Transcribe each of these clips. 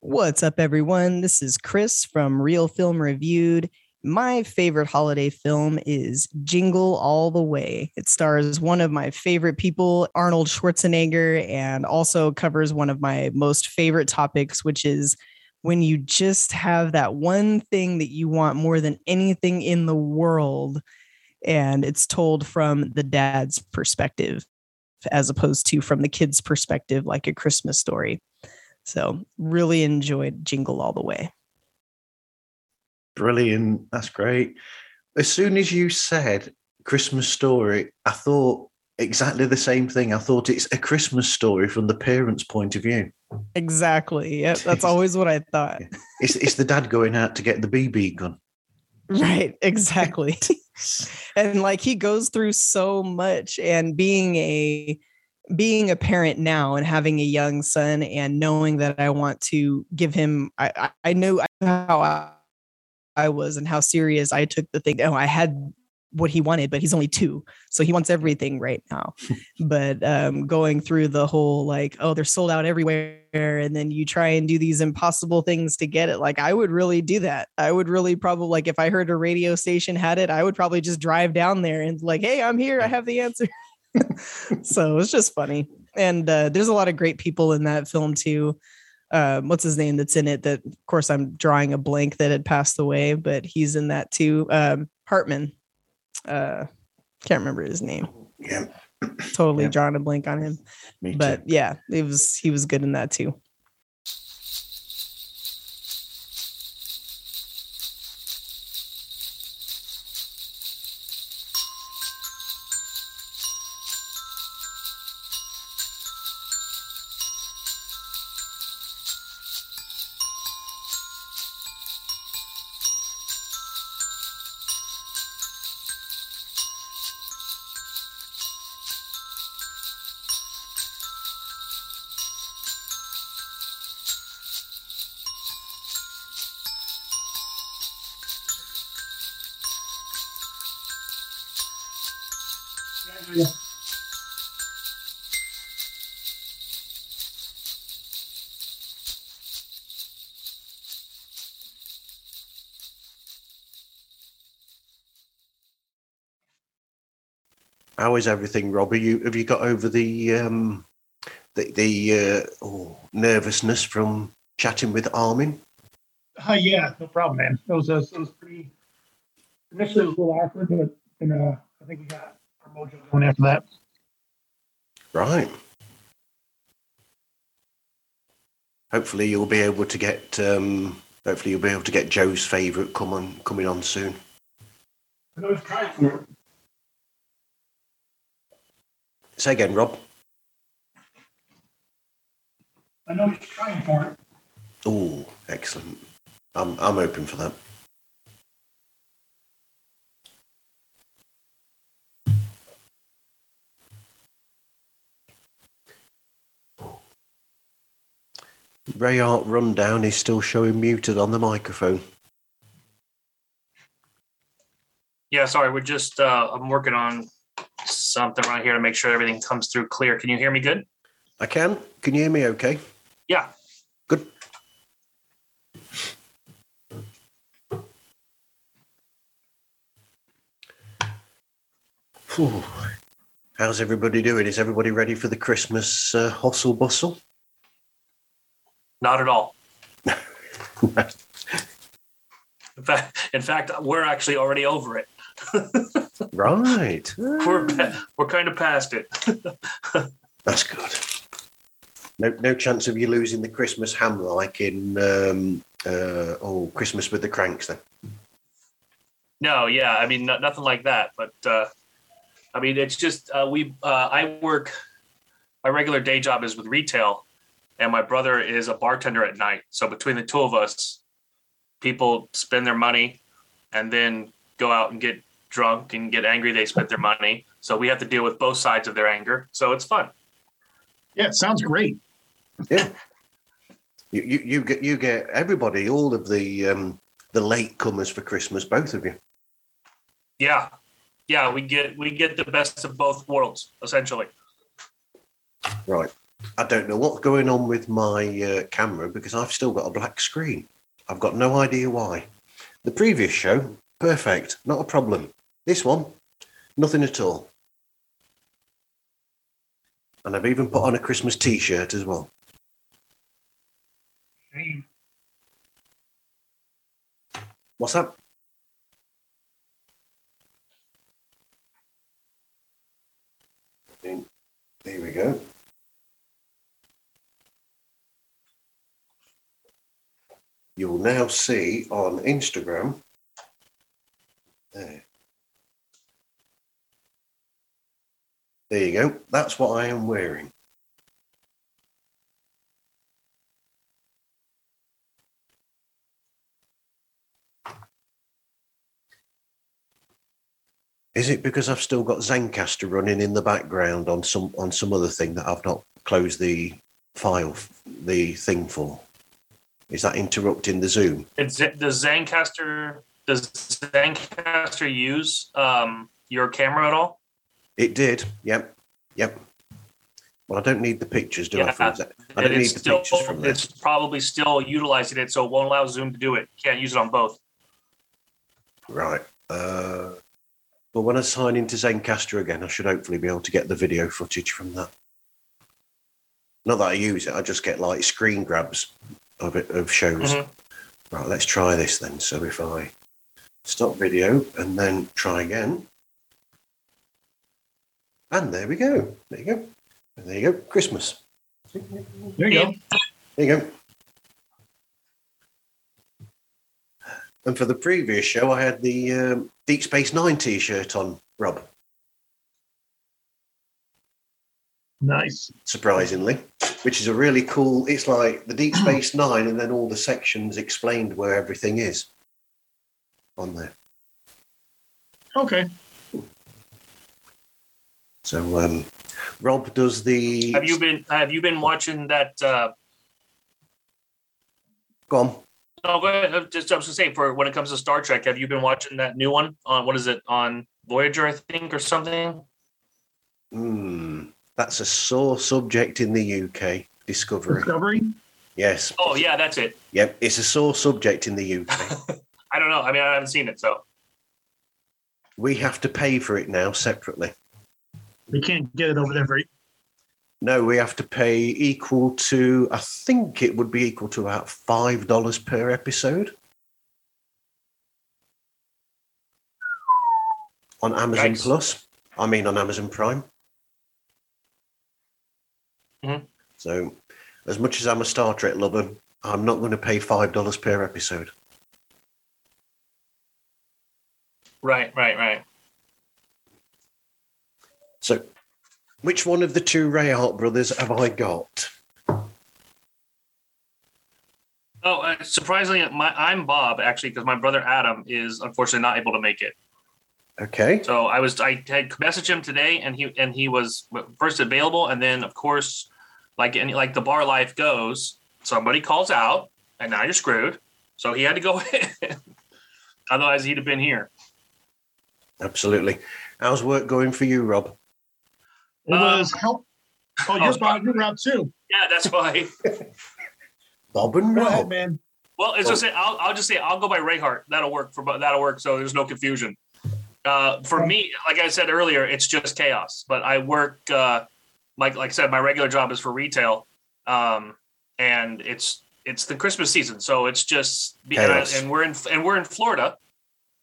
What's up, everyone? This is Chris from Real Film Reviewed. My favorite holiday film is Jingle All the Way. It stars one of my favorite people, Arnold Schwarzenegger, and also covers one of my most favorite topics, which is when you just have that one thing that you want more than anything in the world. And it's told from the dad's perspective as opposed to from the kid's perspective, like a Christmas story. So, really enjoyed Jingle All the Way. Brilliant. That's great. As soon as you said Christmas story, I thought exactly the same thing. I thought it's a Christmas story from the parents' point of view. Exactly. Yeah, that's always what I thought. It's it's the dad going out to get the BB gun. Right, exactly. and like he goes through so much and being a being a parent now and having a young son and knowing that I want to give him I I, I know how I, I was and how serious I took the thing. Oh, I had what he wanted, but he's only two. So he wants everything right now. but um, going through the whole like, oh, they're sold out everywhere. And then you try and do these impossible things to get it. Like, I would really do that. I would really probably, like, if I heard a radio station had it, I would probably just drive down there and, like, hey, I'm here. I have the answer. so it's just funny. And uh, there's a lot of great people in that film, too. Um, what's his name that's in it that of course i'm drawing a blank that had passed away but he's in that too um, hartman uh can't remember his name. Yeah. Totally Yeah. drawing a blank on him. Me But too. yeah, it was he was good in that too. How is everything, Rob? Are you have you got over the um the the uh, oh, nervousness from chatting with Armin? Uh, yeah, no problem, man. It was, uh, it was pretty. Initially, it was a little awkward, but then, uh, I think we got our mojo going after that. Right. Hopefully you'll be able to get um hopefully you'll be able to get Joe's favourite come on coming on soon. I know he's trying for it. Say again, Rob. I know he's trying for it. Oh, excellent. I'm I'm open for that. Rayhart Rundown is still showing muted on the microphone. Yeah, sorry, we're just uh I'm working on something right here to make sure everything comes through clear. Can you hear me good? I can. Can you hear me okay? Yeah. Good. How's everybody doing? Is everybody ready for the Christmas uh, hustle bustle? Not at all. In fact, in fact, we're actually already over it. Right. We're we're kind of past it. That's good. No, no chance of you losing the Christmas ham like in um, uh, oh Christmas with the Cranks then. No, yeah, I mean no, nothing like that. But uh, I mean, it's just uh, we. Uh, I work. My regular day job is with retail, and my brother is a bartender at night. So between the two of us, people spend their money, and then go out and get drunk and get angry. They spent their money, so we have to deal with both sides of their anger. So it's fun. Yeah, it sounds great. Yeah. You, you you get you get everybody, all of the um, the late comers for Christmas, both of you. Yeah, yeah, we get we get the best of both worlds essentially. Right. I don't know what's going on with my uh, camera because I've still got a black screen. I've got no idea why. The previous show, perfect, not a problem. This one, nothing at all. And I've even put on a Christmas t shirt as well. Shame. What's that? There we go. You'll now see on Instagram. There. There you go. That's what I am wearing. Is it because I've still got Zencastr running in the background on some on some other thing that I've not closed the file, the thing for? Is that interrupting the Zoom? It's, does Zencastr does Zencastr use um, your camera at all? It did. Yep. Yep. Well, I don't need the pictures, do I? From Zen- I don't need it's the still pictures from it's probably still utilizing it, so it won't allow Zoom to do it. Can't use it on both. Right. Uh, but when I sign into Zencastr again, I should hopefully be able to get the video footage from that. Not that I use it, I just get like screen grabs of it of shows. Mhm. Right, let's try this then. So if I stop video and then try again. And there we go. There you go. And there you go. Christmas. There you go. There you go. And for the previous show, I had the um, Deep Space Nine T-shirt on, Rob. Nice. Surprisingly, which is a really cool. It's like the Deep Space Nine, and then all the sections explained where everything is on there. Okay. So um, Rob does the. Have you been Have you been watching that? Uh, Go on. no, go ahead. Just I was gonna say for when it comes to Star Trek, have you been watching that new one on what is it on Voyager, I think, or something? Hmm. That's a sore subject in the UK. Discovery. Discovery. Yes. Oh yeah, that's it. Yep. It's a sore subject in the UK. I don't know. I mean, I haven't seen it, so we have to pay for it now separately. They can't get it over there very. No, we have to pay equal to, I think it would be equal to about $5 per episode. On Amazon Yikes. Plus. I mean, on Amazon Prime. Mhm. So, as much as I'm a Star Trek lover, I'm not going to pay $5 per episode. right, right, right. So, which one of the two Rayhart brothers have I got? Oh, uh, surprisingly, my, I'm Bob actually because my brother Adam is unfortunately not able to make it. Okay. So I was I had messaged him today, and he and he was first available, and then of course, like any like the bar life goes, somebody calls out, and now you're screwed. So he had to go. Otherwise, he'd have been here. Absolutely. How's work going for you, Rob? It Um, was help. Oh, you're Bob. You're Rob too. Yeah, that's why. Bob and Go ahead, man. Well, it's just say I'll, I'll just say I'll go by Rayhart. That'll work for that'll work. So there's no confusion. Uh, for me, like I said earlier, it's just chaos. But I work uh, like like I said, my regular job is for retail, um, and it's it's the Christmas season, so it's just Chaos. and we're in and we're in Florida,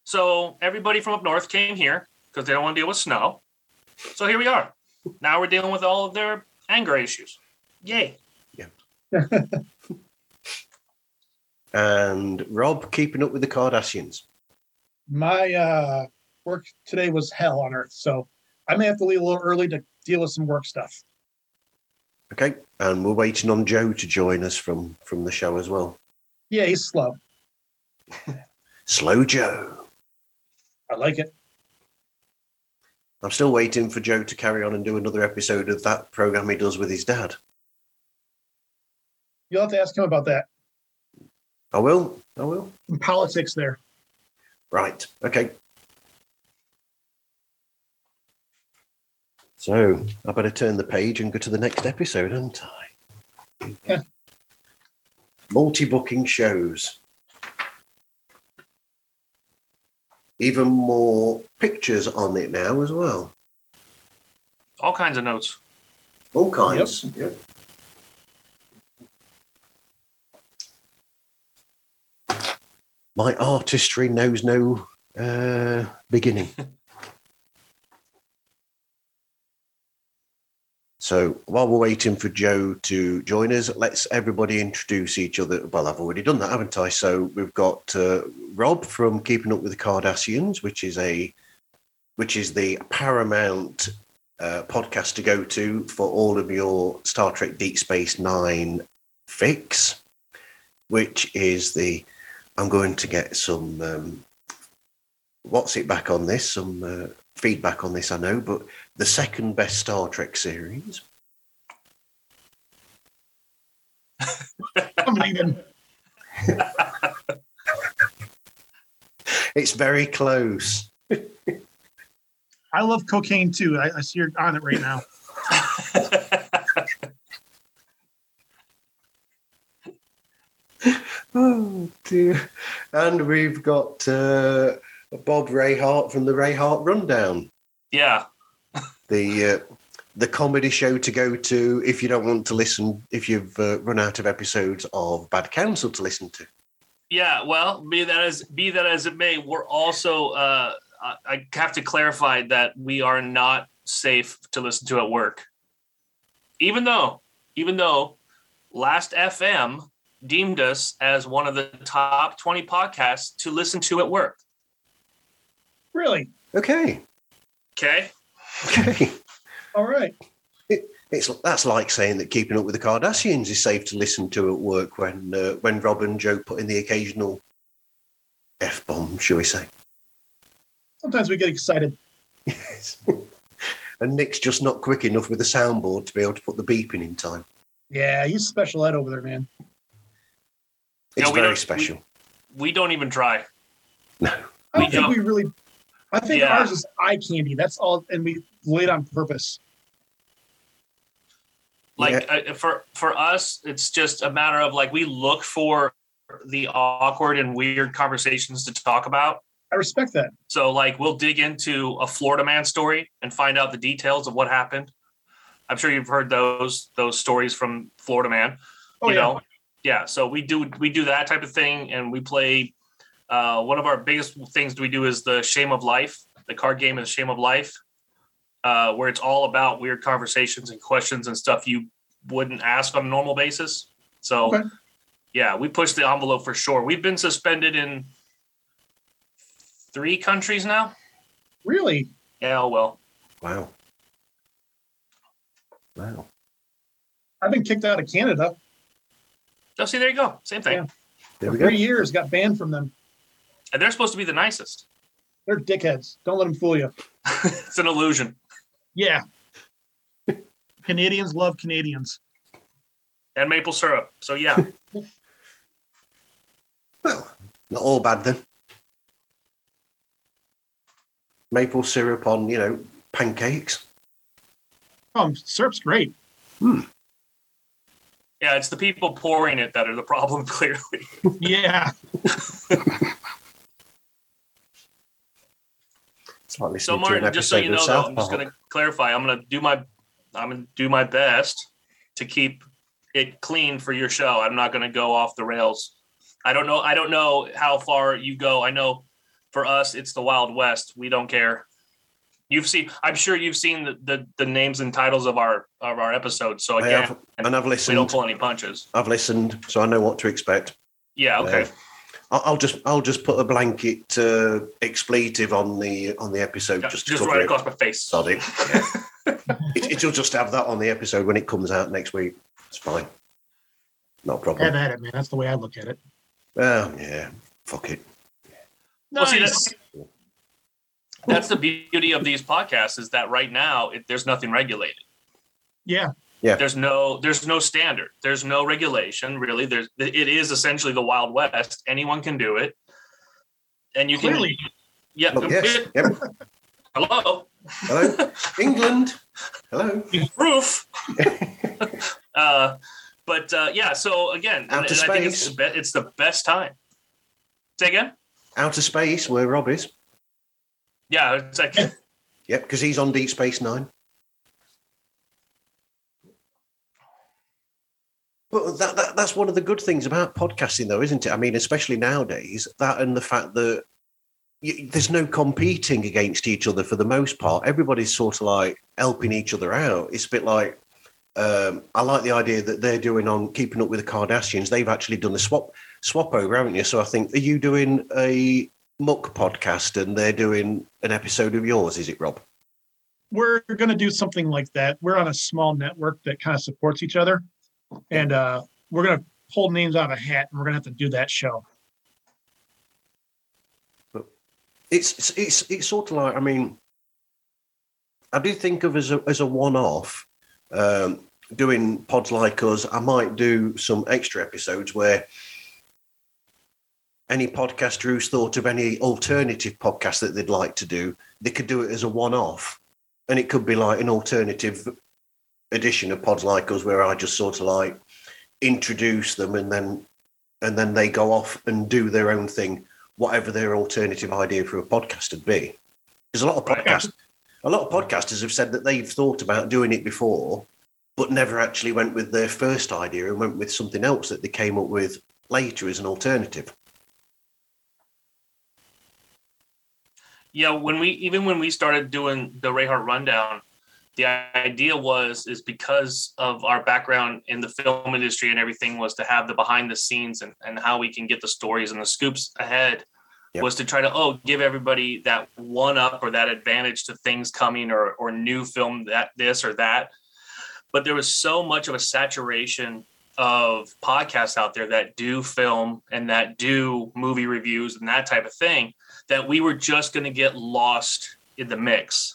so everybody from up north came here because they don't want to deal with snow. So here we are. Now we're dealing with all of their anger issues. Yay! Yeah. and Rob keeping up with the Cardassians. My uh, work today was hell on earth, so I may have to leave a little early to deal with some work stuff. Okay. And we're waiting on Joe to join us from from the show as well. Yeah, he's slow. Slow Joe. I like it. I'm still waiting for Joe to carry on and do another episode of that program he does with his dad. You'll have to ask him about that. I will. I will. Some politics there. Right. Okay. So I better turn the page and go to the next episode, haven't I? Yeah. Multi-booking shows. Even more pictures on it now as well. All kinds of notes. All kinds. Yep. My artistry knows no uh, beginning. so while we're waiting for Joe to join us, let's everybody introduce each other. Well, I've already done that, haven't I? So we've got uh, Rob from Keeping Up with the Cardassians, which is a which is the paramount uh, podcast to go to for all of your Star Trek Deep Space Nine fix, which is the. I'm going to get some. Um, what's it back on this? Some uh, feedback on this, I know, but the second best Star Trek series. I'm leaving. It's very close. I love cocaine too. I, I see you're on it right now. Oh dear! And we've got uh, Bob Rayhart from the Rayhart Rundown. yeah. The uh, the comedy show to go to if you don't want to listen if you've uh, run out of episodes of Bad Counsel to listen to. Yeah, well, be that as be that as it may, we're also uh, I, I have to clarify that we are not safe to listen to at work. Even though, even though Last FM deemed us as one of the top twenty podcasts to listen to at work. Really? Okay, Okay, okay. All right. It's that's like saying that Keeping Up with the Cardassians is safe to listen to at work when uh, when Rob and Joe put in the occasional f bomb, shall we say? Sometimes we get excited. Yes. and Nick's just not quick enough with the soundboard to be able to put the beeping in time. Yeah, he's special ed over there, man. It's Yeah, we very don't- special. we don't even try. No. I don't We think don't. we really. I think Yeah. ours is eye candy. That's all, and we laid on purpose. like uh, for for us it's just a matter of like we look for the awkward and weird conversations to talk about I respect that. so like we'll dig into a florida man story and find out the details of what happened i'm sure you've heard those those stories from florida man Oh you yeah. know yeah so we do we do that type of thing and we play uh, one of our biggest things we do is the shame of life the card game is shame of life uh, where it's all about weird conversations and questions and stuff you wouldn't ask on a normal basis so Okay. yeah we push the envelope for sure we've been suspended in three countries now Really? yeah oh well Wow. Wow. I've been kicked out of Canada oh see there you go same thing Yeah. There we go. three years. Got banned from them. And they're supposed to be the nicest They're dickheads. Don't let them fool you. it's an illusion Yeah. Canadians love Canadians. and maple syrup so yeah Well, not all bad then. Maple syrup on, you know, pancakes. Oh, syrup's great. Hmm. yeah it's the people pouring it that are the problem clearly Yeah. It's like So listening to an Martin, just so you know, though, I'm just going to clarify. I'm going to do my, I'm going to do my best to keep it clean for your show. I'm not going to go off the rails. I don't know. I don't know how far you go. I know for us, it's the Wild West. We don't care. You've seen. I'm sure you've seen the, the, the names and titles of our of our episodes. So I again, have, and I've listened. we don't pull any punches. I've listened, so I know what to expect. Yeah. Okay. Uh, I'll, I'll just I'll just put a blanket uh, expletive on the on the episode Yeah, just just right it. across my face. Sorry, it. Yeah. it. It'll just have that on the episode when it comes out next week. It's fine. Not a problem. Have at it, man. That's the way I look at it. Well, yeah. Fuck it. Well, see, Nice. that's, that's the beauty of these podcasts is that right now it, there's nothing regulated. Yeah. There's no there's no standard. There's no regulation really. There's it is essentially the Wild West. Anyone can do it, and you Clearly. can. Yeah. Well, yes. Yep. hello. Hello, England. Hello. Proof. uh, but uh, yeah, so again, Outer and I think it's the, be- it's the best time. Say again? Outer space, where Rob is. Yeah, it's like Yep, because he's on Deep Space Nine. But that, that that's one of the good things about podcasting, though, isn't it? I mean, especially nowadays, that and the fact that you, there's no competing against each other for the most part. Everybody's sort of like helping each other out. It's a bit like um, I like the idea that they're doing on Keeping Up with the Cardassians. They've actually done a swap swap over, haven't you? So I think are you doing a Muck podcast and they're doing an episode of yours? Is it Rob? We're going to do something like that. We're on a small network that kind of supports each other, and uh, we're going to pull names out of a hat, and we're going to have to do that show. it's it's it's, it's sort of like I mean, I do think of as a as a one off. Um, doing pods like us, I might do some extra episodes where any podcaster who's thought of any alternative podcast that they'd like to do, they could do it as a one off, and it could be like an alternative edition of pods like us where I just sort of like introduce them and then and then they go off and do their own thing whatever their alternative idea for a podcast would be. Because a lot of podcasts, a lot of podcasters have said that they've thought about doing it before, but never actually went with their first idea and went with something else that they came up with later as an alternative. yeah, when we even when we started doing the Rayhart rundown, the idea was is because of our background in the film industry and everything was to have the behind the scenes and, and how we can get the stories and the scoops ahead Yep. was to try to oh give everybody that one up or that advantage to things coming or or new film that this or that but there was so much of a saturation of podcasts out there that do film and that do movie reviews and that type of thing that we were just going to get lost in the mix.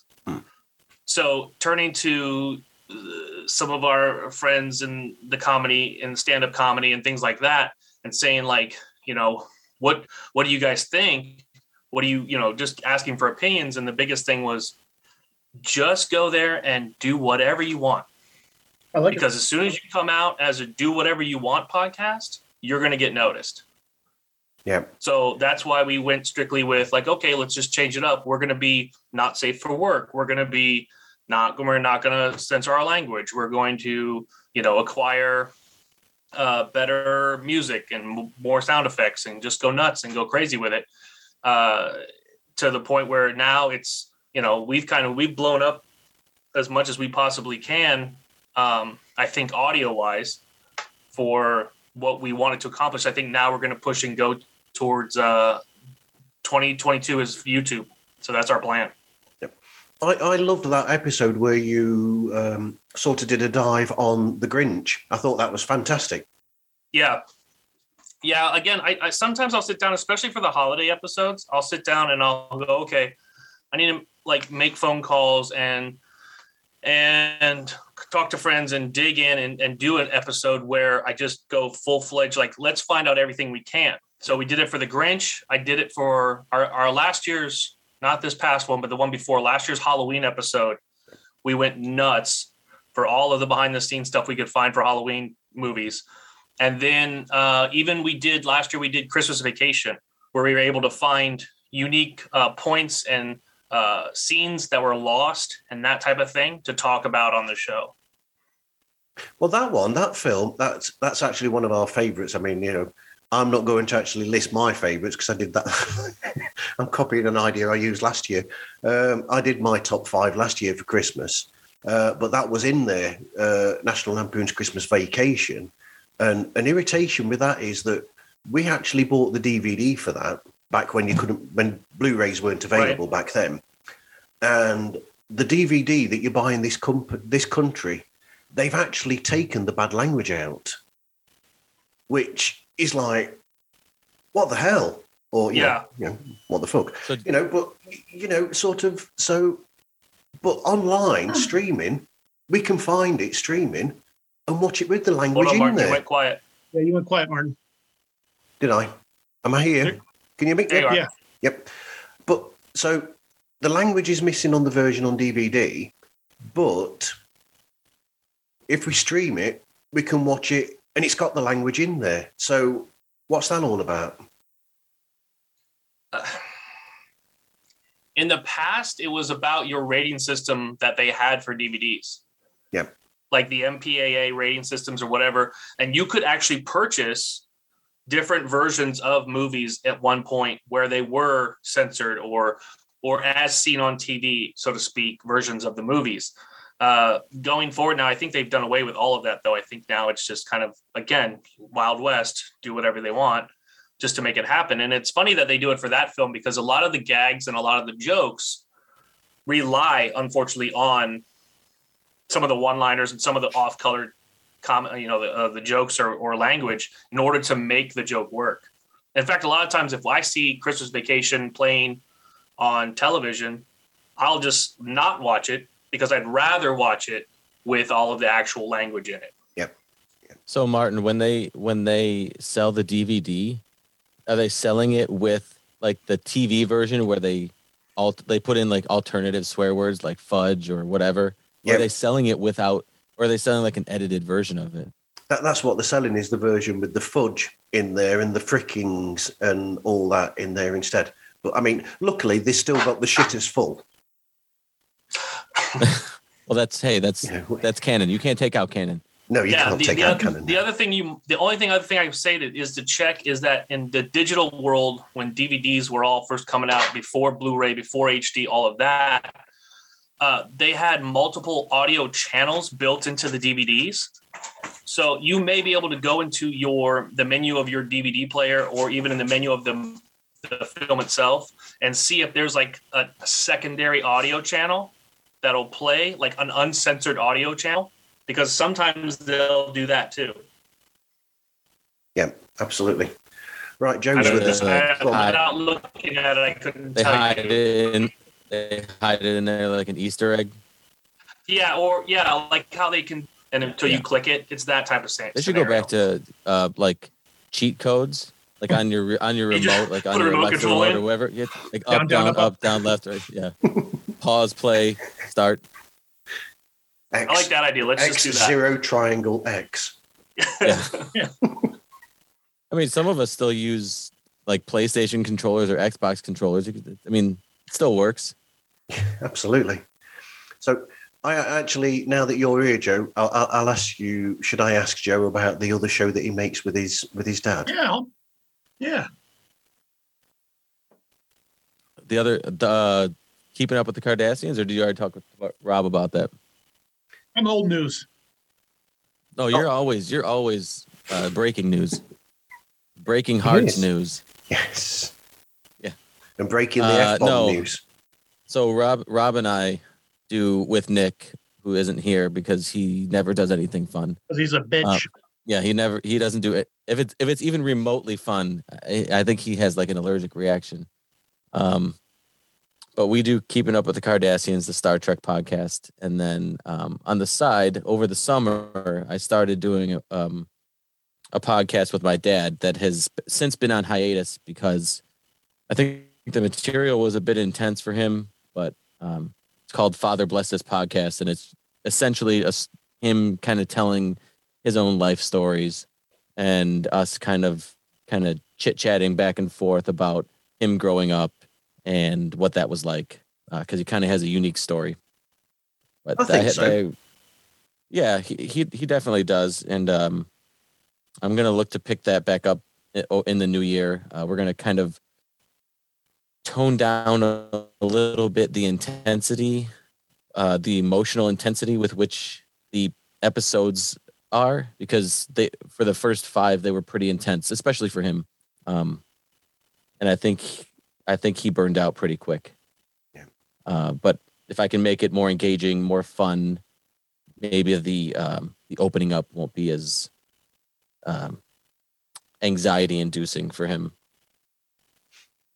So turning to uh, some of our friends in the comedy and stand-up comedy and things like that and saying like, you know, what what do you guys think? What do you, you know, just asking for opinions and the biggest thing was just go there and do whatever you want I like it. because as soon as you come out as a do whatever you want podcast, you're going to get noticed. Yeah. So that's why we went strictly with like, okay, let's just change it up. We're going to be not safe for work. We're going to be not, we're not going to censor our language. We're going to, you know, acquire uh, better music and more sound effects and just go nuts and go crazy with it. Uh, to the point where now it's, you know, we've kind of, we've blown up as much as we possibly can. Um, I think audio wise for what we wanted to accomplish. I think now we're going to push and go towards uh 2022 is YouTube. So that's our plan. I, I loved that episode where you um, sort of did a dive on the Grinch. I thought that was fantastic. Yeah. Yeah. Again, I, I sometimes I'll sit down, especially for the holiday episodes. I'll sit down and I'll go, okay, I need to like make phone calls and and talk to friends and dig in and, and do an episode where I just go full fledged, like let's find out everything we can. So we did it for the Grinch. I did it for our, our last year's, not this past one, but the one before last year's Halloween episode. We went nuts for all of the behind the scenes stuff we could find for Halloween movies. And then uh, even we did last year, we did Christmas Vacation, where we were able to find unique uh, points and uh, scenes that were lost and that type of thing to talk about on the show. Well, that one, that film, that's that's actually one of our favourites. I mean, you know, I'm not going to actually list my favourites because I did that. I'm copying an idea I used last year. Um, I did my top five last year for Christmas, uh, but that was in there. Uh, National Lampoon's Christmas Vacation, and an irritation with that is that we actually bought the DVD for that back when you couldn't, when Blu-rays weren't available back then, and the DVD that you buy in this comp- this country they've actually taken the bad language out, which is like, what the hell? Or, you Yeah. know, you know, what the fuck? So You know, but, you know, sort of, so, but online oh. streaming, we can find it streaming and watch it with the language Hold on, in Martin, you there. went quiet. Yeah, you went quiet, Martin. Did I? Am I here? Can you make There you are. Yeah. Yep. But so the language is missing on the version on DVD, but if we stream it, we can watch it and it's got the language in there. So what's that all about? in the past, it was about your rating system that they had for DVDs. Yeah. Like the MPAA rating systems or whatever. And you could actually purchase different versions of movies at one point where they were censored or or as seen on TV, so to speak, versions of the movies. Uh, going forward now, I think they've done away with all of that, though. I think now it's just kind of again Wild West, do whatever they want just to make it happen. And it's funny that they do it for that film because a lot of the gags and a lot of the jokes rely, unfortunately, on some of the one-liners and some of the off-colored comment, you know, the, uh, the jokes or, or language in order to make the joke work. In fact, a lot of times if I see Christmas Vacation playing on television, I'll just not watch it because I'd rather watch it with all of the actual language in it. Yep. So Martin, when they when they sell the DVD, are they selling it with like the TV version where they alt they put in like alternative swear words like fudge or whatever? Or Yep. are they selling it without or are they selling like an edited version of it? That, that's what they're selling is the version with the fudge in there and the frickings and all that in there instead. But I mean, luckily they still got the shitters full. Well that's hey, that's You know, that's canon. You can't take out canon. no, you can't the, take the, out other, canon. the other thing you, the only thing, other thing I would say that is to check is that in the digital world, when DVDs were all first coming out before Blu-ray, before HD, all of that, uh, they had multiple audio channels built into the DVDs. So you may be able to go into your the menu of your DVD player, or even in the menu of the the film itself, and see if there's like a, a secondary audio channel that'll play, like an uncensored audio channel because sometimes they'll do that too. yeah, absolutely. Right, I Joe's with know, us. I, without looking at it, I couldn't They tell hide you. it in they hide it in there like an Easter egg. Yeah, or yeah, like how they can, and until Yeah. you click it, it's that type of thing. They should go back to uh like cheat codes. Like on your on your remote, like on your remote Alexa control or in. whatever. Yeah, like Down, up, down, down, up, up, up. down, left, right. Yeah. Pause, play, start. X, I like that idea. Let's X just do that. zero triangle X. Yeah. I mean, some of us still use like PlayStation controllers or Xbox controllers. I mean, it still works. Absolutely. So, I actually, now that you're here, Joe, I'll, I'll, I'll ask you. Should I ask Joe about the other show that he makes with his with his dad? Yeah. Yeah. The other, the uh, keeping up with the Cardassians, or did you already talk with Rob about that? I'm old news. No, you're always you're always uh, breaking news, breaking hearts Yes. news. Yes. Yeah. And breaking the Uh, F bomb no. news. So Rob, Rob and I do with Nick, who isn't here because he never does anything fun. Because he's a bitch. Uh, Yeah, he never he doesn't do it. If it's if it's even remotely fun, I, I think he has like an allergic reaction. Um, but we do keeping up with the Cardassians, the Star Trek podcast, and then um, on the side over the summer, I started doing a, um, a podcast with my dad that has since been on hiatus because I think the material was a bit intense for him. But um, it's called Father Bless This podcast, and it's essentially a him kind of telling his own life stories and us kind of kind of chit chatting back and forth about him growing up and what that was like because he kind of has a unique story. But I think so. yeah, he, he he definitely does, and um, I'm gonna look to pick that back up in the new year. Uh, we're gonna kind of tone down a, a little bit the intensity, uh, the emotional intensity with which the episodes are because they for the first five they were pretty intense, especially for him. Um, and I think I think he burned out pretty quick. Yeah. Uh, but if I can make it more engaging, more fun, maybe the um, the opening up won't be as um, anxiety inducing for him.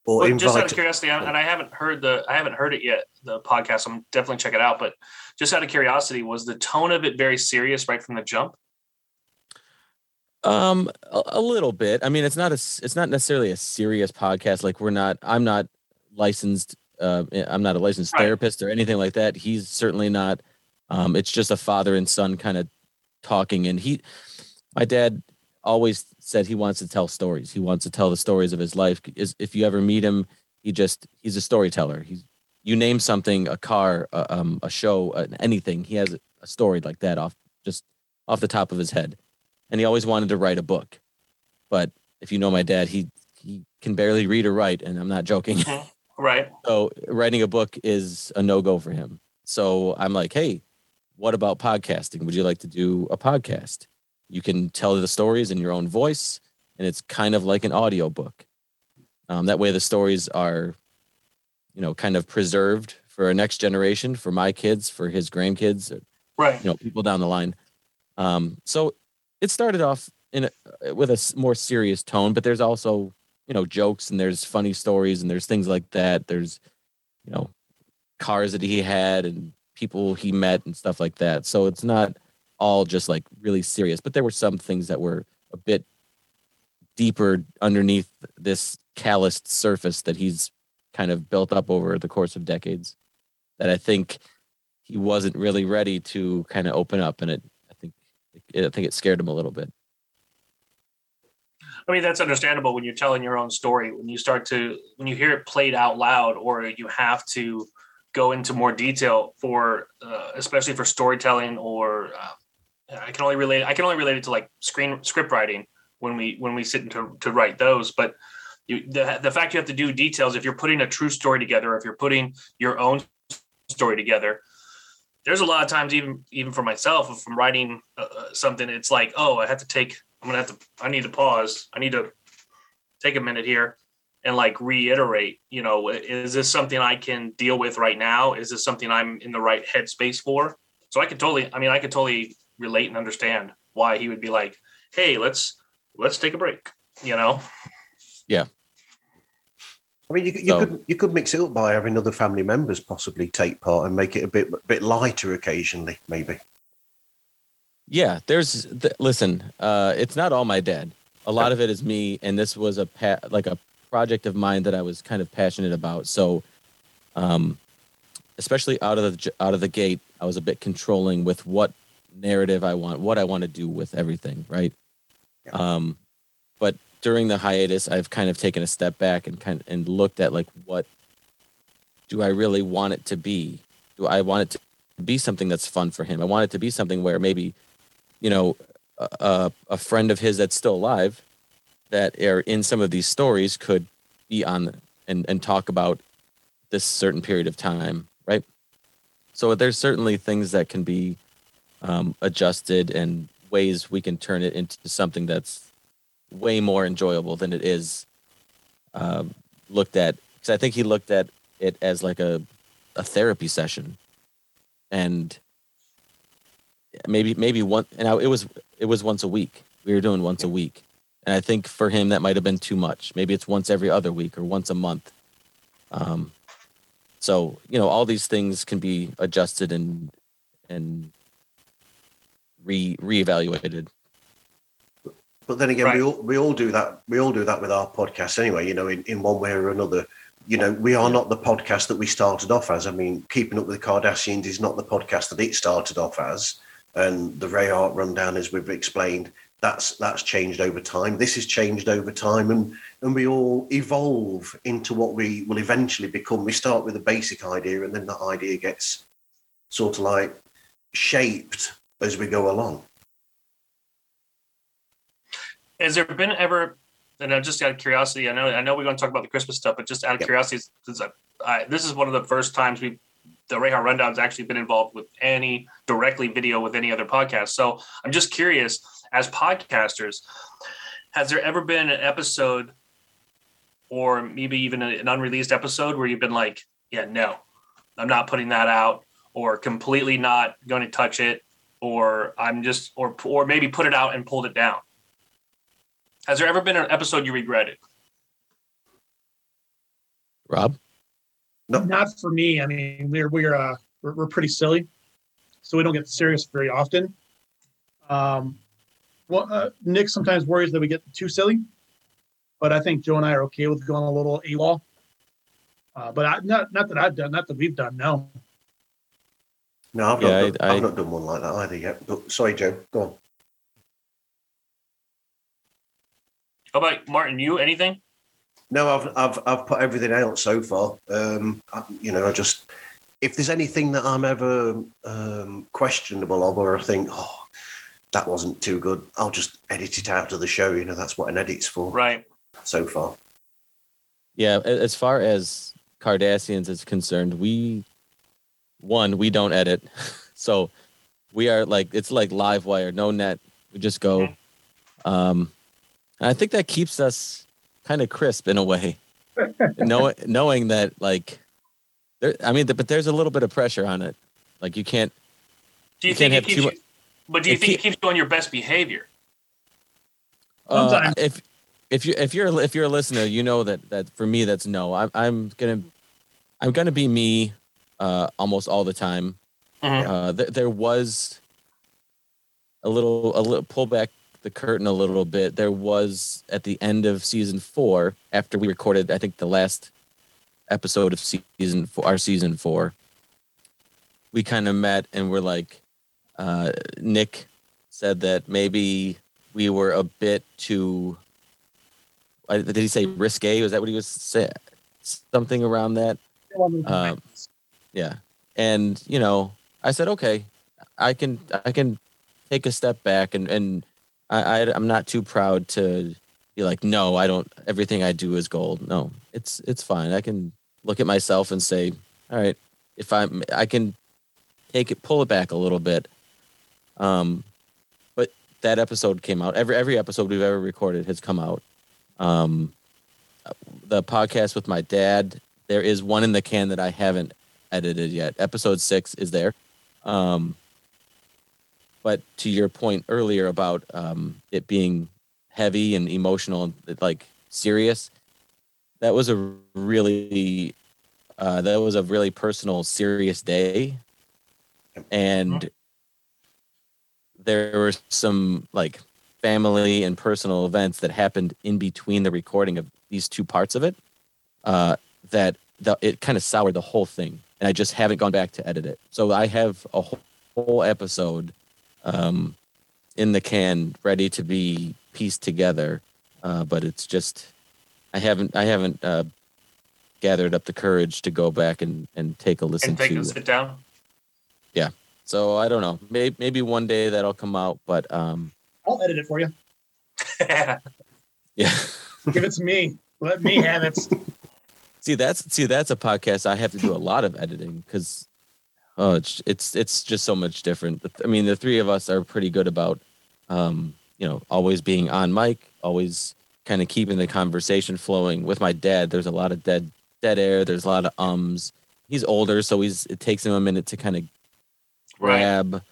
Or But just out of invite. curiosity, and and I haven't heard the I haven't heard it yet, the podcast. I'm definitely check it out. But just out of curiosity, was the tone of it very serious right from the jump? Um, a, a little bit. I mean, it's not a it's not necessarily a serious podcast. Like we're not. I'm not licensed uh, I'm not a licensed Right. therapist or anything like that. He's certainly not. Um, it's just a father and son kind of talking. And he, my dad, always said he wants to tell stories. He wants to tell the stories of his life. Is if you ever meet him, he just he's a storyteller. He's you name something, a car, a, um, a show, anything. He has a story like that off just off the top of his head, and he always wanted to write a book. But if you know my dad, he he can barely read or write, and I'm not joking. Right. So writing a book is a no go for him. So I'm like, hey, what about podcasting? Would you like to do a podcast? You can tell the stories in your own voice, and it's kind of like an audio book. Um, that way, the stories are, you know, kind of preserved for a next generation, for my kids, for his grandkids, Right. you know, people down the line. Um, so it started off in a, uh, with a more serious tone, but there's also you know jokes and there's funny stories and there's things like that. There's you know cars that he had and people he met and stuff like that. So it's not all just like really serious, but there were some things that were a bit deeper underneath this calloused surface that he's kind of built up over the course of decades that I think he wasn't really ready to kind of open up and it I think it scared him a little bit. I mean, that's understandable when you're telling your own story. When you start to, when you hear it played out loud, or you have to go into more detail for, uh, especially for storytelling, or uh, I can only relate. I can only relate it to like screen script writing when we when we sit to to write those. But you, the the fact you have to do details if you're putting a true story together, if you're putting your own story together, there's a lot of times even even for myself if i'm writing uh, uh, something it's like oh i have to take i'm gonna have to i need to pause. I need to take a minute here and like reiterate you know is this something i can deal with right now? Is this something i'm in the right headspace for? So i could totally i mean i could totally relate and understand why he would be like hey let's let's take a break you know? I mean, you, you So- could you could mix it up by having other family members possibly take part and make it a bit bit lighter occasionally, maybe. Yeah, there's th- listen, uh it's not all my dad. A lot of it is me and this was a pa- like a project of mine that I was kind of passionate about. So um especially out of the out of the gate, I was a bit controlling with what narrative I want, what I want to do with everything, right? Yeah. Um but during the hiatus, I've kind of taken a step back and kind of, and looked at like what do I really want it to be? Do I want it to be something that's fun for him? I want it to be something where maybe you know, a, a- friend of his that's still alive that are in some of these stories could be on and, and talk about this certain period of time, right? So there's certainly things that can be um, adjusted and ways we can turn it into something that's way more enjoyable than it is um, looked at. Because I think he looked at it as like a, a therapy session, and maybe maybe one and I, it was it was once a week. We were doing once a week. And i think for him that might have been too much. Maybe it's once every other week or once a month. Um so you know all these things can be adjusted and and re reevaluated But then again, Right. we all we all do that. We all do that with our podcast anyway. You know, in, in one way or another. You know, we are not the podcast that we started off as. I mean, Keeping Up with the Cardassians is not the podcast that it started off as. And the Rayhart Rundown, as we've explained, that's that's changed over time. This has changed over time, and and we all evolve into what we will eventually become. We start with a basic idea, and then that idea gets sort of like shaped as we go along. Has there been ever and I'm just out of curiosity i know i know we're going to talk about the christmas stuff but just out of Yep. curiosity because I, I, this is one of the first times we the Rayhart Rundown's actually been involved with any directly video with any other podcast. So I'm just curious, as podcasters, has there ever been an episode or maybe even an unreleased episode where you've been like, yeah, no, I'm not putting that out or completely not going to touch it or I'm just or or maybe put it out and pulled it down? Has there ever been an episode you regretted? rob No. Not for me. I mean, we're we're uh, we're, we're pretty silly, so we don't get serious very often. Um, well, uh, Nick sometimes worries that we get too silly, but I think Joe and I are okay with going a little AWOL. Uh, but I, not not that I've done, not that we've done. No, No, I've Yeah, not. done, I- I've not done one like that either yet. But sorry, Joe. Go on. How about Martin? You anything? No, I've I've I've put everything out so far. Um, I, you know, I just if there's anything that I'm ever um, questionable of, or I think, oh, that wasn't too good, I'll just edit it out of the show. You know, that's what an edit's for. Right. So far, Yeah, as far as Cardassians is concerned, we one we don't edit, so we are like it's like live wire, no net. We just go. Um, and I think that keeps us kind of crisp in a way, knowing knowing that like, there. I mean, but there's a little bit of pressure on it. Like you can't. Do you, You think can't have keeps too you, but do you it think it keeps you on your best behavior? Uh, if if you if you're if you're a listener, you know that that for me that's no. I'm I'm gonna I'm gonna be me, uh, almost all the time. Mhm. Uh, th- there was a little a little pull back the curtain a little bit. There was at the end of season four after we recorded, I think the last episode of season four, our season four. We kind of met and we're like, uh, Nick said that maybe we were a bit too. uh, Did he say risque? Was that what he was saying? Something around that. Um, yeah, and you know, I said, okay, I can, I can take a step back, and and I, I I'm not too proud to be like, no, I don't. Everything I do is gold. No, it's it's fine. I can look at myself and say, all right, if I'm, I can take it, pull it back a little bit. Um, but that episode came out. Every every episode we've ever recorded has come out. Um, the podcast with my dad. There is one in the can that I haven't edited yet. Episode six is there. Um, but to your point earlier about um, it being heavy and emotional and like serious, that was a really uh, that was a really personal, serious day, and there were some like family and personal events that happened in between the recording of these two parts of it uh, that the, it kind of soured the whole thing. And i just haven't gone back to edit it. So i have a whole, whole episode um, in the can ready to be pieced together uh, but it's just i haven't i haven't uh, gathered up the courage to go back and, and take a listen And take to a sit down. Yeah. So i don't know maybe, maybe one day that'll come out but um I'll edit it for you. yeah Give it to me. Let me have it. See, that's see, that's a podcast I have to do a lot of editing because, oh, it's it's it's just so much different. I mean, the three of us are pretty good about, um, you know, always being on mic, always kind of keeping the conversation flowing. With my dad, there's a lot of dead dead air. There's a lot of ums. He's older, so he's it takes him a minute to kind of Right. grab,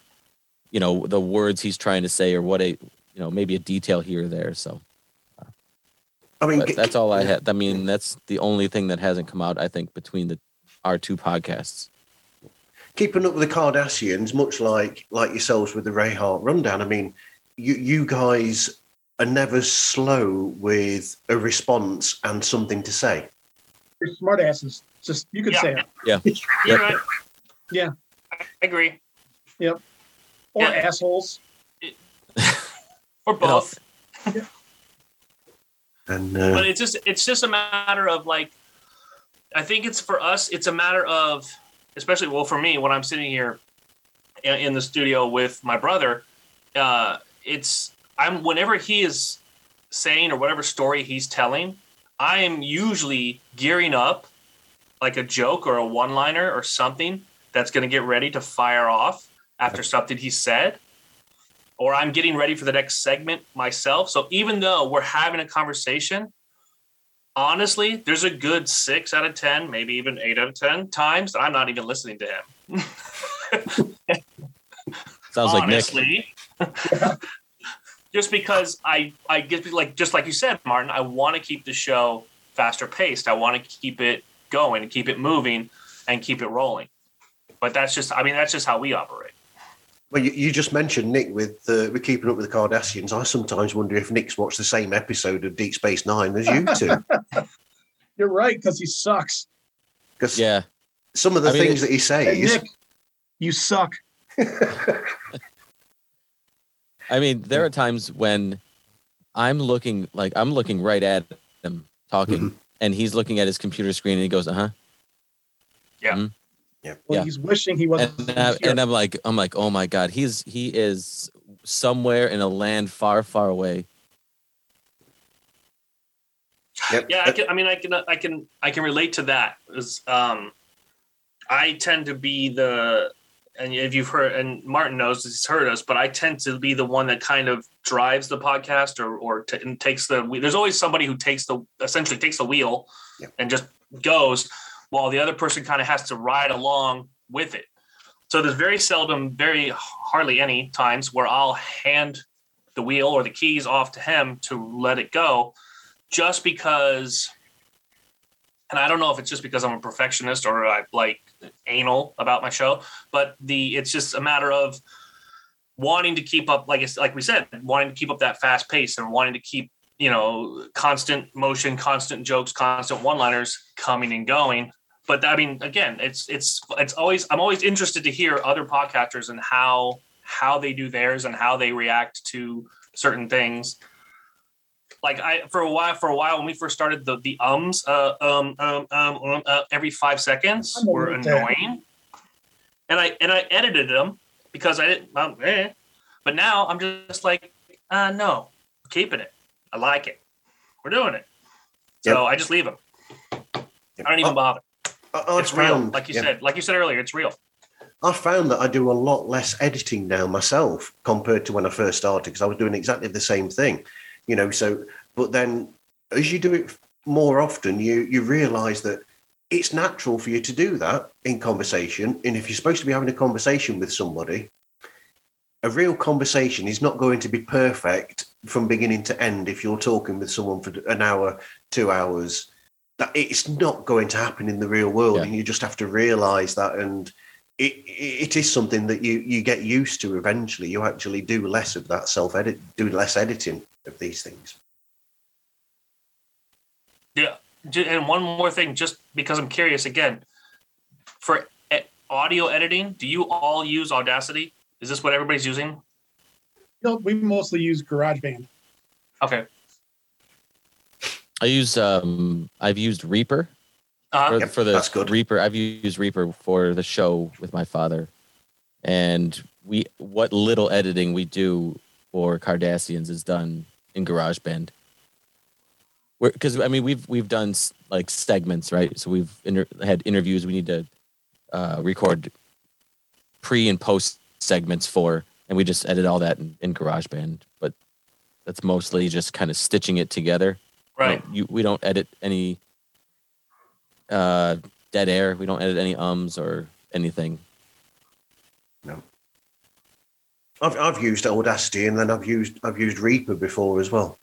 you know, the words he's trying to say or what a, you know, maybe a detail here or there. So I mean, g- that's all I had. I mean, that's the only thing that hasn't come out. I think between the our two podcasts. Keeping up with the Cardassians, much like like yourselves with the Rayhart Rundown. I mean, you you guys are never slow with a response and something to say. You're smart asses. Just you could Yeah. say it. You're right. Yeah. I agree. Yep. Or Yeah. assholes. Or both. And uh, but it's just it's just a matter of like i think it's for us it's a matter of especially well for me when i'm sitting here in, the studio with my brother uh it's i'm whenever he is saying or whatever story he's telling i am usually gearing up like a joke or a one liner or something that's going to get ready to fire off after something he said or I'm getting ready for the next segment myself. So even though we're having a conversation, honestly, there's a good six out of 10, maybe even eight out of 10 times that I'm not even listening to him. Sounds like Nick. just because I, I get like, just like you said, Martin, I want to keep the show faster paced. I want to keep it going and keep it moving and keep it rolling. But that's just, I mean, that's just how we operate. Well, you, you just mentioned Nick with uh, with keeping up with the Cardassians. I sometimes wonder if Nick's watched the same episode of Deep Space Nine as you two. You're right, because he sucks. Because Yeah. some of the I mean, things it- that he Hey, says. Nick, you suck. I mean, there are times when I'm looking like I'm looking right at him talking, Mhm. and he's looking at his computer screen, and he goes, "Uh huh," Well, Yeah. he's wishing he wasn't. I, here. and I'm like, I'm like, oh my god, he's he is somewhere in a land far, far away. Yep. Yeah, I can. I mean, I can. I can. I can relate to that. Is um, I tend to be the, and if you've heard, and Martin knows he's heard us, but I tend to be the one that kind of drives the podcast or or t- and takes the. There's always somebody who takes the essentially takes the wheel, Yep. and just goes, while the other person kind of has to ride along with it. So there's very seldom, very hardly any times where I'll hand the wheel or the keys off to him to let it go just because and I don't know if it's just because I'm a perfectionist or I like anal about my show, but the it's just a matter of wanting to keep up like it's like we said, wanting to keep up that fast pace and wanting to keep, you know, constant motion, constant jokes, constant one-liners coming and going. But I mean, again, it's it's it's always I'm always interested to hear other podcasters and how how they do theirs and how they react to certain things like I for a while for a while when we first started the the ums uh, um um um, um uh, every five seconds were annoying, and I and I edited them because I didn't. Um, eh. But now I'm just like, uh, no, we're keeping it. I like it. We're doing it. So I just leave them. I don't even Oh, bother. Uh, oh, I, I've It's real, found, like you yeah. said. Like you said earlier, it's real. I found that I do a lot less editing now myself compared to when I first started because I was doing exactly the same thing, you know. So, but then as you do it more often, you you realise that it's natural for you to do that in conversation. And if you're supposed to be having a conversation with somebody, a real conversation is not going to be perfect from beginning to end. If you're talking with someone for an hour, two hours, that it's not going to happen in the real world, Yeah. and you just have to realise that and it, it is something that you you get used to eventually you actually do less of that self edit do less editing of these things Yeah. And one more thing, just because I'm curious again, for e- audio editing, do you all use Audacity? Is this what everybody's using? No, we mostly use GarageBand. Okay. I use um I've used Reaper Uh, for, Yep, for the that's good. Reaper. I've used Reaper for the show with my father, and we what little editing we do for Cardassians is done in GarageBand. Because I mean we've we've done like segments right, so we've inter- had interviews we need to uh, record pre and post segments for, and we just edit all that in, in GarageBand. But that's mostly just kind of stitching it together. We right. don't- You, we don't edit any uh, dead air. We don't edit any ums or anything. No. I've, I've used audacity and then i've used i've used reaper before as well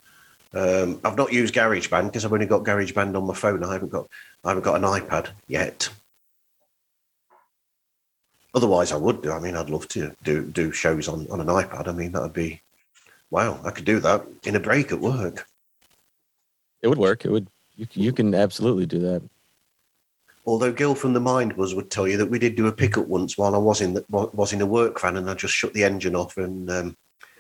um, i've not used garageband because i've only got garageband on my phone i haven't got i haven't got an ipad yet otherwise i would do i mean i'd love to do do shows on on an ipad i mean that'd be wow i could do that in a break at work It would work. It would. You, you can absolutely do that. Although Gil from the Mind Buzz would tell you that we did do a pickup once while I was in the, was in a work van and I just shut the engine off and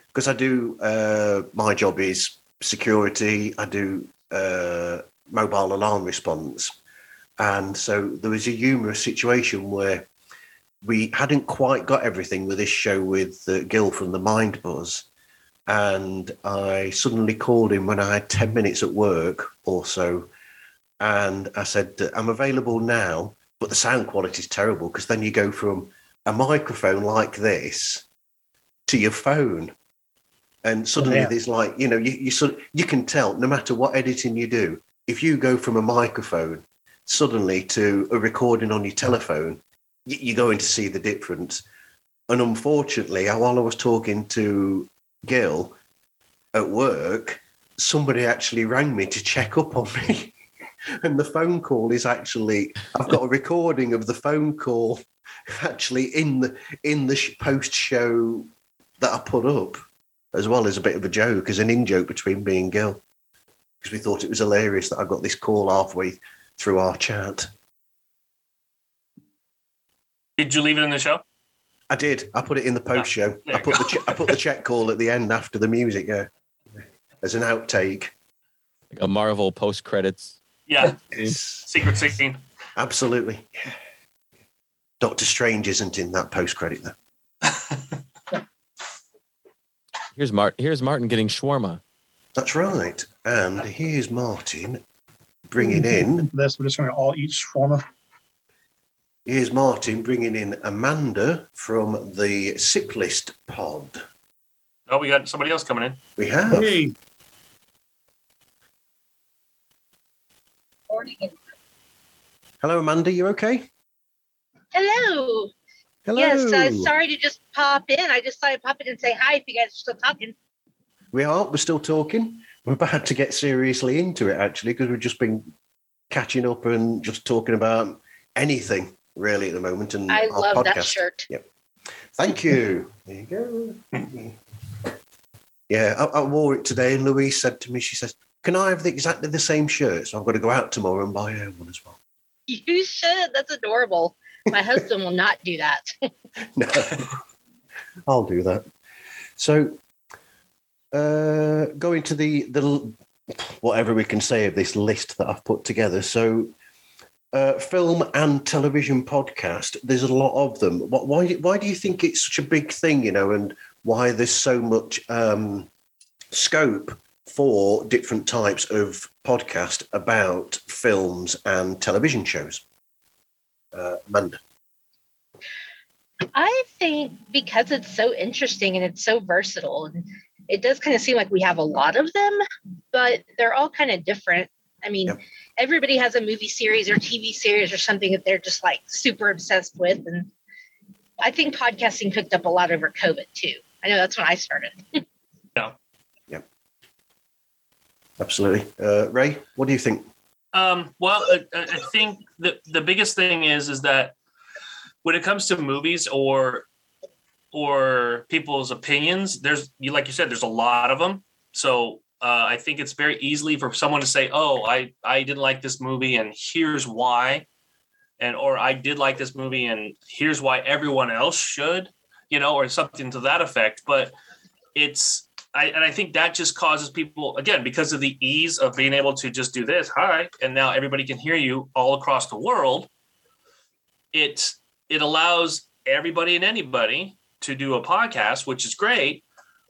because I do uh, my job is security I do uh, mobile alarm response and so there was a humorous situation where we hadn't quite got everything with this show with uh, Gil from the Mind Buzz and I suddenly called him when I had 10 minutes at work or so and I said, I'm available now, but the sound quality is terrible because then you go from a microphone like this to your phone. And suddenly yeah. there's like, you know, you, you sort of, you can tell no matter what editing you do, if you go from a microphone suddenly to a recording on your telephone, you're going to see the difference. And unfortunately, while I was talking to Gil at work, somebody actually rang me to check up on me. and the phone call is actually I've got a recording of the phone call actually in the in the post show that I put up, as well as a bit of a joke, as an in joke between me and Gil, because we thought it was hilarious that I got this call halfway through our chat. Did you leave it in the show? I did. I put it in the post show. I put the che- I put the check call at the end after the music. Yeah, as an outtake. Like a Marvel post credits. Yeah, secret scene. absolutely. Yeah. Doctor Strange isn't in that post credit though. Here's Mart. Here's Martin getting shawarma. That's right. And here's Martin bringing in. This, we're just going to all eat shawarma. Here's Martin bringing in Amanda from the Sip List Pod. Oh, we got somebody else coming in. We have. Hey, Hello, Amanda. You okay? Hello. Hello. Yes, uh, sorry to just pop in. I just thought I'd pop in and say hi if you guys are still talking. We are. We're still talking. We're about to get seriously into it, actually, because we've just been catching up and just talking about anything really at the moment. And I love that podcast. shirt. Thank you. There you go. Yeah, I, I wore it today, and Louise said to me, she says, "Can I have the, exactly the same shirt?" So I've got to go out tomorrow and buy her one as well. You should. That's adorable. My husband will not do that. No, I'll do that. So, uh, going to the the whatever we can say of this list that I've put together. So, uh, film and television podcast. There's a lot of them. Why? Why do you think it's such a big thing? You know, and why there's so much um, scope for different types of podcast about films and television shows. Uh. I think because it's so interesting and it's so versatile, and it does kind of seem like we have a lot of them, but they're all kind of different. I mean, Yep. everybody has a movie series or TV series or something that they're just like super obsessed with. And I think podcasting picked up a lot over COVID too. I know that's when I started. Yeah. Yep. Absolutely. Uh, Ray, what do you think? Um, well, I, I I think the the biggest thing is is that when it comes to movies or or people's opinions, there's you like you said, there's a lot of them. So uh, I think it's very easily for someone to say, "Oh, I I didn't like this movie, and here's why," and or I did like this movie, and here's why everyone else should, you know, or something to that effect. But it's I, and I think that just causes people again because of the ease of being able to just do this hi and now everybody can hear you all across the world it it allows everybody and anybody to do a podcast which is great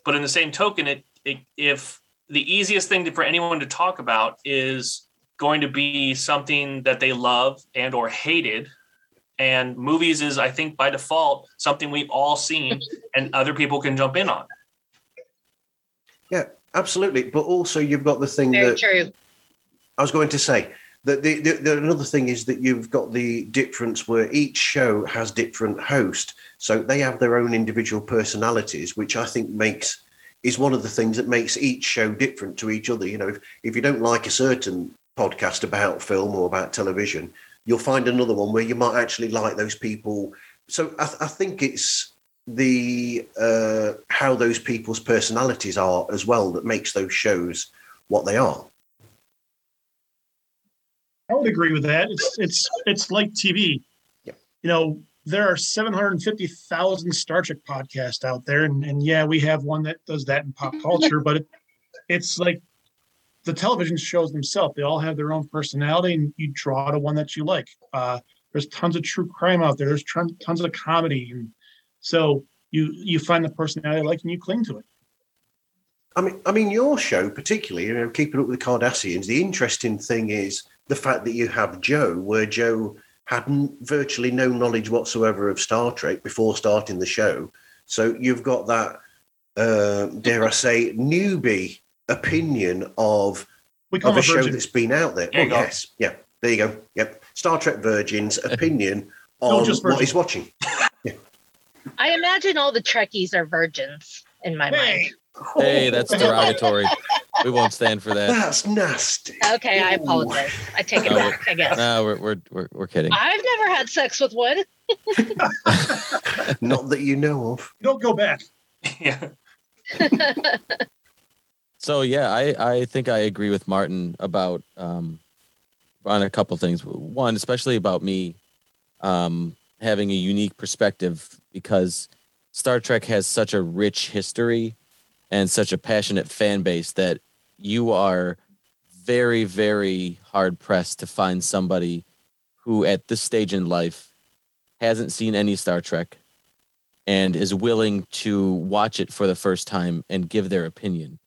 but in the same token it, it if the easiest thing to, for anyone to talk about is going to be something that they love and or hated and movies is i think by default something we've all seen and other people can jump in on yeah Absolutely. But also, you've got the thing Very that true. I was going to say that the, the, the another thing is that you've got the difference where each show has different host so they have their own individual personalities, which I think makes is one of the things that makes each show different to each other. You know, if, if you don't like a certain podcast about film or about television, you'll find another one where you might actually like those people. So I, I think it's the uh, how those people's personalities are as well that makes those shows what they are. I would agree with that. It's it's it's like TV. Yep. You know, there are 750,000 Star Trek podcasts out there, and, and yeah, we have one that does that in pop culture, but it, it's like the television shows themselves. They all have their own personality, and you draw to one that you like. Uh, there's tons of true crime out there. There's tons, of comedy, and so you you find the personality you like, and you cling to it. I mean, I mean, your show particularly, you know, keeping up with the Cardassians. The interesting thing is the fact that you have Joe, where Joe had n- virtually no knowledge whatsoever of Star Trek before starting the show. So you've got that, uh, dare I say, newbie opinion of of a a show that's been out there. There you oh, go. yes, yeah, there you go. Yep, Star Trek Virgin's opinion No, on just what he's watching. I imagine all the Trekkies are virgins in my Hey, Hey, that's derogatory. we won't stand for that. That's nasty. mind. Okay, I apologize. I take it No, back, I guess. No, we're we're we're, we're kidding. I've never had sex with one. Not that you know of. don't go back. yeah So yeah, I I think I agree with Martin about um on a couple things. One, especially about me, um, having a unique perspective because Star Trek has such a rich history and such a passionate fan base that you are very, very hard pressed to find somebody who, at this stage in life, hasn't seen any Star Trek and is willing to watch it for the first time and give their opinion.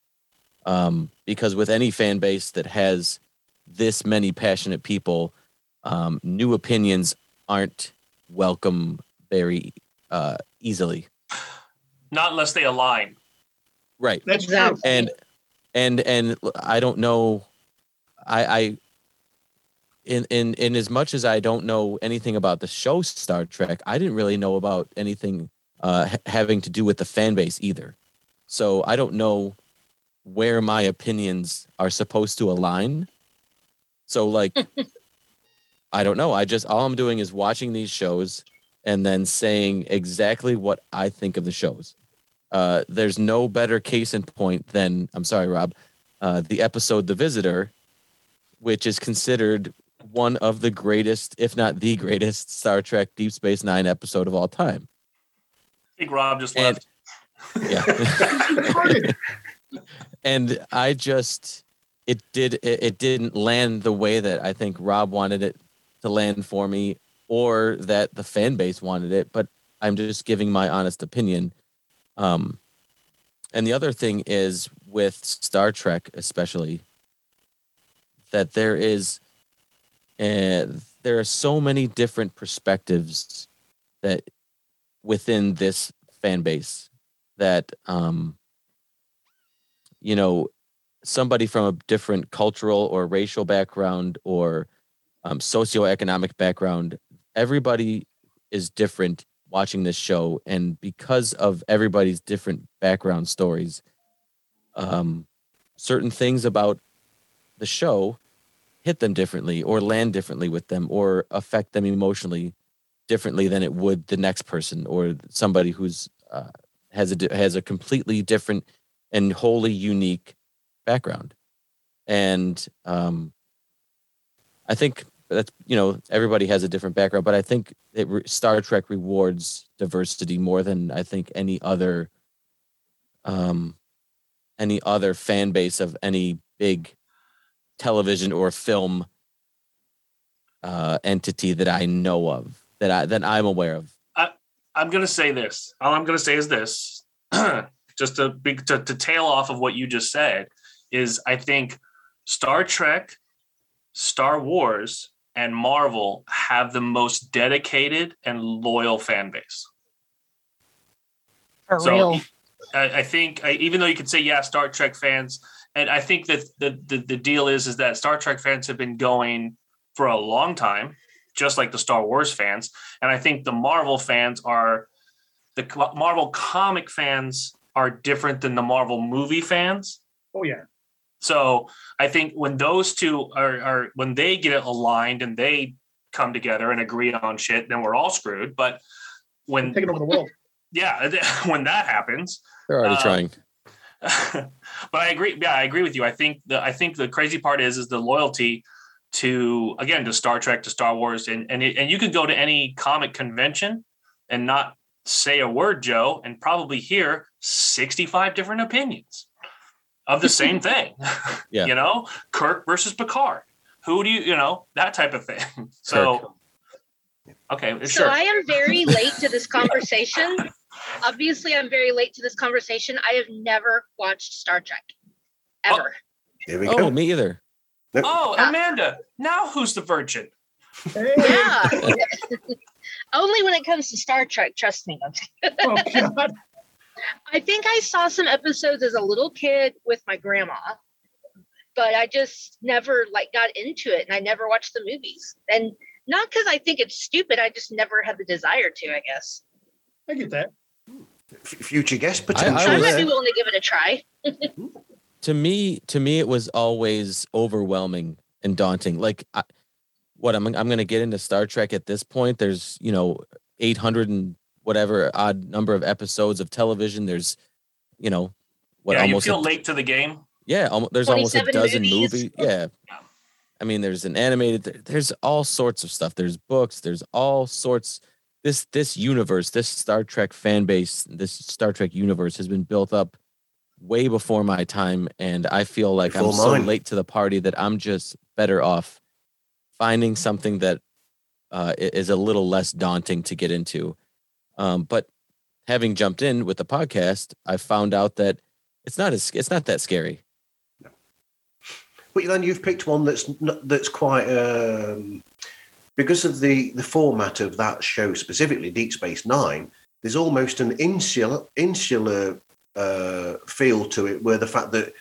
Um, because with any fan base that has this many passionate people, um, new opinions aren't welcome very uh, easily. Not unless they align. Right. That's Exactly. true. and and and I don't know. I I in in in as much as I don't know anything about the show Star Trek, I didn't really know about anything uh, ha- having to do with the fan base either. So I don't know where my opinions are supposed to align. So like, I don't know. I just all I'm doing is watching these shows and then saying exactly what I think of the shows. Uh, there's no better case in point than I'm sorry, Rob, uh, the episode "The Visitor," which is considered one of the greatest, if not the greatest, Star Trek Deep Space Nine episode of all time. I think Rob just And- left. Yeah. And I just it did it, it didn't land the way that I think Rob wanted it to land for me or that the fan base wanted it, but I'm just giving my honest opinion. Um and the other thing is with Star Trek especially that there is uh, there are so many different perspectives that within this fan base that um you know somebody from a different cultural or racial background or um, socioeconomic background everybody is different watching this show and because of everybody's different background stories um, certain things about the show hit them differently or land differently with them or affect them emotionally differently than it would the next person or somebody who's uh, has a has a completely different and wholly unique background. And um i think that's you know everybody has a different background but i think it re- star trek rewards diversity more than i think any other um any other fan base of any big television or film uh entity that i know of that i that i'm aware of I'm going to say this. All I'm to say is this, just to, be, to to tail off of what you just said, is I think Star Trek, Star Wars, and Marvel have the most dedicated and loyal fan base. For So, real. I, I think I, even though you could say yeah, Star Trek fans, and I think that the, the the deal is is that Star Trek fans have been going for a long time, just like the Star Wars fans, and I think the Marvel fans are the Marvel comic fans are different than the Marvel movie fans. Oh yeah. So I think when those two are, are when they get aligned and they come together and agree on shit, then we're all screwed. But when Taking over the world. yeah, when that happens, they're already Uh, trying but I agree. Yeah, I agree with you. I think the I think the crazy part is is the loyalty to again to Star Trek to Star Wars and and it, and you can go to any comic convention and not say a word, Joe, and probably hear sixty five different opinions of the same thing. Yeah. you know, Kirk versus Picard. Who do you you know that type of thing? So. Okay, So sure. I am very late to this conversation. Obviously, I'm very late to this conversation. I have never watched Star Trek. Oh. Ever. Here we oh me either oh, Amanda. Now who's the virgin? Hey. Yeah. Only when it comes to Star Trek, trust me. Oh God. I think I saw some episodes as a little kid with my grandma, but I just never like got into it and I never watched the movies. And not because I think it's stupid, I just never had the desire to, I guess. I get that. F- future guest I I, potential. was- might be there. willing to give it a try. to me to me it was always overwhelming and daunting like I, what i'm i'm going to get into star trek at this point there's you know 800 and whatever odd number of episodes of television there's you know what yeah, you almost feel a, late to the game. yeah almo- there's almost a dozen movies. movies yeah i mean there's an animated there's all sorts of stuff there's books there's all sorts this this universe, this Star Trek fan base, this Star Trek universe has been built up way before my time, and I feel like I'm Before so late to the party that I'm just better off finding something that uh, is a little less daunting to get into. Um, but having jumped in with the podcast, I found out that it's not as it's not that scary. But then you've picked one that's that's quite um, because of the the format of that show specifically, Deep Space Nine. There's almost an insular insular uh, feel to it, where the fact that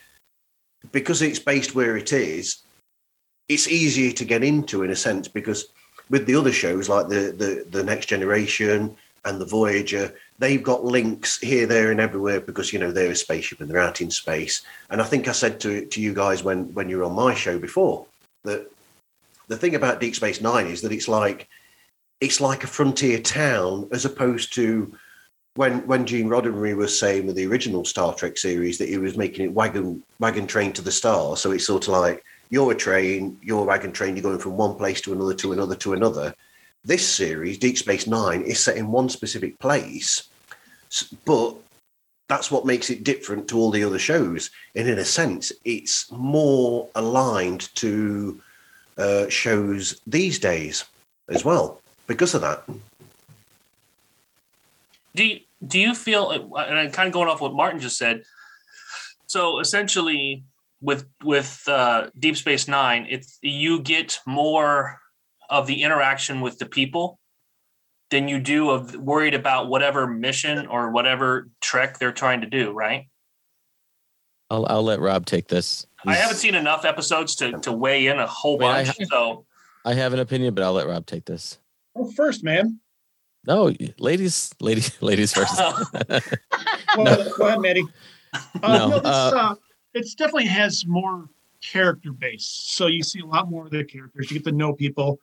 because it's based where it is, it's easier to get into in a sense because with the other shows like the the, the Next Generation and the Voyager, they've got links here, there, and everywhere because you know they're a spaceship and they're out in space. And I think I said to to you guys when when you were on my show before that the thing about Deep Space Nine is that it's like it's like a frontier town as opposed to when when Gene Roddenberry was saying with the original Star Trek series that he was making it wagon wagon train to the stars. So it's sort of like you're a train, you're a wagon train, you're going from one place to another to another to another. This series, Deep Space Nine, is set in one specific place, but that's what makes it different to all the other shows. And in a sense, it's more aligned to uh, shows these days as well because of that. do you, do you feel and i'm kind of going off what martin just said so essentially with with uh, deep space nine it's you get more of the interaction with the people than you do of worried about whatever mission or whatever trek they're trying to do right I'll I'll let Rob take this. i haven't seen enough episodes to, to weigh in a whole Wait, I bunch ha- so I have an opinion, but I'll let Rob take this. Oh, first, man. No, ladies, ladies, ladies first. Well, No. Go ahead, Maddie. Uh, No, no, this, uh, uh, it's definitely has more character base. So you see a lot more of the characters. You get to know people.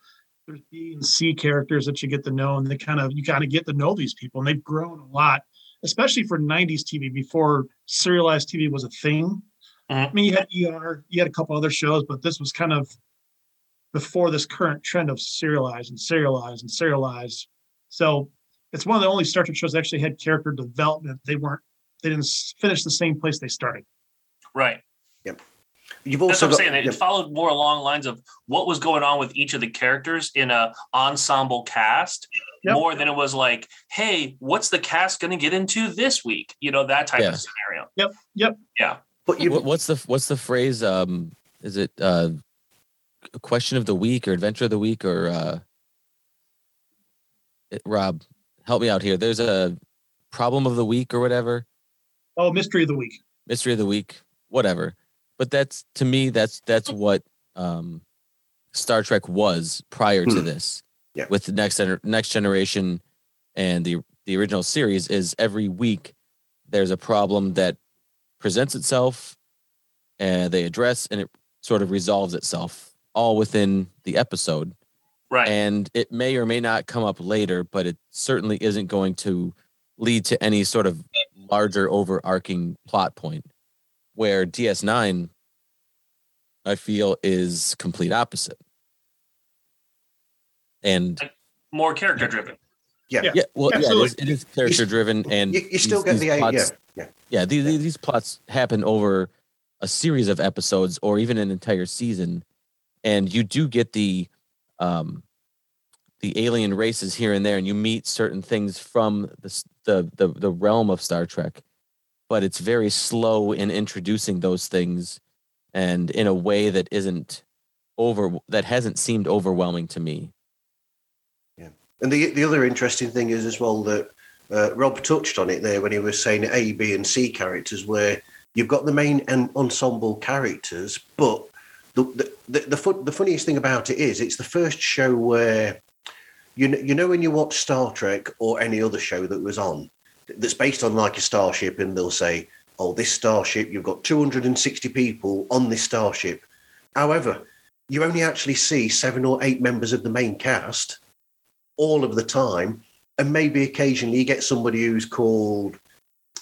There's B and C characters that you get to know, and they kind of you kind of get to know these people, and they've grown a lot, especially for '90s TV before serialized TV was a thing. Mhm. I mean, you had ER, you had a couple other shows, but this was kind of before this current trend of serialized and serialized and serialized. So it's one of the only Star Trek shows that actually had character development. They weren't they didn't finish the same place they started. right You've That's what I'm got saying. It yeah, followed more along lines of what was going on with each of the characters in a ensemble cast, Yep. more than it was like, hey, what's the cast going to get into this week? You know, that type Yeah. of scenario. Yep. Yep. Yeah. but you what's the what's the phrase? Um, is it uh, a question of the week or adventure of the week or uh, it- Rob, help me out here. There's a problem of the week or whatever, Oh, mystery of the week. mystery of the week, whatever. But that's to me, that's that's what um, Star Trek was prior to Hmm. this. Yeah. With the next next generation and the the original series is every week there's a problem that presents itself and they address and it sort of resolves itself all within the episode Right. and it may or may not come up later but it certainly isn't going to lead to any sort of larger overarching plot point where ds9 i feel is complete opposite. And more character driven. yeah. Well yeah, it Absolutely. is, it is character driven and you, you still these- get the yeah plots- yeah. Yeah these, these these plots happen over a series of episodes or even an entire season. And you do get the um the alien races here and there and you meet certain things from the the the, the realm of Star Trek but it's very slow in introducing those things and in a way that isn't over that hasn't seemed overwhelming to me Yeah. And the the other interesting thing is as well that uh, Rob touched on it there when he was saying A, B, and C characters, where you've got the main and ensemble characters, but the the the, the, fu- the funniest thing about it is it's the first show where you know, you know when you watch Star Trek or any other show that was on that's based on like a starship, and they'll say, "Oh, this starship, you've got 260 people on this starship." However, you only actually see seven or eight members of the main cast all of the time, and maybe occasionally you get somebody who's called,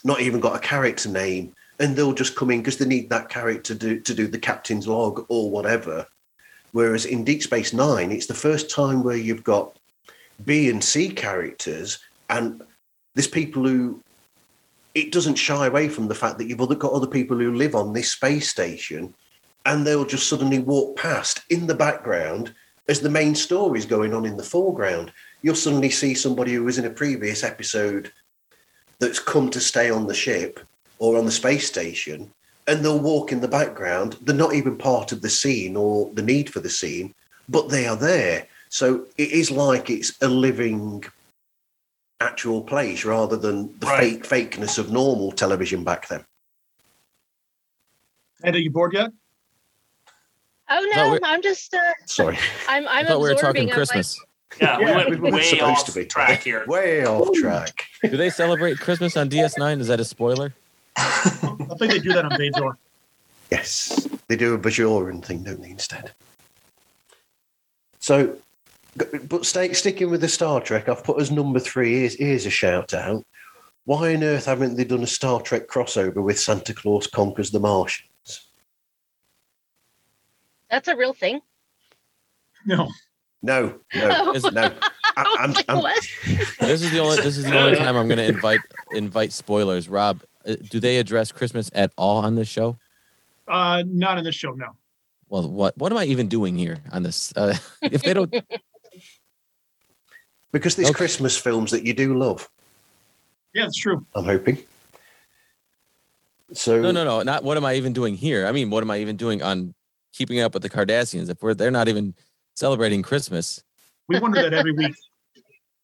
not even got a character name, and they'll just come in because they need that character to do, to do the captain's log or whatever. Whereas in Deep Space Nine, it's the first time where you've got B and C characters, and there's people who it doesn't shy away from the fact that you've got other people who live on this space station, and they'll just suddenly walk past in the background as the main story is going on in the foreground. You'll suddenly see somebody who was in a previous episode that's come to stay on the ship or on the space station, and they'll walk in the background. They're not even part of the scene or the need for the scene, but they are there. So it is like it's a living actual place rather than the Right. fake fakeness of normal television back then. Ed, are you bored yet? Oh No, no, I'm just uh, Sorry. I'm I I'm thought we were talking I'm like, Christmas. Yeah, Yeah, we we went were way supposed off to be. track here. Way off track. Do they celebrate Christmas on DS9? Is that a spoiler? I think they do that on Bajor. Yes, they do a Bajoran thing, don't they, instead? So, but stay, sticking with the Star Trek, I've put as number three. Here's, here's a shout out. Why on earth haven't they done a Star Trek crossover with Santa Claus Conquers the Martians? That's a real thing. No, No, no, Is- no. I, I I'm, was like, I'm- This is the only this is the only time I'm going to invite invite spoilers. Rob, uh, do they address Christmas at all on this show? uh, not on this show. No. Well, what what am I even doing here on this? Uh, if they don't, because there's Okay. Christmas films that you do love. Yeah, it's true. I'm hoping. So no, no, no, not what am I even doing here? I mean, what am I even doing on Keeping Up with the Cardassians? If we're they're not even celebrating Christmas. We wonder that every week.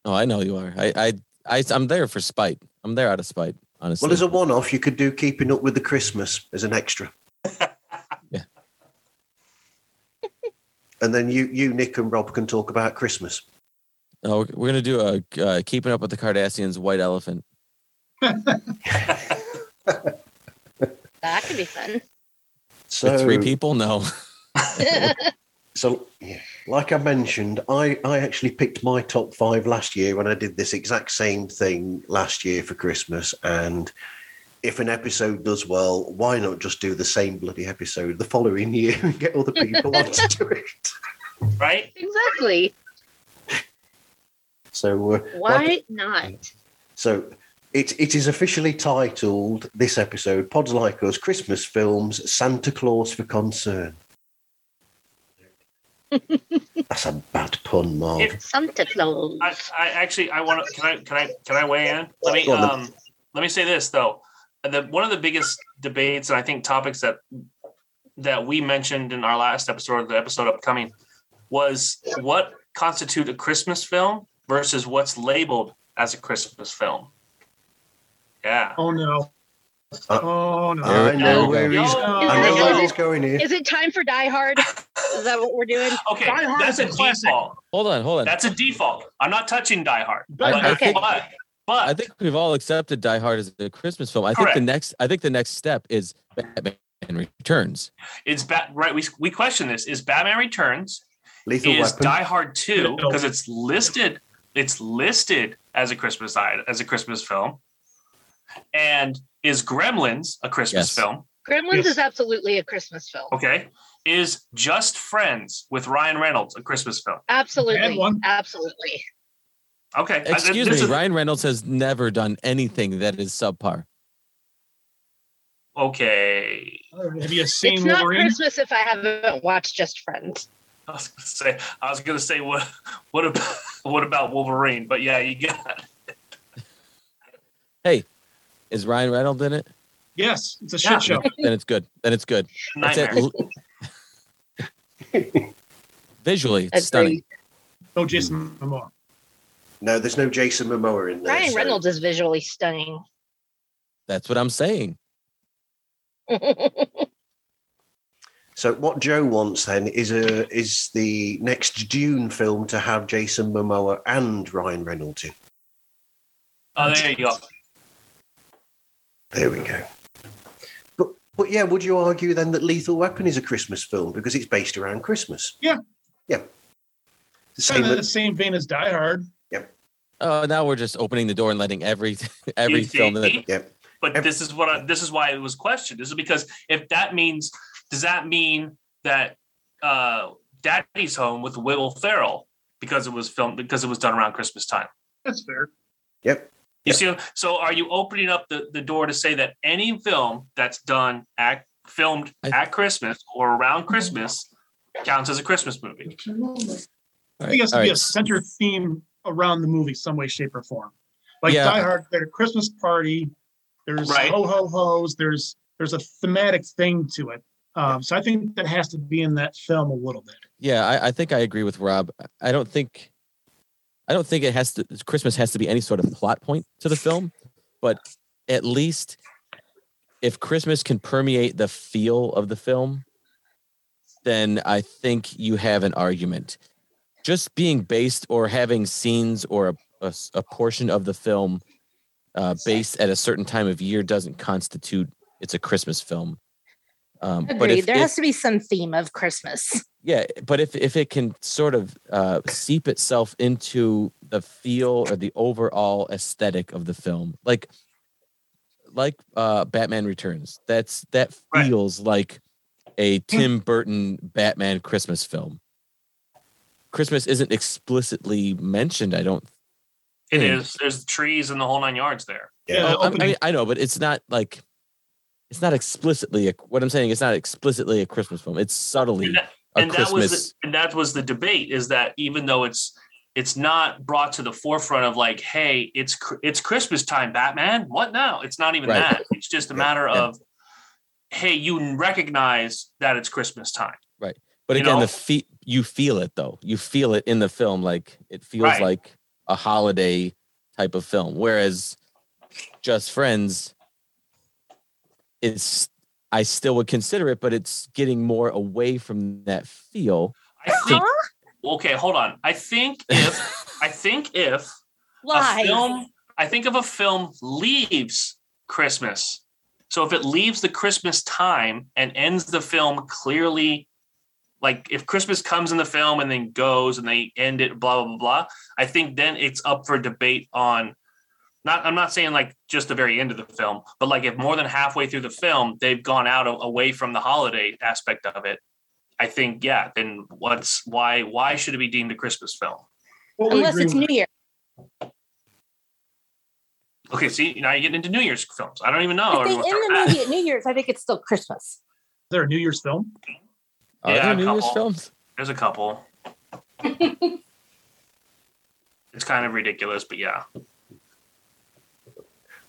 Oh, I know you are. I I, I I'm there for spite. I'm there out of spite. Honestly. well, as a one-off, you could do Keeping Up with the Christmas as an extra. Yeah. And then you, you, Nick, and Rob can talk about Christmas. No, we're, we're gonna do a uh, Keeping Up with the Cardassians White Elephant. That could be fun. So With three people? No. So, like I mentioned, I, I actually picked my top five last year when I did this exact same thing last year for Christmas. And if an episode does well, why not just do the same bloody episode the following year and get other people on to do it? Right? exactly. So, uh, Why like- not? so it, it is officially titled this episode Pods Like Us Christmas Films Santa Claus for Concern. That's a bad pun, Mark. It- Santa Claus. I, I actually I want to can I can I can I weigh in? Let me Go on then. um let me say this though. The one of the biggest debates and I think topics that that we mentioned in our last episode or the episode upcoming was what constitute a Christmas film versus what's labeled as a Christmas film. Yeah. Oh no. Uh, oh no. I know No. where he's, Yo, I know is where it- he's going here. Is it time for Die Hard? Is that what we're doing? Okay, Die Hard that's a a classic. default. Hold on, hold on. That's a default. I'm not touching Die Hard. But- But, Okay. but, but I think we've all accepted Die Hard as a Christmas film. I think the Correct. next I think the next step is Batman Returns. it's bat right. We we question this. Is Batman Returns Lethal is Weapon. Die Hard 2 because it's listed it's listed as a Christmas side as a Christmas film. And is Gremlins a Christmas Yes. film? Gremlins Yes. is absolutely a Christmas film. Okay. Is Just Friends with Ryan Reynolds a Christmas film? Absolutely. Absolutely. Okay. Excuse this me, is- Ryan Reynolds has never done anything that is subpar. Okay. Have you seen it's not Christmas if I haven't watched Just Friends. I was gonna say I was gonna say what what about what about Wolverine? But yeah, you got it. Hey, Is Ryan Reynolds in it? Yes, it's a shit Yeah. show. Then it's good. Then it's good. That's nightmare. it. Visually, it's stunning. Agreed. No, Jason Momoa. No, there's no Jason Momoa in there. Ryan so- Reynolds is visually stunning. That's what I'm saying. So what Joe wants then is a is the next Dune film to have Jason Momoa and Ryan Reynolds in. Oh, there you go. There we go. But but yeah, would you argue then that Lethal Weapon is a Christmas film because it's based around Christmas? Yeah. Yeah. The Kind same of the same vein as Die Hard. Yep. Oh, now we're just opening the door and letting every every You film that see? yeah. But this is what I, this is why it was questioned. This is because if that means, does that mean that uh, Daddy's Home with Will Ferrell because it was filmed because it was done around Christmas time. That's fair. Yep. You see, so are you opening up the, the door to say that any film that's done at filmed I- at Christmas or around Christmas counts as a Christmas movie? I think it has to All be a center theme around the movie, some way, shape, or form. Like Yeah. Die Hard, there's a Christmas party. There's Right. ho ho hos. There's there's a thematic thing to it. Um, so I think that has to be in that film a little bit. Yeah, I, I think I agree with Rob. I don't think I don't think it has to Christmas has to be any sort of plot point to the film, but at least if Christmas can permeate the feel of the film, then I think you have an argument. Just being based or having scenes or a a portion of the film uh, based at a certain time of year doesn't constitute it's a Christmas film. Um, but Agreed. if, there if- has to be some theme of Christmas. yeah, but if if it can sort of uh, seep itself into the feel or the overall aesthetic of the film, like like uh, Batman Returns, that's that Right. feels like a Tim Burton Batman Christmas film. Christmas isn't explicitly mentioned. I don't. It Hmm. is. There's trees and the whole nine yards there. Yeah, Yeah. Oh, I, I mean, I know, but it's not like it's not explicitly. A, what I'm saying, it's not explicitly a Christmas film. It's subtly And that, a and that was Christmas. the, and that was the debate is that even though it's it's not brought to the forefront of like, hey, it's it's Christmas time, Batman. What now? It's not even Right. that. It's just a Yeah, matter yeah. of, hey, you recognize that it's Christmas time. Right. But you again, know? the fe- you feel it though. You feel it in the film, like it feels Right. like a holiday type of film. Whereas Just Friends, it's I still would consider it, but it's getting more away from that feel. I think. Huh? Okay, hold on. I think if I think if a film, I think if a film leaves Christmas, so if it leaves the Christmas time and ends the film clearly, like if Christmas comes in the film and then goes and they end it, blah blah blah blah. I think then it's up for debate on. Not, I'm not saying like just the very end of the film, but like if more than halfway through the film they've gone out a- away from the holiday aspect of it, I think yeah. Then what's why why should it be deemed a Christmas film? Totally Unless it's New Year. Okay, see now you're getting into New Year's films. I don't even know. If they end the movie at New Year's, I think it's still Christmas. Is there a New Year's film? Are Yeah, there a New Year's films? There's a couple. it's kind of ridiculous, but yeah.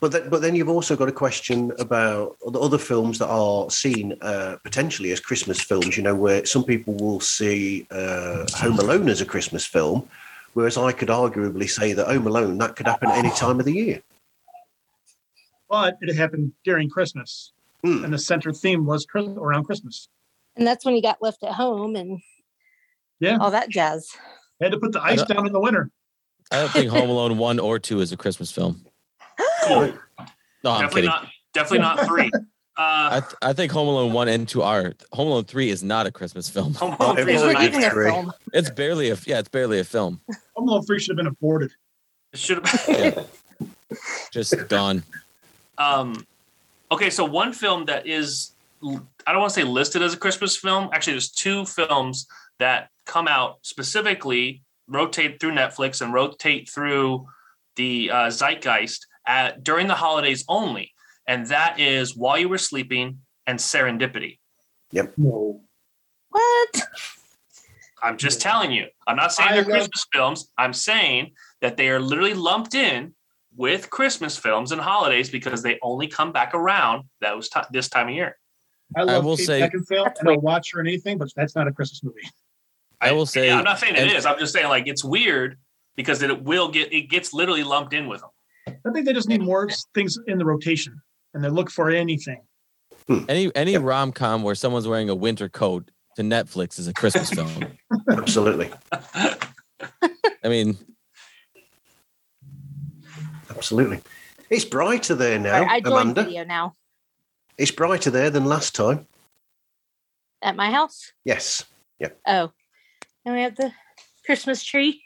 But then, but then you've also got a question about the other films that are seen uh, potentially as Christmas films. You know, where some people will see uh, Home Alone as a Christmas film, whereas I could arguably say that Home Alone that could happen at any time of the year. But it happened during Christmas, Hmm. and the center theme was around Christmas. And that's when you got left at home and Yeah. all that jazz. Had to put the ice down in the winter. I don't think Home Alone one or two is a Christmas film. Cool. No, I'm definitely kidding. not. Definitely not three. I, Uh, th- I think Home Alone one and two are. Home Alone three is not a Christmas film. Home Alone three is everyone a We're Like even nightmare. a three. film. It's barely a yeah. It's barely a film. Home Alone 3 should have been aborted. It should have. Just gone. Um, okay, so one film that is, I don't want to say listed as a Christmas film. Actually, there's two films that come out specifically, rotate through Netflix and rotate through the uh, zeitgeist at, during the holidays only. And that is While You Were Sleeping and Serendipity. Whoa. What? I'm just telling you. I'm not saying I they're love- Christmas films. I'm saying that they are literally lumped in with Christmas films and holidays because they only come back around that was this time of year. I love will Kate say- Beckinsale, That's and I'll weird. watch her in anything, but that's not a Christmas movie. I will say- yeah, I'm not saying it is. I'm just saying like it's weird because it will get it gets literally lumped in with them. I think they just need more things in the rotation, and they look for anything. Hmm. Any any rom com where someone's wearing a winter coat to Netflix is a Christmas film. Absolutely, I mean, absolutely. It's brighter there now, Sorry, I joined Amanda. video now It's brighter there than last time. at my house. Yes. Yeah. Oh, and we have the Christmas tree.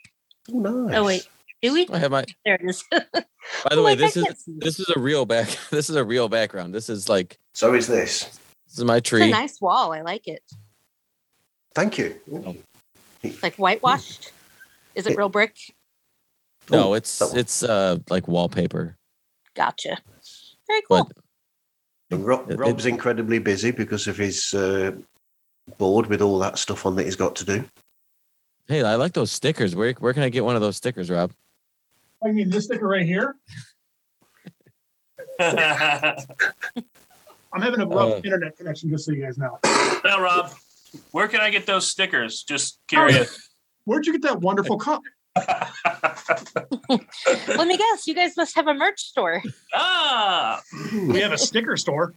Oh, nice. Oh wait, do we? I have my. There it is. By the Oh, way, wait, I this is this is a real back. This is a real background. This is like So is this. this is my It's a tree. nice wall. I like it. Thank you. Oh. It's like whitewashed. Is it real brick? No, Oh, it's that it's uh like wallpaper. Gotcha. Very cool. But Rob, It- it- Rob's incredibly busy because of his uh, board with all that stuff on that he's got to do. hey, I like those stickers. Where where can I get one of those stickers, Rob? I mean, this sticker right here. I'm having a rough Uh. internet connection, just so you guys know. now, Rob, where can I get those stickers? Just curious. Where'd you get that wonderful cup? Let me guess. You guys must have a merch store. ah, We have a sticker store.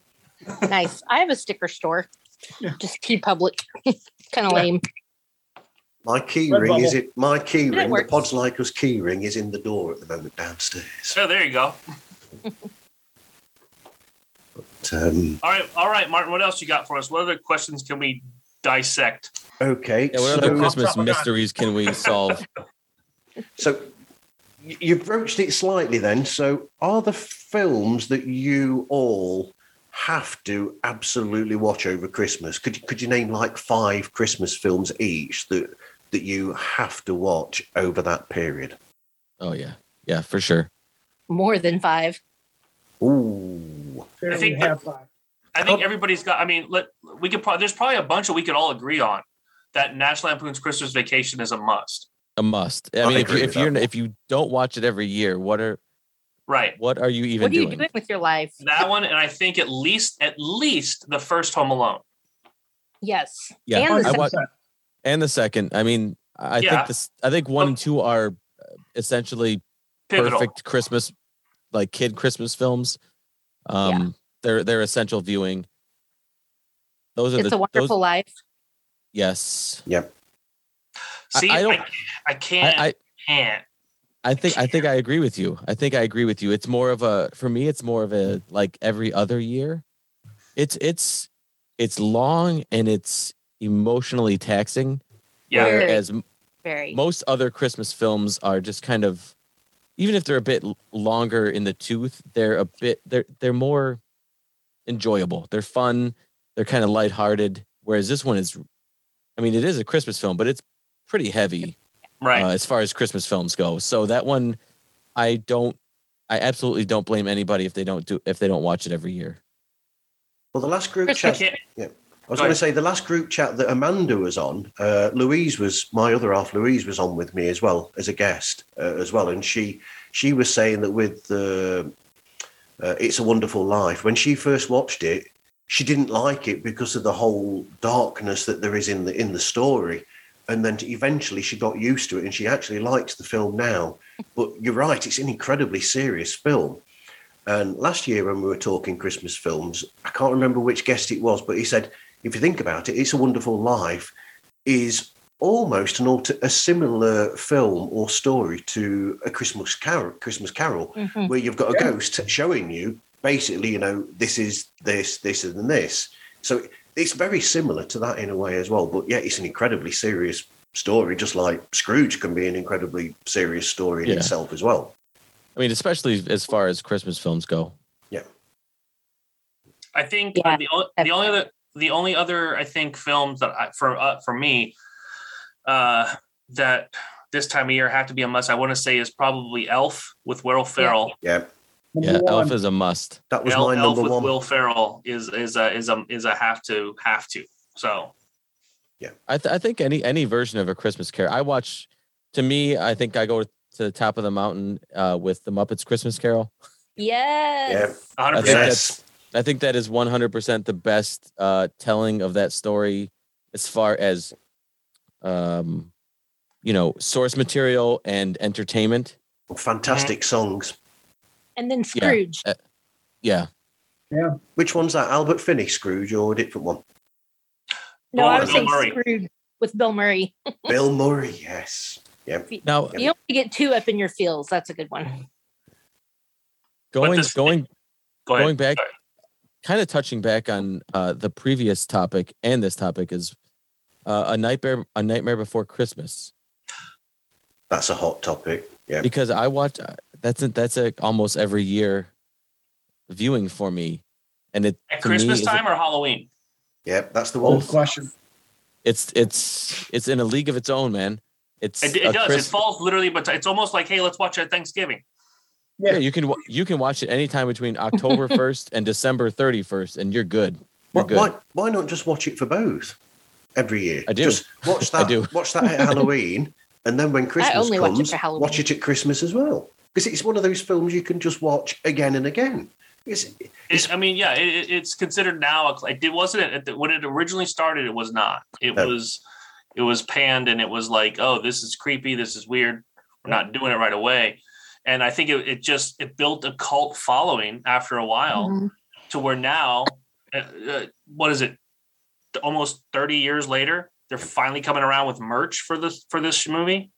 Nice. I have a sticker store. Yeah. Just TeePublic. kind of lame. My key Red ring is it. My key It ring, the works. Pods Like Us key ring, is in the door at the moment downstairs. so there you go. But, um, All right, all right, Martin. What else you got for us? What other questions can we dissect? okay, Yeah, what other Christmas mysteries can we solve? so you've broached it slightly. Then, so are the films that you all have to absolutely watch over Christmas? Could you, could you name like five Christmas films each that that you have to watch over that period? Oh yeah, yeah, for sure. More than five. Ooh, I think have five. I think everybody's got. I mean, let we could. Probably, there's probably a bunch of we could all agree on that National Lampoon's Christmas Vacation is a must. A must. I I mean, if you, if you're if you don't watch it every year, what are Right. what are you even what are you doing? doing with your life? That one, and I think at least at least the first Home Alone. Yes. Yeah, And the I second- watch and the second. I mean, I Yeah. think this. I think one and two are uh, essentially Pivotal. perfect Christmas, like kid Christmas films. Um, they're they're essential viewing. Those are It's the a wonderful those, life. yes. Yep. See, I I, don't- I, can't. I, I can't. I think I think I agree with you. I think I agree with you. It's more of a for me. It's more of a like every other year. It's it's it's long and it's emotionally taxing. Yeah. Very. Whereas m- Very. most other Christmas films are just kind of, even if they're a bit longer in the tooth, they're a bit they're they're more enjoyable. They're fun. They're kind of lighthearted. Whereas this one is, I mean, it is a Christmas film, but it's pretty heavy Right. uh, as far as Christmas films go. So that one, I don't, I absolutely don't blame anybody if they don't do if they don't watch it every year. well, the last group I chat. can't. I was going to say the last group chat that Amanda was on, uh, Louise was my other half. Louise was on with me as well as a guest uh, as well, and she she was saying that with the uh, "It's a Wonderful Life," when she first watched it, she didn't like it because of the whole darkness that there is in the in the story, and then eventually she got used to it, and she actually likes the film now. But you're right; it's an incredibly serious film. And last year, when we were talking Christmas films, I can't remember which guest it was, but he said, if you think about it, It's a Wonderful Life is almost an alter- a similar film or story to a Christmas Carol, Christmas Carol, Mhm. where you've got a ghost showing you basically, you know, this is this, this, and this. So it's very similar to that in a way as well. But yeah, it's an incredibly serious story, just like Scrooge can be an incredibly serious story in Yeah. itself as well. I mean, especially as far as Christmas films go. Yeah. I think Yeah, the, o- the only other the only other I think films that I, for uh, for me uh, that this time of year have to be a must. I want to say is probably Elf with Will Ferrell. Yeah, Yeah, Number Elf is a must. that was El- my Elf number with one. Will Ferrell is is a is a is a have to have to. So yeah, I, th- I think any any version of a Christmas Carol. I watch. To me, I think I go to the top of the mountain uh, with the Muppets Christmas Carol. Yes. 100. I think percent Yes. I think that is 100% the best uh, telling of that story as far as, um, you know, source material and entertainment. Fantastic songs. And then Scrooge. Yeah. Scrooge. Yeah. Yeah. Which one's that? Albert Finney Scrooge or a different one? No, Oh, I was Bill saying Murray. Scrooge with Bill Murray. Bill Murray, yes. Yeah. Now, You don't get two up in your feels. That's a good one. going this- going Go going back, Sorry. Kind of touching back on uh, the previous topic and this topic is uh, a nightmare a nightmare before Christmas. That's a hot topic. Yeah. because I watch uh, that's a, that's a almost every year viewing for me, and it At to me Christmas is- time or Halloween? Yeah, that's the one. Old question. It's it's it's in a league of its own, man. It's It, it does. Chris- It falls literally, but it's almost like, hey, let's watch it at Thanksgiving. Yeah, you can you can watch it anytime between October first and December thirty first, and you're good. You're Why, good. why, why not just watch it for both every year? I do. Just watch I that. do. Watch that at Halloween, and then when Christmas only watch it comes, for watch it at Christmas as well. Because it's one of those films you can just watch again and again. It's, it's It, I mean, yeah, it, it- it's considered now. a- It wasn't at the, when it originally started. It was not. It No. was, it was panned, and it was like, oh, this is creepy. This is weird. We're not doing it right away. And I think it, it just it built a cult following after a while Mhm. to where now, uh, uh, what is it? Almost thirty years later, they're finally coming around with merch for this for this movie.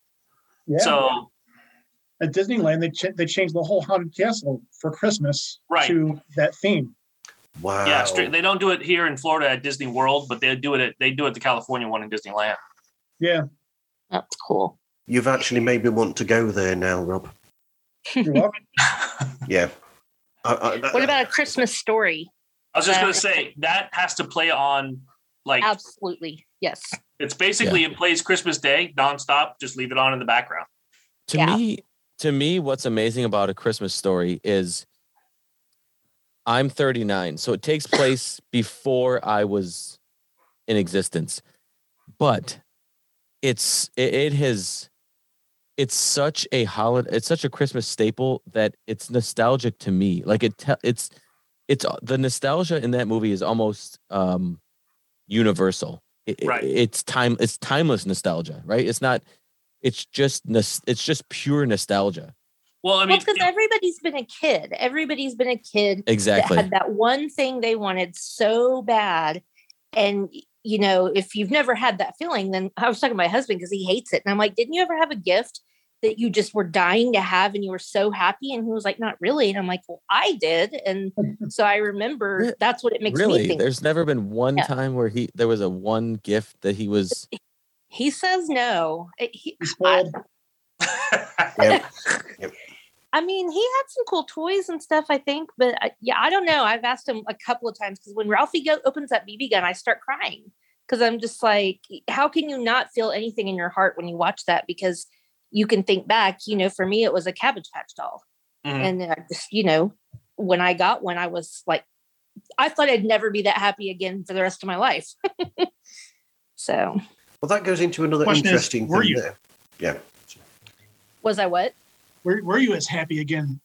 Yeah. So At Disneyland, they ch- they changed the whole haunted castle for Christmas Right. to that theme. wow. yeah, straight, they don't do it here in Florida at Disney World, but they do it at they do it the California one in Disneyland. Yeah. That's cool. You've actually made me want to go there now, Rob. You're welcome. Yeah. I, I, What about a Christmas story? I was just Uh, gonna say that has to play on like Absolutely. Yes. it's basically it plays Christmas Day nonstop. Just leave it on in the background. to Yeah. me to me what's amazing about a christmas story is i'm 39 so it takes place before i was in existence but it's it, it has it's such a holiday it's such a christmas staple that it's nostalgic to me like it te- it's it's the nostalgia in that movie is almost um universal It- it- Right. it's time it's timeless nostalgia right it's not it's just it's just pure nostalgia Well, I mean, because everybody's been a kid. Everybody's been a kid exactly that had that one thing they wanted so bad. And you know, if you've never had that feeling, then I was talking to my husband because he hates it. And I'm like, didn't you ever have a gift that you just were dying to have and you were so happy? And he was like, not really. And I'm like, well, I did. And so I remember that's what it makes me really think. there's never been one Yeah. time where he there was a one gift that he was He says no. Uh, He, He's spoiled. Yep. I mean, he had some cool toys and stuff, I think, but I, yeah, I don't know. I've asked him a couple of times because when Ralphie go, opens that BB gun, I start crying because I'm just like, how can you not feel anything in your heart when you watch that? Because you can think back, you know, for me, it was a Cabbage Patch doll. Mhm. And I just, you know, when I got one, I was like, I thought I'd never be that happy again for the rest of my life. so, Well, that goes into another Question is, interesting were thing you? there. Yeah. was I what? Were, were you as happy again?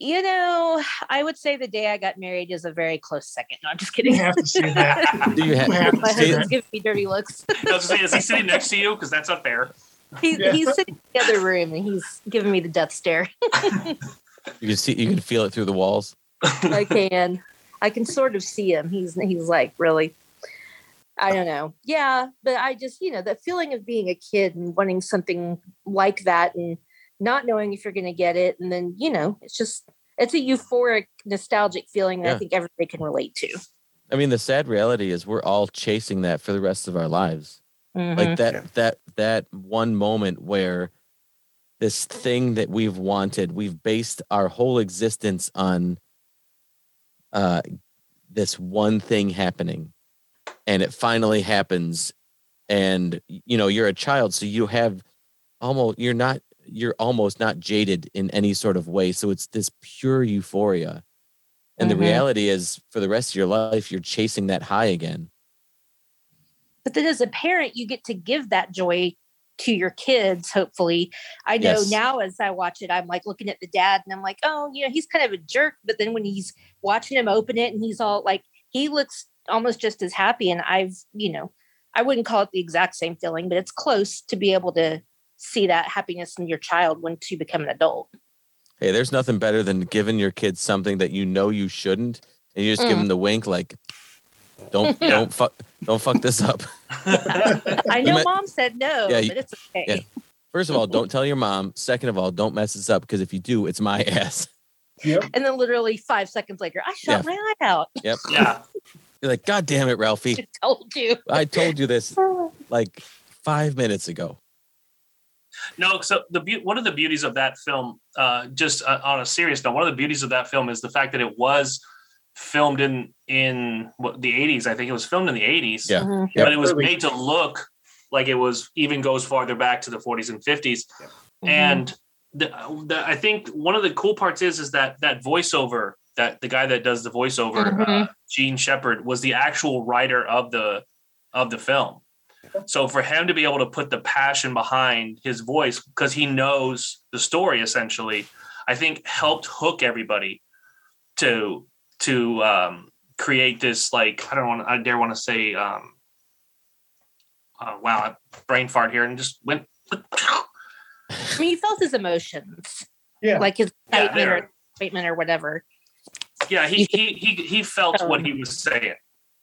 You know, I would say the day I got married is a very close second. No, I'm just You kidding. have to say that. do you You have have My to say husband's that. giving me dirty looks. I was say, is he sitting next to you? Because that's unfair. He's, Yeah. he's sitting in the other room and he's giving me the death stare. you can see you can feel it through the walls I can, I can sort of see him. He's he's like really, I don't know. Yeah, but I just you know that feeling of being a kid and wanting something like that and not knowing if you're going to get it, and then you know it's just it's a euphoric, nostalgic feeling that I think everybody can relate to. i mean the sad reality is we're all chasing that for the rest of our lives Mhm. like that Yeah. that that one moment where this thing that we've wanted we've based our whole existence on uh this one thing happening and it finally happens and you know you're a child so you have almost you're not you're almost not jaded in any sort of way. So it's this pure euphoria. And Mhm. the reality is for the rest of your life you're chasing that high again. But then as a parent you get to give that joy to your kids hopefully. I know Yes. now as i watch it i'm like looking at the dad and i'm like oh you know he's kind of a jerk. But then when he's watching him open it and he's all like he looks almost just as happy. And i've you know i wouldn't call it the exact same feeling but it's close to be able to see that happiness in your child once you become an adult Hey, there's nothing better than giving your kids something that you know you shouldn't, and you just give Mm. them the wink, like, "Don't, Yeah. don't fuck, don't fuck this up." i know might- mom said no Yeah, you- but it's okay yeah. First of all, don't tell your mom. Second of all, don't mess this up because if you do, it's my ass. Yep. and then literally five seconds later i shot my eye out Yep. Yeah. You're like, God damn it, Ralphie! i told you I told you this like five minutes ago. No, so the beau- one of the beauties of that film, uh, just uh, on a serious note, one of the beauties of that film is the fact that it was filmed in in what, the '80s. I think it was filmed in the '80s, Yeah. Mhm. Yep. but it was made to look like it was even goes farther back to the 40s and 50s. Mhm. And the, the, I think one of the cool parts is is that that voiceover that the guy that does the voiceover, uh, Mhm. Jean Shepherd, was the actual writer of the of the film. So for him to be able to put the passion behind his voice because he knows the story essentially, I think helped hook everybody to to um, create this like I don't want I dare want to say um, uh, wow brain fart here and just went I mean, he felt his emotions, Yeah. like his Yeah, excitement there. or excitement or whatever. yeah he he he, he felt what he was saying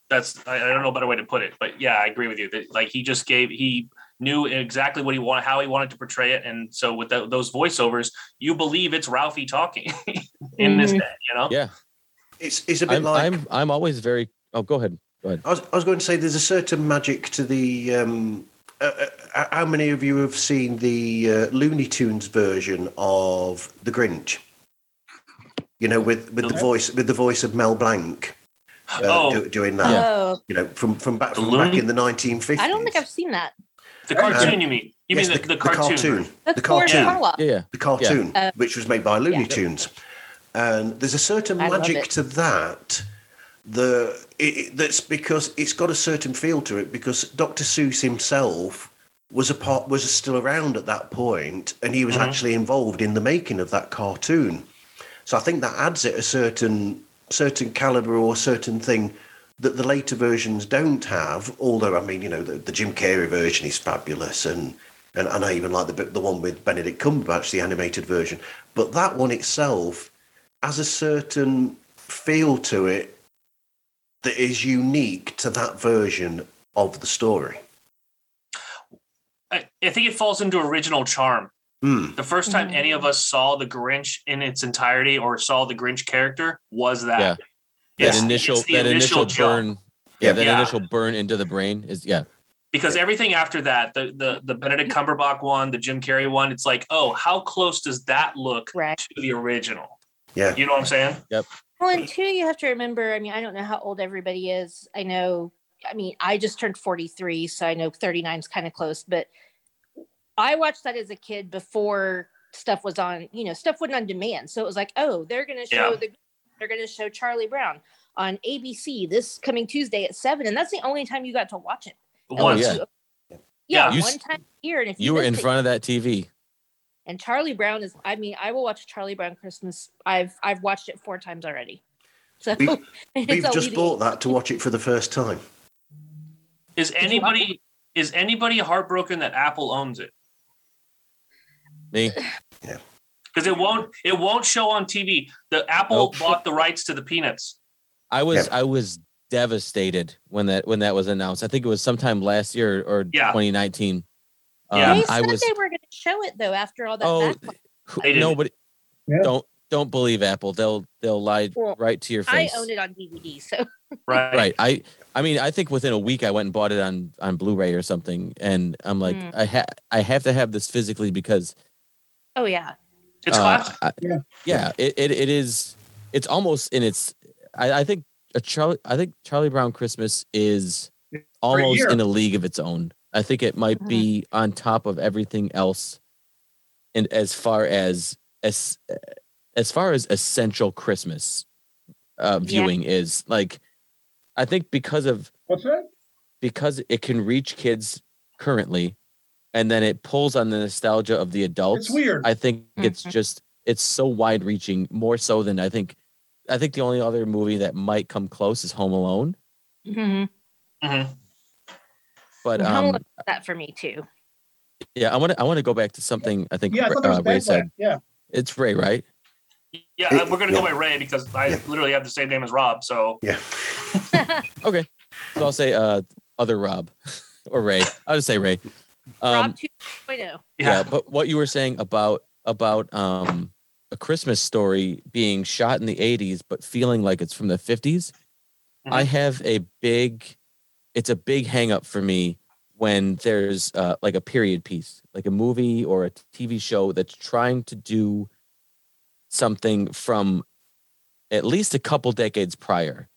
that's I, I don't know a better way to put it but yeah i agree with you that like he just gave he knew exactly what he wanted how he wanted to portray it and so with tho- those voiceovers you believe it's ralphie talking in this Mhm. day you know Yeah. It's it's a bit I'm, like I'm I'm always very. Oh, go ahead. Go ahead. I was, I was going to say there's a certain magic to the. Um, uh, uh, how many of you have seen the uh, Looney Tunes version of The Grinch? You know, with, with the The- voice with the voice of Mel Blanc uh, oh do, doing that. Oh, You know, from from back from back in the 1950s. I don't think I've seen that. the cartoon you mean you Yes, mean the, the, cartoon, The cartoon. Yeah, yeah. the cartoon, Uh, which was made by Looney yeah. Tunes, and there's a certain I magic to that. The it, it- that's because it's got a certain feel to it. Because Dr. Seuss himself was a part was still around at that point, and he was Mhm. actually involved in the making of that cartoon. So I think that adds it a certain certain caliber or certain thing that the later versions don't have. Although I mean, you know, the, the Jim Carrey version is fabulous, and and, and I even like the the one with Benedict Cumberbatch, the animated version. But that one itself has a certain feel to it that is unique to that version of the story. I think it falls into original charm Hmm. the first time any of us saw the grinch in its entirety or saw the grinch character was that Yeah. It's- that initial it's that initial, jump. burn. Yeah, Yeah. that Yeah. initial burn into the brain is yeah. because everything after that the the the benedict cumberbatch one the jim carrey one it's like oh how close does that look Right. to the original Yeah. you know what i'm saying Yep. Well, and two, you have to remember. I mean, I don't know how old everybody is. I know. I mean, I just turned forty-three, so I know thirty-nine is kind of close. But I watched that as a kid before stuff was on. You know, stuff wasn't on demand, so it was like, oh, they're going to show Yeah. the, they're going to show Charlie Brown on ABC this coming Tuesday at seven, and that's the only time you got to watch it. Once. yeah. Yeah, Yeah. You one time a year, and if You were in it- front of that TV. And Charlie Brown is. I mean, I will watch Charlie Brown Christmas. I've I've watched it four times already. So We- it's We've just bought that to watch it for the first time. is anybody is anybody heartbroken that apple owns it Me. because it won't it won't show on tv the apple Nope. bought the rights to the peanuts I was Yeah. I was devastated when that when that was announced. I think it was sometime last year or Yeah. 2019. Yeah. Um, They I said was they were going to show it though after all that. oh backlash. who- nobody Yeah. don't don't believe Apple. They'll they'll lie Well, right to your face. I own it on DVD, so right Right. I I mean I think within a week I went and bought it on on Blu-ray or something, and I'm like Mm. I ha- I have to have this physically because oh yeah, it's uh, classic I- Yeah. yeah, it, it it is. It's almost in its. I, I think a Charlie. I think Charlie Brown Christmas is almost year. in a league of its own. I think it might be on top of everything else, and as far as as as far as essential Christmas uh, Yeah. viewing is like, I think because of What's that? because it can reach kids currently, and then it pulls on the nostalgia of the adults. It's weird. I think it's Mhm. just it's so wide reaching, more so than I think. I think the only other movie that might come close is Home Alone, Mhm. Mhm. but Home um, Alone—that for me too. yeah, I want to I want to go back to something I think yeah, I thought there was uh, Ray said. Yeah. It's Ray, right? yeah It- we're gonna go by ray because i Yeah. literally have the same name as rob so Yeah. Okay, so I'll say uh other Rob or Ray. I'll just say Ray. Um, Rob 2.0. yeah. yeah but what you were saying about about um a christmas story being shot in the 80s but feeling like it's from the 50s i Mhm. have a big it's a big hang up for me when there's uh, like a period piece like a movie or a tv show that's trying to do something from at least a couple decades prior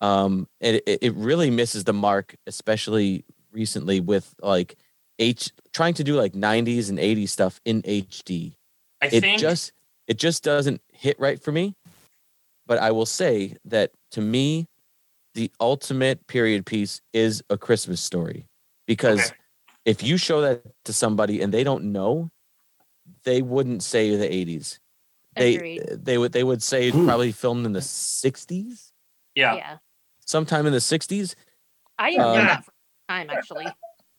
um it, it, it really misses the mark especially recently with like H trying to do like 90s and 80s stuff in HD. I It think just it just doesn't hit right for me. But I will say that to me, the ultimate period piece is a Christmas story. Because Okay. if you show that to somebody and they don't know, they wouldn't say the 80s. They Agreed. they would they would say Hmm. probably filmed in the 60s, yeah. yeah. sometime in the 60s. I didn't know Um, that for time actually.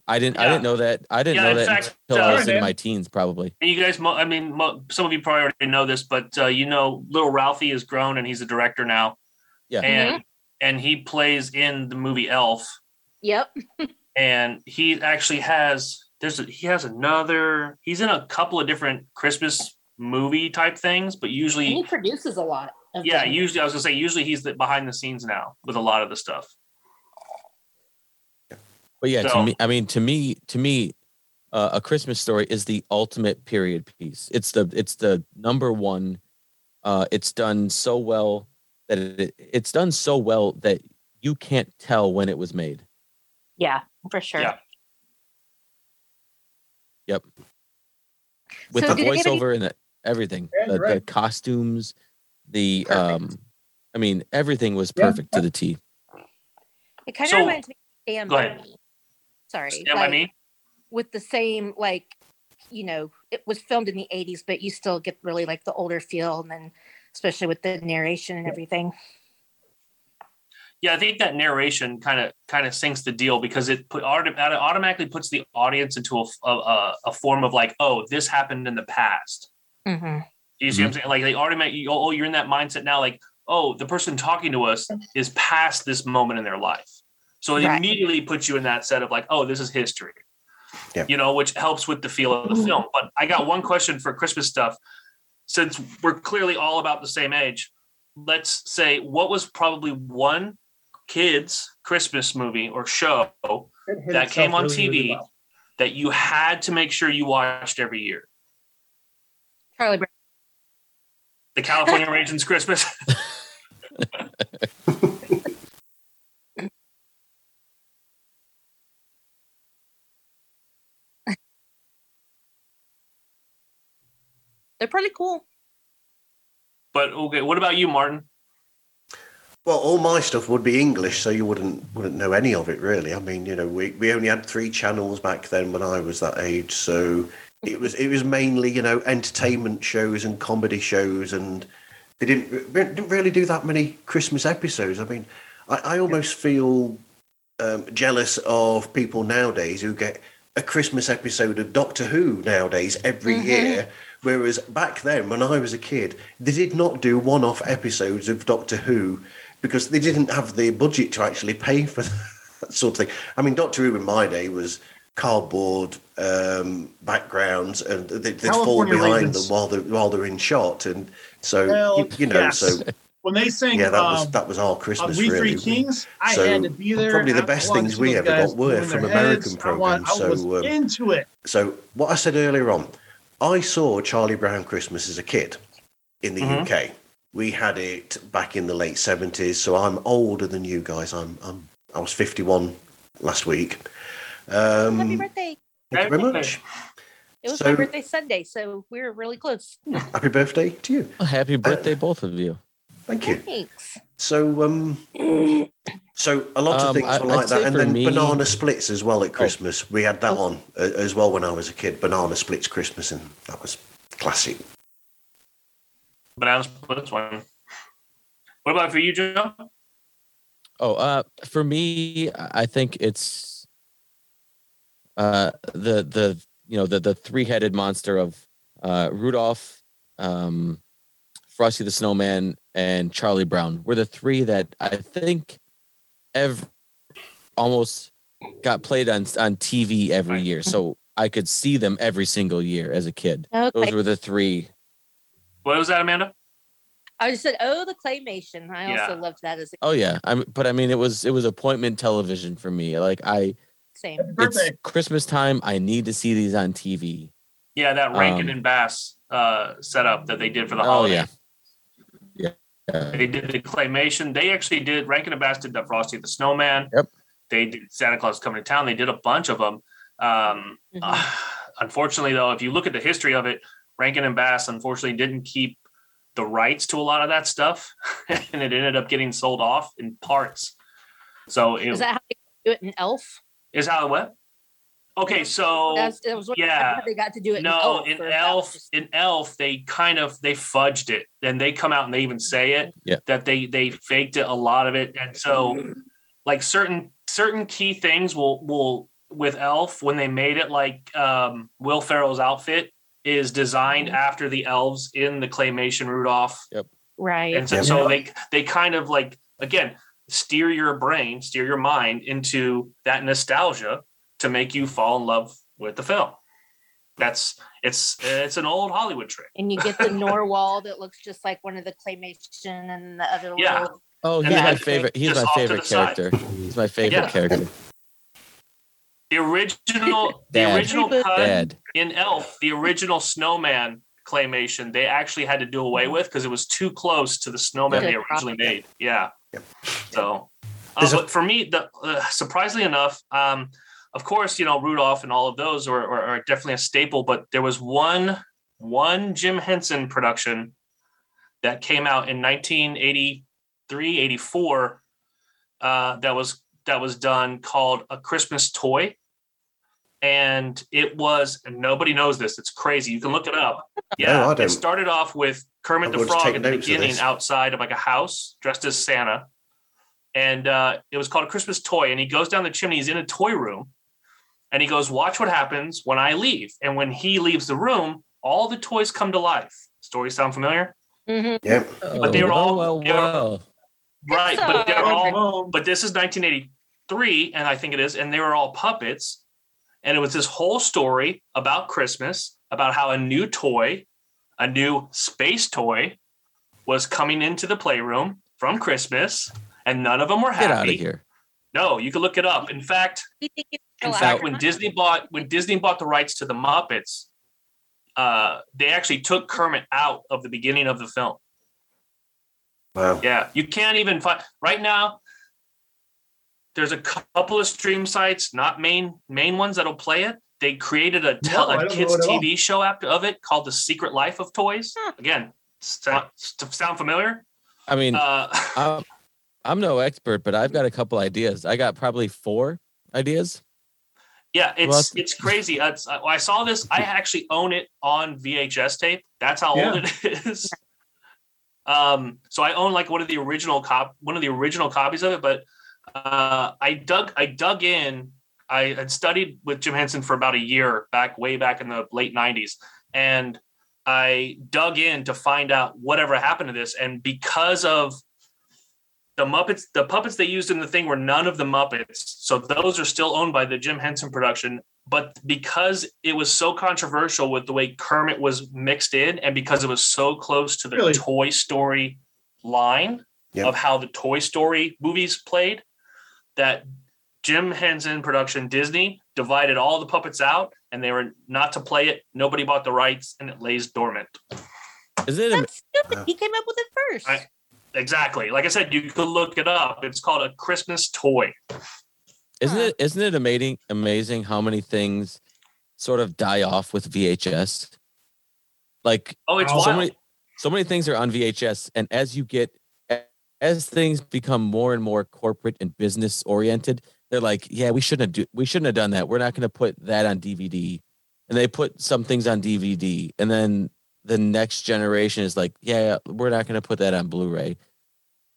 I didn't I didn't know that. I didn't Yeah, know in that fact, until I uh, was in my teens probably. And you guys, I mean, some of you probably already know this, but uh, you know, little Ralphie has grown and he's a director now. Yeah. And and he plays in the movie Elf, Yep. and he actually has there's a, he has another. He's in a couple of different Christmas movie type things, but And he produces a lot. Of yeah, them. usually I was gonna say usually he's the behind the scenes now with a lot of the stuff. But yeah, to me, I mean, to me, to me, uh, a Christmas story is the ultimate period piece. It's the it's the number one. Uh, it's done so well that it, it's done so well that you can't tell when it was made. Yeah, for sure. Yeah. Yep. With So the did anybody- voiceover and the, everything, Yeah, the, you're the costumes, the Perfect. um, I mean, everything was Yeah. perfect to the T. It kind of So- reminds me of Stand Go By ahead. Me. Sorry. Stand by like. With the same, like, you know, it was filmed in the 80s, but you still get really like the older feel. And then, especially with the narration and everything. Yeah, I think that narration kind of kind of sinks the deal because it put auto- it automatically puts the audience into a, a, a- a form of like, oh, this happened in the past. Mm-hmm. Do you see what I'm saying? Like they automatically, oh, you're in that mindset now. Like, oh, the person talking to us is past this moment in their life, so it Right. immediately puts you in that set of like, oh, this is history. Yeah. You know, which helps with the feel of the mm-hmm. film. But I got one question for Christmas stuff. Since we're clearly all about the same age, let's say what was probably one kids Christmas movie or show that came on really, really TV well. that you had to make sure you watched every year? Charlie Brown. The California Raisins Christmas. They're pretty cool. But okay, what about you, Martin? Well, all my stuff would be English, so you wouldn't wouldn't know any of it really. I mean, you know, we, we only had three channels back then when I was that age, so it was it was mainly you know entertainment shows and comedy shows, and they didn't didn't really do that many Christmas episodes. I mean, I, I almost feel um, jealous of people nowadays who get a Christmas episode of Doctor Who nowadays every Mhm. year. Whereas back then, when I was a kid, they did not do one-off episodes of Doctor Who because they didn't have the budget to actually pay for that sort of thing. I mean, Doctor Who in my day was cardboard um, backgrounds, and they, they'd fall behind Ravens. them while they're, while they're in shot, and so Well, you, you know, yes. so When they sang yeah, that was um, that was our on Christmas. We really. Three Kings, I So, had to be there. probably the best things we ever got were from American heads. I want- programs, I was so, um, into it. So what I said earlier on, I saw Charlie Brown Christmas as a kid in the Mhm. UK. We had it back in the late seventies, so I'm older than you guys. I'm I'm I was fifty one last week. Um, Happy birthday. Thank you very much. It was So- my birthday Sunday, so we were really close. Happy birthday to you. Well, happy birthday, both of you. Thank you. Thanks. So um, so a lot of Um, things I- were I'd like that, and then me- banana splits as well at Christmas. We had that Oh. on uh, as well when I was a kid. Banana splits Christmas, and that was classic. Banana splits one. What about for you, Joe? Oh, uh, for me, I think it's uh the the you know the the three headed monster of uh Rudolph, um, Frosty the Snowman, and Charlie Brown were the three that I think ev almost got played on on TV every year, so I could see them every single year as a kid. Those were the three. What was that, Amanda? I just said, oh, the claymation. I Yeah. also loved that as a Oh yeah, I am but I mean it was it was appointment television for me. Like I, same. Happy it's birthday. Christmas time. I need to see these on TV. Yeah, that Rankin Um, and Bass uh, setup that they did for the Oh holiday. yeah. Yeah. They did the claymation. They actually did Rankin and Bass did the Frosty the Snowman. Yep. They did Santa Claus Coming to Town. They did a bunch of them. Um, Mhm. uh, unfortunately, though, if you look at the history of it, Rankin and Bass unfortunately didn't keep the rights to a lot of that stuff, and it ended up getting sold off in parts. So it Is that how they do it in Elf? is how it went. Okay, so That's, that was what yeah. they got to do it. no, in in Elf, or if that was Elf, just- in Elf, they kind of they fudged it, and they come out and they even say it Yeah. that they they faked it a lot of it, and so like certain certain key things will will with Elf when they made it like um, Will Ferrell's outfit is designed Mm-hmm. after the elves in the claymation Rudolph, right. and so, Yeah. so they they kind of like again steer your brain, steer your mind into that nostalgia to make you fall in love with the film. That's it's it's an old Hollywood trick. and you get the Narwhal that looks just like one of the claymation and the other Yeah. little Oh, he's And my favorite. He's my favorite character. He's my favorite Yeah. character. The original the Dad. original cut Dad. in Elf, the original snowman claymation, they actually had to do away with because it was too close to the snowman Yeah. they originally made. Yeah. Yep. So, uh, There's a- but for me, the uh, surprisingly enough, um, of course, you know Rudolph and all of those are, are, are definitely a staple. But there was one one Jim Henson production that came out in 1983, 84 uh, that was that was done called A Christmas Toy. And it was, and nobody knows this. It's crazy. You can look it up. Yeah, I it don't. started off with Kermit I'm the Frog take at the notes of beginning outside of like a house dressed as Santa. And uh, it was called a Christmas toy. And he goes down the chimney, he's in a toy room. And he goes, Watch what happens when I leave. And when he leaves the room, all the toys come to life. Story sound familiar? Mm-hmm. Yeah. But they were Oh, all- well, they were- well. Right. But they're all but this is 1983 and i think it is and they were all puppets and it was this whole story about christmas about how a new toy a new space toy was coming into the playroom from christmas and none of them were happy. Get out of here. no you can look it up in fact You think it's in still fact when disney bought when disney bought the rights to the muppets uh, they actually took kermit out of the beginning of the film Wow. yeah, you can't even find right now. There's a couple of stream sites, not main main ones that'll play it. They created a, tel- No, I a kids it at all. TV show after of it called The Secret Life of Toys. Huh. Again, sound, sound familiar? I mean, Uh, I'm, I'm no expert, but I've got a couple ideas. I got probably four ideas. Yeah, it's Well, it's crazy. It's, uh, I saw this. I actually own it on VHS tape. That's how old it is. Um, so I own like one of the original cop, one of the original copies of it. But uh, I dug, I dug in. I had studied with Jim Henson for about a year back, way back in the late '90s, and I dug in to find out whatever happened to this. And because of the Muppets, the puppets they used in the thing were none of the Muppets, so those are still owned by the Jim Henson production. But because it was so controversial with the way Kermit was mixed in, and because it was so close to the Really? Toy Story line Yep. of how the Toy Story movies played, that Jim Henson production Disney divided all the puppets out, and they were not to play it. Nobody bought the rights, and it lays dormant. Isn't it? am- That's stupid. He came up with it first. I- Exactly. Like I said, you could look it up. It's called a Christmas toy. Isn't it? Isn't it amazing? Amazing how many things sort of die off with VHS. Like Oh, it's so wild. many, so many things are on VHS, and as you get, as things become more and more corporate and business oriented, they're like, yeah, we shouldn't do, we shouldn't have done that. We're not going to put that on DVD, and they put some things on DVD, and then the next generation is like, yeah, we're not going to put that on Blu-ray.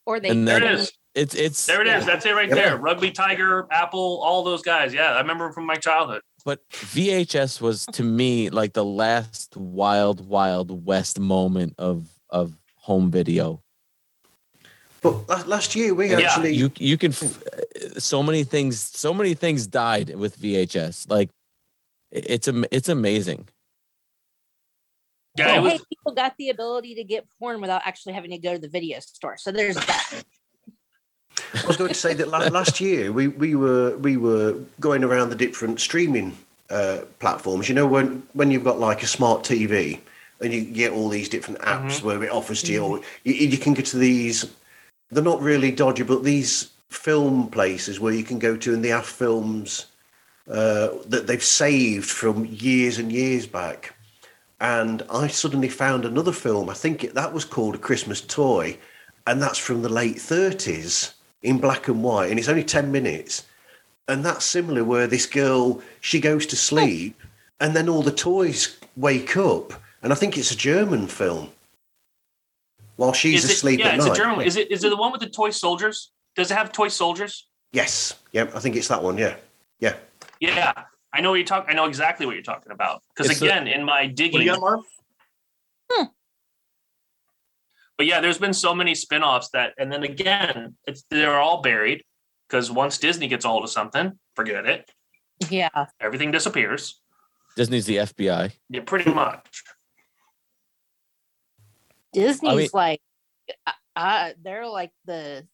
or they and there then- it is. It's it's There it is. That's it right Yeah. there. Rugby Tiger, Apple, all those guys. Yeah, I remember from my childhood. But VHS was to me like the last wild, wild west moment of of home video. But last year we Yeah, actually You you can f- so many things so many things died with VHS. Like it's am- it's amazing. Yeah, it Hey, people got the ability to get porn without actually having to go to the video store. So there's that. I was going to say that last year we, we were we were going around the different streaming uh, platforms. You know when when you've got like a smart TV and you get all these different apps where it offers to you, or you, you can go to these. They're not really dodgy, but these film places where you can go to and they have films uh, that they've saved from years and years back. And I suddenly found another film. I think it, that was called A Christmas Toy, and that's from the late 30s in black and white, and it's only 10 minutes. And that's similar, where this girl she goes to sleep, and then all the toys wake up. And I think it's a German film. While she's it, asleep yeah, at it's a German. Is it is it the one with the toy soldiers? Does it have toy soldiers? Yes. Yep. I think it's that one. Yeah. Yeah. Yeah, I know what you're talking. I know exactly what you're talking about. Because It's the- again, in my What do digging, you got, Marv? but yeah, there's been so many spin-offs that, and then again, it's they're all buried because once Disney gets a hold of something, forget it. Yeah. Everything disappears. Disney's the FBI. Yeah, pretty much. Disney's like, uh, uh, they're like the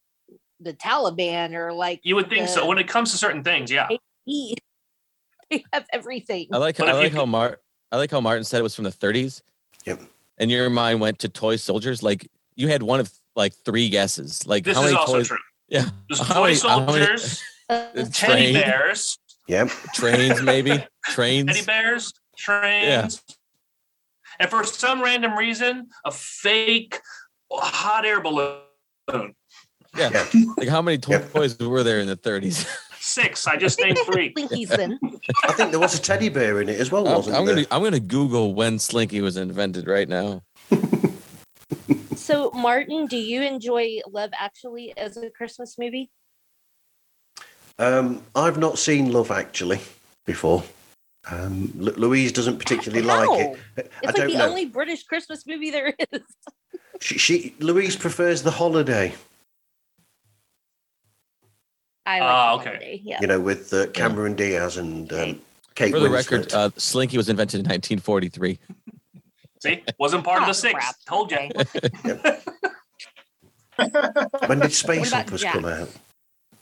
the Taliban or like You would think so. When it comes to certain things, yeah. He- they have everything. I like But I like how Mar I like how Martin said it was from the 30s. Yep. And your mind went to toy soldiers. Like you had one of like three guesses. Like This how is many also toys? true. Yeah, There's How toy many- how many- soldiers, Uh, teddy bears, Yep. trains maybe trains. teddy bears, trains, Yeah. and for some random reason, a fake hot air balloon. Yeah. Yeah. Like how many toy- Yep. toys were there in the 30s? Six. I just named three. Slinky's then. I think there was a teddy bear in it as well, I'm, wasn't I'm there? gonna I'm gonna Google when Slinky was invented right now. So, Martin, do you enjoy Love Actually as a Christmas movie? Um, I've not seen Love Actually before. Um, Lu- Louise doesn't particularly like it. No. I It's like don't the know. only British Christmas movie there is. She, she Louise prefers the holiday. I like Ah, okay. holiday, Yeah. You know, with uh, Cameron Diaz and um, Kate For the Winslet. record, uh, Slinky was invented in 1943. See, wasn't part of Oh, the six. crap. Told you. When did Space about Operas come out?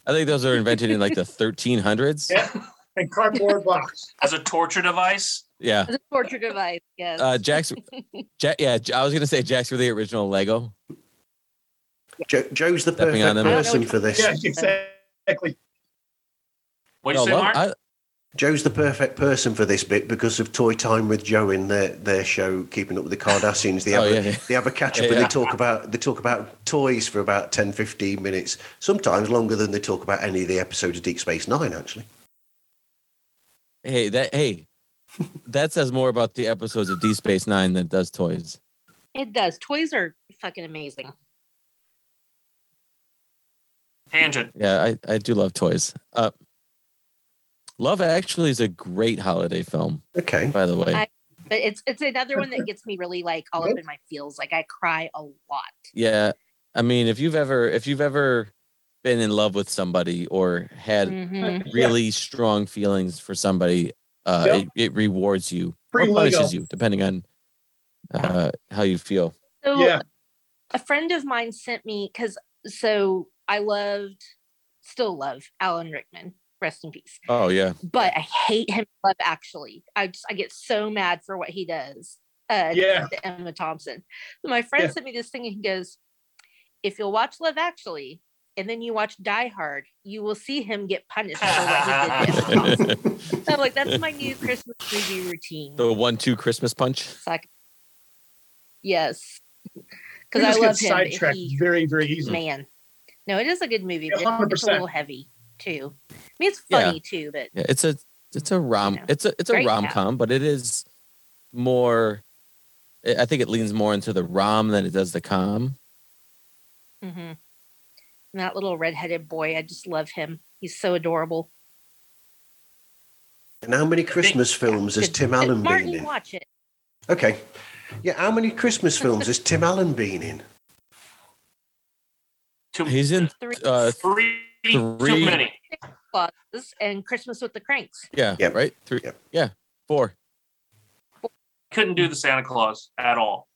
I think those are invented in like the 1300s. Yeah. And cardboard box. As a torture device. Yeah. It's a torture device. Yes. Uh, Jack's, Jack, yeah, I was gonna say Jack's were the original Lego. Jo- Joe's the Stepping perfect on them. person for this. Yeah, exactly. What'd you No, say, Mark? I- Joe's the perfect person for this bit because of Toy Time with Joe in their, their show, Keeping Up with the Cardassians. They oh, have, Oh, a, yeah, yeah. they have a catch up Yeah, and yeah. they talk about they talk about toys for about 10, 15 minutes, sometimes longer than they talk about any of the episodes of Deep Space Nine. Actually, hey, that hey, that says more about the episodes of Deep Space Nine than it does toys. it does. Toys are fucking amazing. Tangent. Yeah, I, I do love toys. Uh, Love Actually is a great holiday film, okay, by the way. I- But it's it's another one that gets me really like all up in my feels. Like I cry a lot. yeah, I mean, if you've ever if you've ever been in love with somebody or had Mhm. really strong feelings for somebody, uh, Yep. it, it rewards you Free or punishes Lego. you, depending on uh, how you feel. So Yeah. a friend of mine sent me because so I loved, still love Alan Rickman. Rest in peace. Oh yeah, But I hate him. Love Actually, I just I get so mad for what he does. Uh, Yeah. to Emma Thompson. So my friend Yeah. sent me this thing and he goes, "If you'll watch Love Actually." And then you watch Die Hard, you will see him get punished for what he did. to Emma So I'm like, that's my new Christmas movie routine. the one-two Christmas punch. It's like, yes, because I love him. but sidetracked he- very, very easily. man, no, it is a good movie, Yeah, but it's a little heavy too. I mean, it's Yeah. funny too, but Yeah, it's a it's a rom know, it's a it's a rom com, but it is more. I I think it leans more into the rom than it does the com. Mm-hmm. And that little redheaded boy, I just love him. He's so adorable. and how many Christmas films has Tim Allen Martin, been in? watch it. Okay, yeah, how many Christmas films has Tim Allen been in? Too, He's in Three uh three, too many. Clauses and Christmas with the Cranks. yeah Yep. right three Yep. yeah four Couldn't do the Santa Clause at all.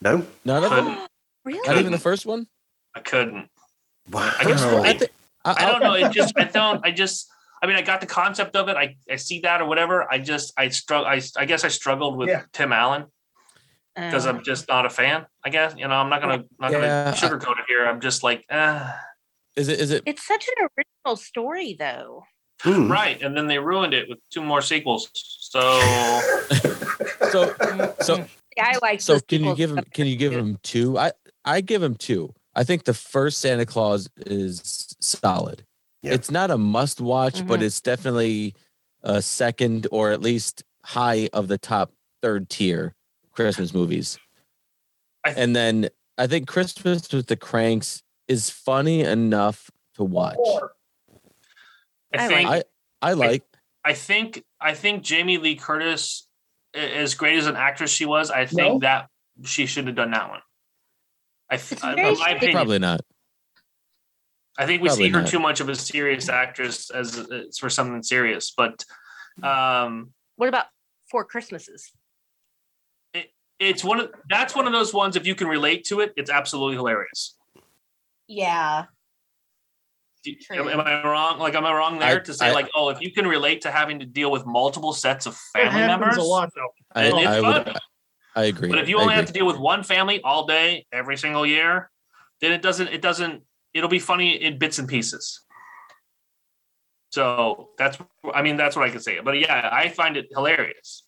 No, none of them Couldn't. really? not even the first one. I couldn't. wow. I guess I, I, I, I don't know. It just I don't. I just. I mean, I got the concept of it. I, I see that or whatever. I just I struggle. I, I guess I struggled with Yeah. Tim Allen because I'm just not a fan. I guess you know I'm not gonna not Yeah, gonna sugarcoat it here. I'm just like, uh, Is it? Is it? It's such an original story, though. Hmm. Right, and then they ruined it with two more sequels. So So so Yeah, I like. so can you give him? Can you give too. him two? I I give him two. I think the first Santa Clause is solid. Yeah. It's not a must watch, but Mhm. it's definitely a second or at least high of the top third tier Christmas movies. I- and then I think Christmas with the Cranks is funny enough to watch. I I think I I like. I think I think Jamie Lee Curtis, a- as great as an actress she was, I think No. that she should have done that one. I th- It's in my opinion, Probably not. I think we probably see her not. too much of a serious actress as as for something serious. But um, What about Four Christmases? It's one of that's one of those ones. If you can relate to it, it's absolutely hilarious. Yeah. True. Am, am I wrong? Like, am I wrong there I- to say I- like, oh, if you can relate to having to deal with multiple sets of family members, a lot though. I, And it's I would. I agree. But if you only have to deal with one family all day, every single year, then it doesn't. It doesn't. It'll be funny in bits and pieces. So that's. I mean, that's what I can say. But yeah, I find it hilarious.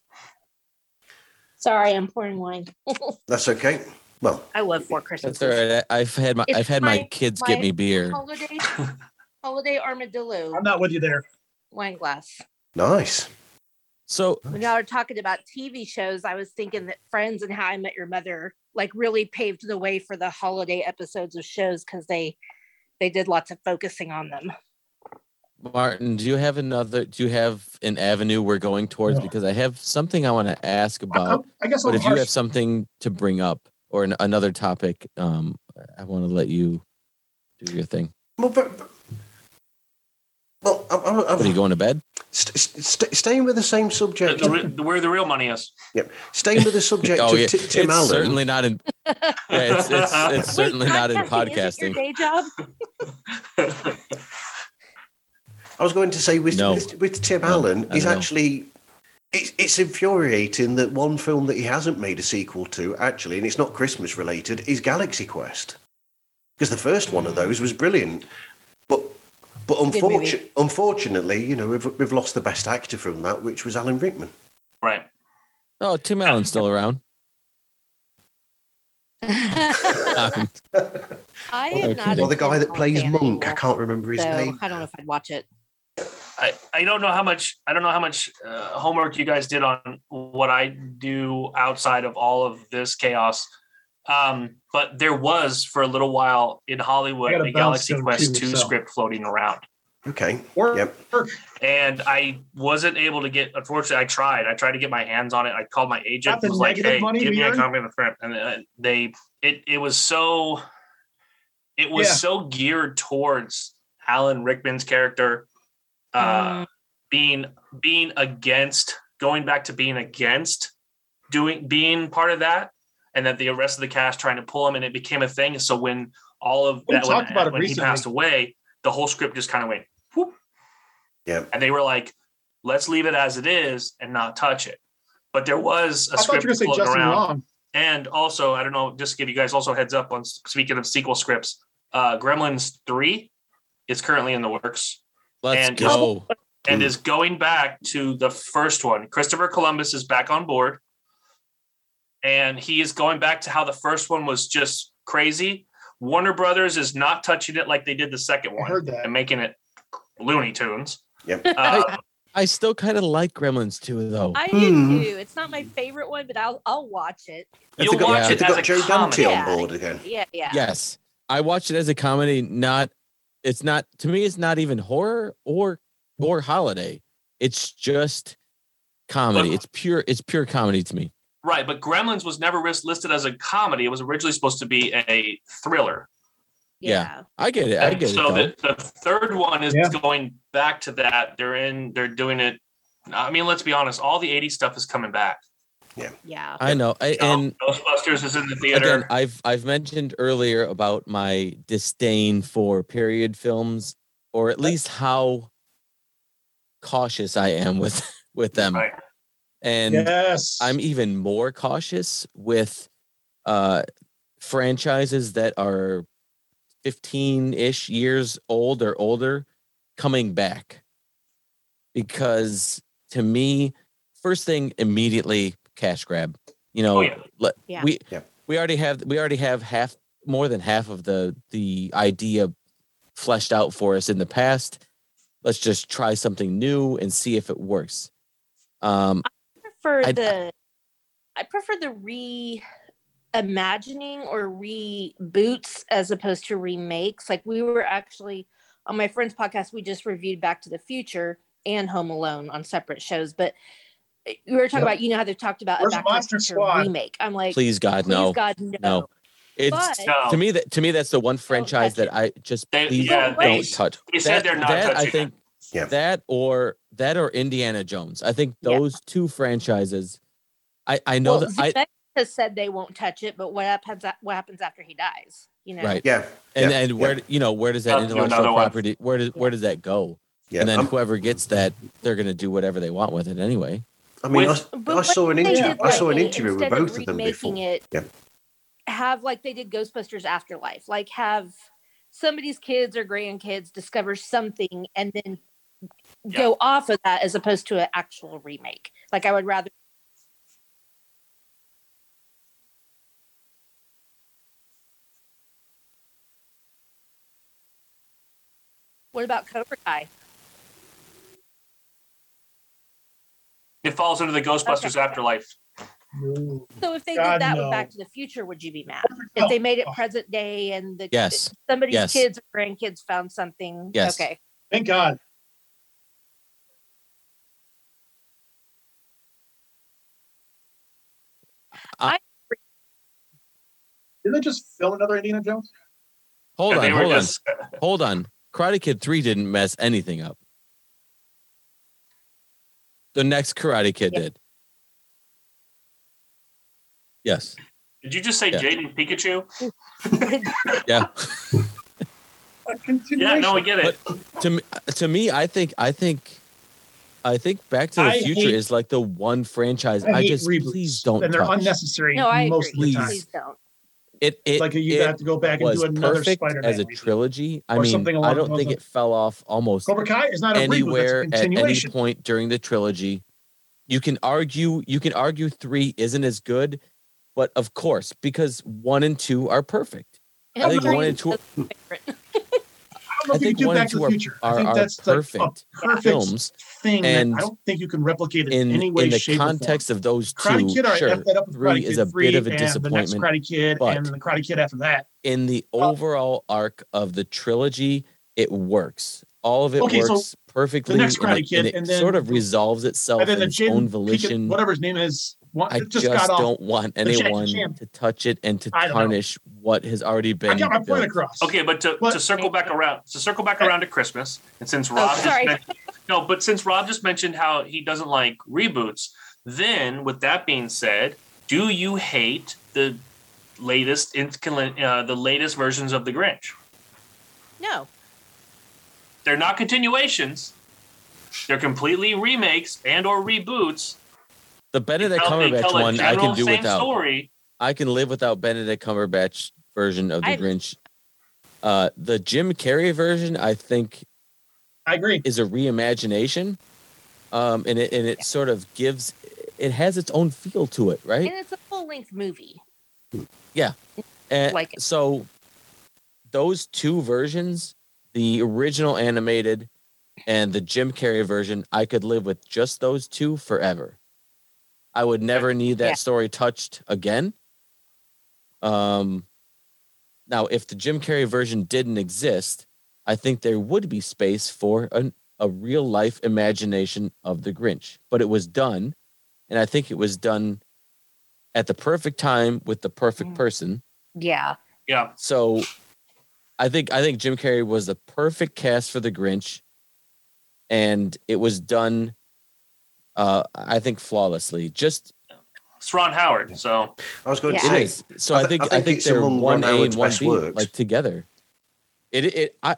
Sorry, I'm pouring wine. That's okay. Well, I love Four Christmases. That's all right. I- I've had my It's I've had my, my- kids my get me beer. Holiday, holiday armadillo I'm not with you there. wine glass. nice. So When y'all are talking about TV shows, I was thinking that Friends and How I Met Your Mother like really paved the way for the holiday episodes of shows because they they did lots of focusing on them. Martin, do you have another? Do you have an avenue we're going towards? No. Because I have something I want to ask I, about. I guess But I'm if you have something to bring up or an, another topic, um, I want to let you do your thing. Well, but, but- well I'm, I'm, What, are you going to bed? st- st- staying with the same subject. The re- where the real money is. Yep. Staying with the subject Oh of yeah, T- Tim it's Allen. certainly not in. Yeah, it's it's, it's certainly not in podcasting, is your podcasting. day job? I was going to say with No. with, with Tim No, Allen, I he's know. actually it's, it's infuriating that one film that he hasn't made a sequel to actually, and it's not Christmas related, is Galaxy Quest. Because the first one of those was brilliant, but but unfortunately, unfortunately, you know, we've we've lost the best actor from that, which was Alan Rickman. right. Oh, Tim Allen's still around. I am not. Or the guy that plays Monk, I can't remember his so name. I don't know if I'd watch it. I, I don't know how much I don't know how much uh, homework you guys did on what I do outside of all of this chaos. Um, but there was for a little while in Hollywood a Galaxy Quest 2 so. script floating around. Okay, Work. Yep. And I wasn't able to get unfortunately I tried. I tried to get my hands on it. I called my agent was like, "Hey, give we me a copy of the script." And uh, they it it was so it was Yeah. so geared towards Alan Rickman's character uh Mm. being being against going back to being against doing being part of that and that the rest of the cast trying to pull him and it became a thing so when all of We that talked when, about it when he passed away the whole script just kind of went whoop. Yeah. and they were like let's leave it as it is and not touch it but there was a I script were say floating Justin around Long. and also i don't know just to give you guys also a heads up on speaking of sequel scripts uh gremlins 3 is currently in the works let's And- go. and Hmm. is going back to the first one. Christopher Columbus is back on board. And he is going back to how the first one was just crazy. Warner Brothers is not touching it like they did the second I one heard that. and making it Looney Tunes. Yep. Uh, I still kind of like Gremlins too, though. I do too. It's not my favorite one, but I'll I'll watch it. Have You'll they got, watch have it they as got a Joe comedy. Dante Yeah. on board again? Yeah, yeah. Yes, I watched it as a comedy. Not, it's not to me. It's not even horror or mm. or holiday. It's just comedy. But- It's pure. It's pure comedy to me. right, but Gremlins was never listed as a comedy. It was originally supposed to be a thriller. Yeah. I get it. I And get it. so the, the third one is Yeah. going back to that. They're in, they're doing it. I mean, let's be honest, all the 80s stuff is coming back. Yeah. I know. I, and Ghostbusters is in the theater. again, I've I've mentioned earlier about my disdain for period films, or at least how cautious I am with with them. Right. And yes. I'm even more cautious with uh franchises that are 15 ish years old or older coming back. Because to me, first thing immediately cash grab. You know, Oh, yeah. let- Yeah. we Yeah. we already have we already have half more than half of the the idea fleshed out for us in the past. Let's just try something new and see if it works. Um, prefer I- the I prefer the reimagining or reboots as opposed to remakes. Like we were actually on my friend's podcast, we just reviewed Back to the Future and Home Alone on separate shows, but we were talking Yep. about you know how they've talked about a Where's Back Monster Squad? remake. I'm like, please God, please no, God, no. no. It's But No. to me that to me that's the one franchise that I just They- please yeah, don't they- touch. they said they're not that I touching it. think Yeah. that or that or Indiana Jones. I think Yeah. those two franchises. I I know well, that I Zemeckis has said they won't touch it, but what happens? What happens after he dies? You know, right Yeah. and yeah, and where you know where does that I'll intellectual another one. property where does where does that go? Yeah. and then I'm- whoever gets that, they're gonna do whatever they want with it anyway. I mean, With- I, I saw an interview. I saw an interview with both of them before. It, Yeah. Have like they did Ghostbusters Afterlife, like have somebody's kids or grandkids discover something and then go off of that as opposed to an actual remake. Like I would rather What about Cobra Kai? It falls under the Ghostbusters Okay. Afterlife. No. So if they God, did that no. with Back to the Future, would you be mad? If they made it oh. present day and the Yes. somebody's Yes. kids or grandkids found something. Yes. Okay. Thank God. Uh, I- Didn't they just film another Indiana Jones? Hold And on, they were hold on, hold on. Karate Kid Three didn't mess anything up. The next Karate Kid Yeah. did. Yes. Did you just say Yeah. Jaden Pikachu? Yeah. Yeah, no, I get it. to me, to me, I think, I think, I think Back to the I Future hate- is like the one franchise. I, I, just reboots, please don't and they're touch. unnecessary no, I most agree. of the. Please don't. It it, like you it have to go back and do another Spider-Man as a trilogy. I Or mean, something I don't think lines. it fell off almost Cobra Kai is not anywhere reboot; at any point during the trilogy. You can argue you can argue three isn't as good, but of course, because one and two are perfect. And I think one and two my favorite. I I think do one Back to two the are- Future. I think are that's like perfect a perfect films thing. and I don't think you can replicate it in any way, in the shape, or form. context of those Karate two. Kid, I Sure, that up with three Karate is a 3 bit of a and the next disappointment, Karate Kid but- and the Karate Kid after that. in the Well- overall arc of the trilogy, it works. All of it Okay, so works perfectly. next and Karate it, Kid, and it and then- sort of resolves itself And then in the its Jaden own volition. whatever his name is, one, I just, just, got don't want anyone to touch it and to I don't know. tarnish what has already been I got my point across. Okay, but to, to circle back around, to circle back around to Christmas, and since Rob just Oh, sorry. mentioned, no, but since Rob just mentioned how he doesn't like reboots, then with that being said, do you hate the latest in, uh, the latest versions of the Grinch? No. They're not continuations. They're completely remakes and or reboots. The Benedict Tell- Cumberbatch one, I can do without. Story. I can live without Benedict Cumberbatch version of the I- Grinch. Uh, the Jim Carrey version, I think, I agree. is a reimagination, um, and it and it sort of gives it has its own feel to it, right? And it's a full length movie. Yeah, and like it. so those two versions, the original animated and the Jim Carrey version, I could live with just those two forever. I would never need that Yeah. story touched again. Um now if the Jim Carrey version didn't exist, I think there would be space for an, a real life imagination of the Grinch. But it was done, and I think it was done at the perfect time with the perfect Mm. person. Yeah. Yeah. So I think I think Jim Carrey was the perfect cast for the Grinch, and it was done. Uh, I think flawlessly. Just It's Ron Howard. So I was going Yeah. to say, is. So I I think I I think think, it's they're one A and one B works. like together. It it I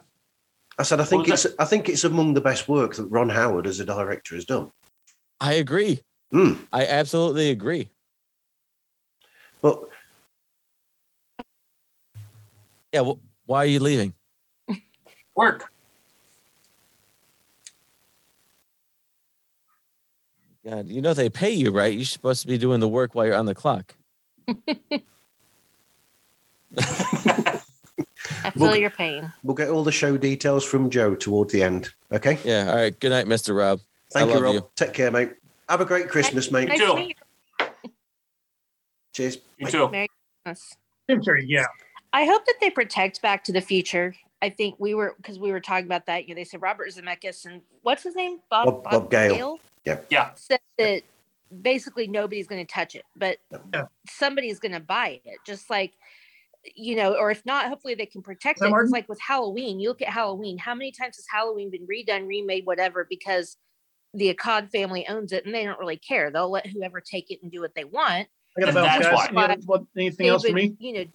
I said, I think Well, it's, I think it's among the best work that Ron Howard as a director has done. I agree. Mm. I absolutely agree. But Yeah. Well, Why are you leaving? Work. God, you know they pay you, right? You're supposed to be doing the work while you're on the clock. I feel Well- your pain. We'll get all the show details from Joe toward the end. Okay. Yeah. All right. Good night, Mr. Rob. Thank I you, love Rob. you. Take care, mate. Have a great Christmas, mate. Nice too. Cheers. You Bye. too. Merry Christmas. Jim Carrey, yeah. I hope that they protect Back to the Future. I think we were because we were talking about that. You know, they said Robert Zemeckis and what's his name? Bob- Bob Gale. Yeah. Yeah. Said that basically nobody's going to touch it, but Yeah. somebody's going to buy it. Just like you know, or if not, hopefully they can protect it. Martin? It's like with Halloween. You look at Halloween. How many times has Halloween been redone, remade, whatever? Because the Akkad family owns it, and they don't really care. They'll let whoever take it and do what they want. I got And about that's guys. why- Any other- what, anything else for me? you know,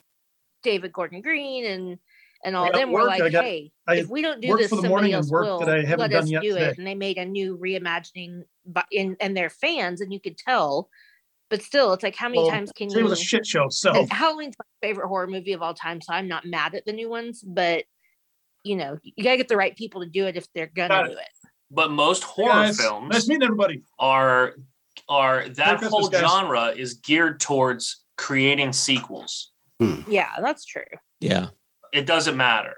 David Gordon Green and and all got them were like, I got- hey, I if we don't do worked this, for the somebody morning and else work will. that I haven't Let done us yet do today. it, and they made a new reimagining, but in and they're fans, and you could tell. But still, it's like, how many Well, times can you? It was a shit show. So and Halloween's my favorite horror movie of all time, so I'm not mad at the new ones, but you know, you gotta get the right people to do it if they're gonna Got do it. it. But most Hey, horror guys, films Nice meeting everybody. are are that Christmas, whole guys. genre is geared towards creating sequels. Hmm. Yeah, that's true. Yeah. It doesn't matter.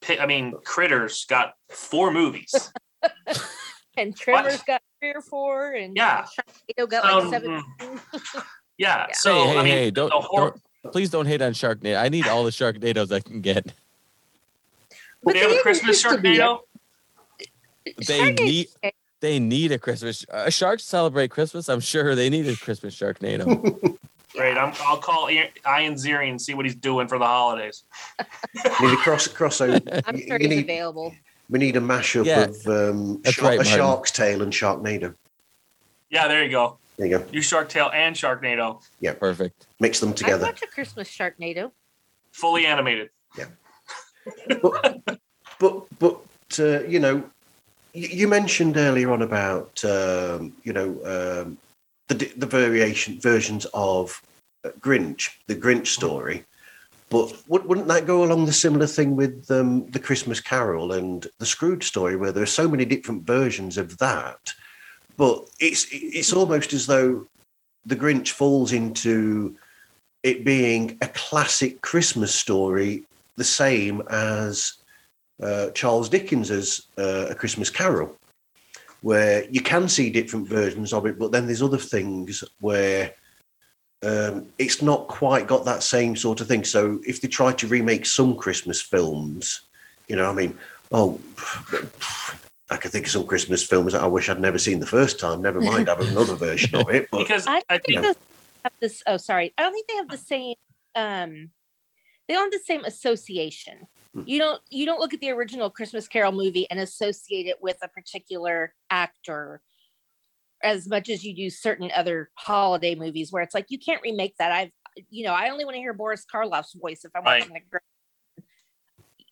Pi- I mean, Critters got four movies. And Tremors got three or four, and Yeah. Sharknado got So, like seven. yeah. Yeah. So hey, hey, I mean, hey! Don't, the hor- don't please don't hate on Sharknado. I need all the Sharknadoes I can get. But they have a Christmas used to be- Sharknado. They Sharknado- need they need a Christmas. Uh, sharks celebrate Christmas. I'm sure they need a Christmas Sharknado. Great. I'm, I'll call Ian Ian Ziering and see what he's doing for the holidays. need a cross crossover. I'm you- sure he's need- available. We need a mashup Yeah. of um, shark, right, a Shark's Tale and Sharknado. Yeah, there you go. There you go. You Shark Tale and Sharknado, Yeah, Perfect. Mix them I together. watch a Christmas Sharknado. fully animated. but but, but uh, you know, you, you mentioned earlier on about um, you know um, the the variation versions of uh, Grinch, the Grinch story. But would, wouldn't that go along the similar thing with um, the Christmas Carol and the Scrooge story, where there are so many different versions of that? But it's it's almost as though the Grinch falls into it being a classic Christmas story, the same as uh, Charles Dickens's uh, A Christmas Carol, where you can see different versions of it, but then there's other things where um, it's not quite got that same sort of thing. So if they try to remake some Christmas films, you know, I mean, oh, I can think of some Christmas films that I wish I'd never seen the first time. Never mind having another version of it. But Because I I don't think think those have this. Oh, sorry. I don't think they have the same. Um, they don't have the same association. Hmm. You don't. You don't look at the original Christmas Carol movie and associate it with a particular actor as much as you do certain other holiday movies, where it's like you can't remake that. I've, you know, I only want to hear Boris Karloff's voice if I'm Right. watching the.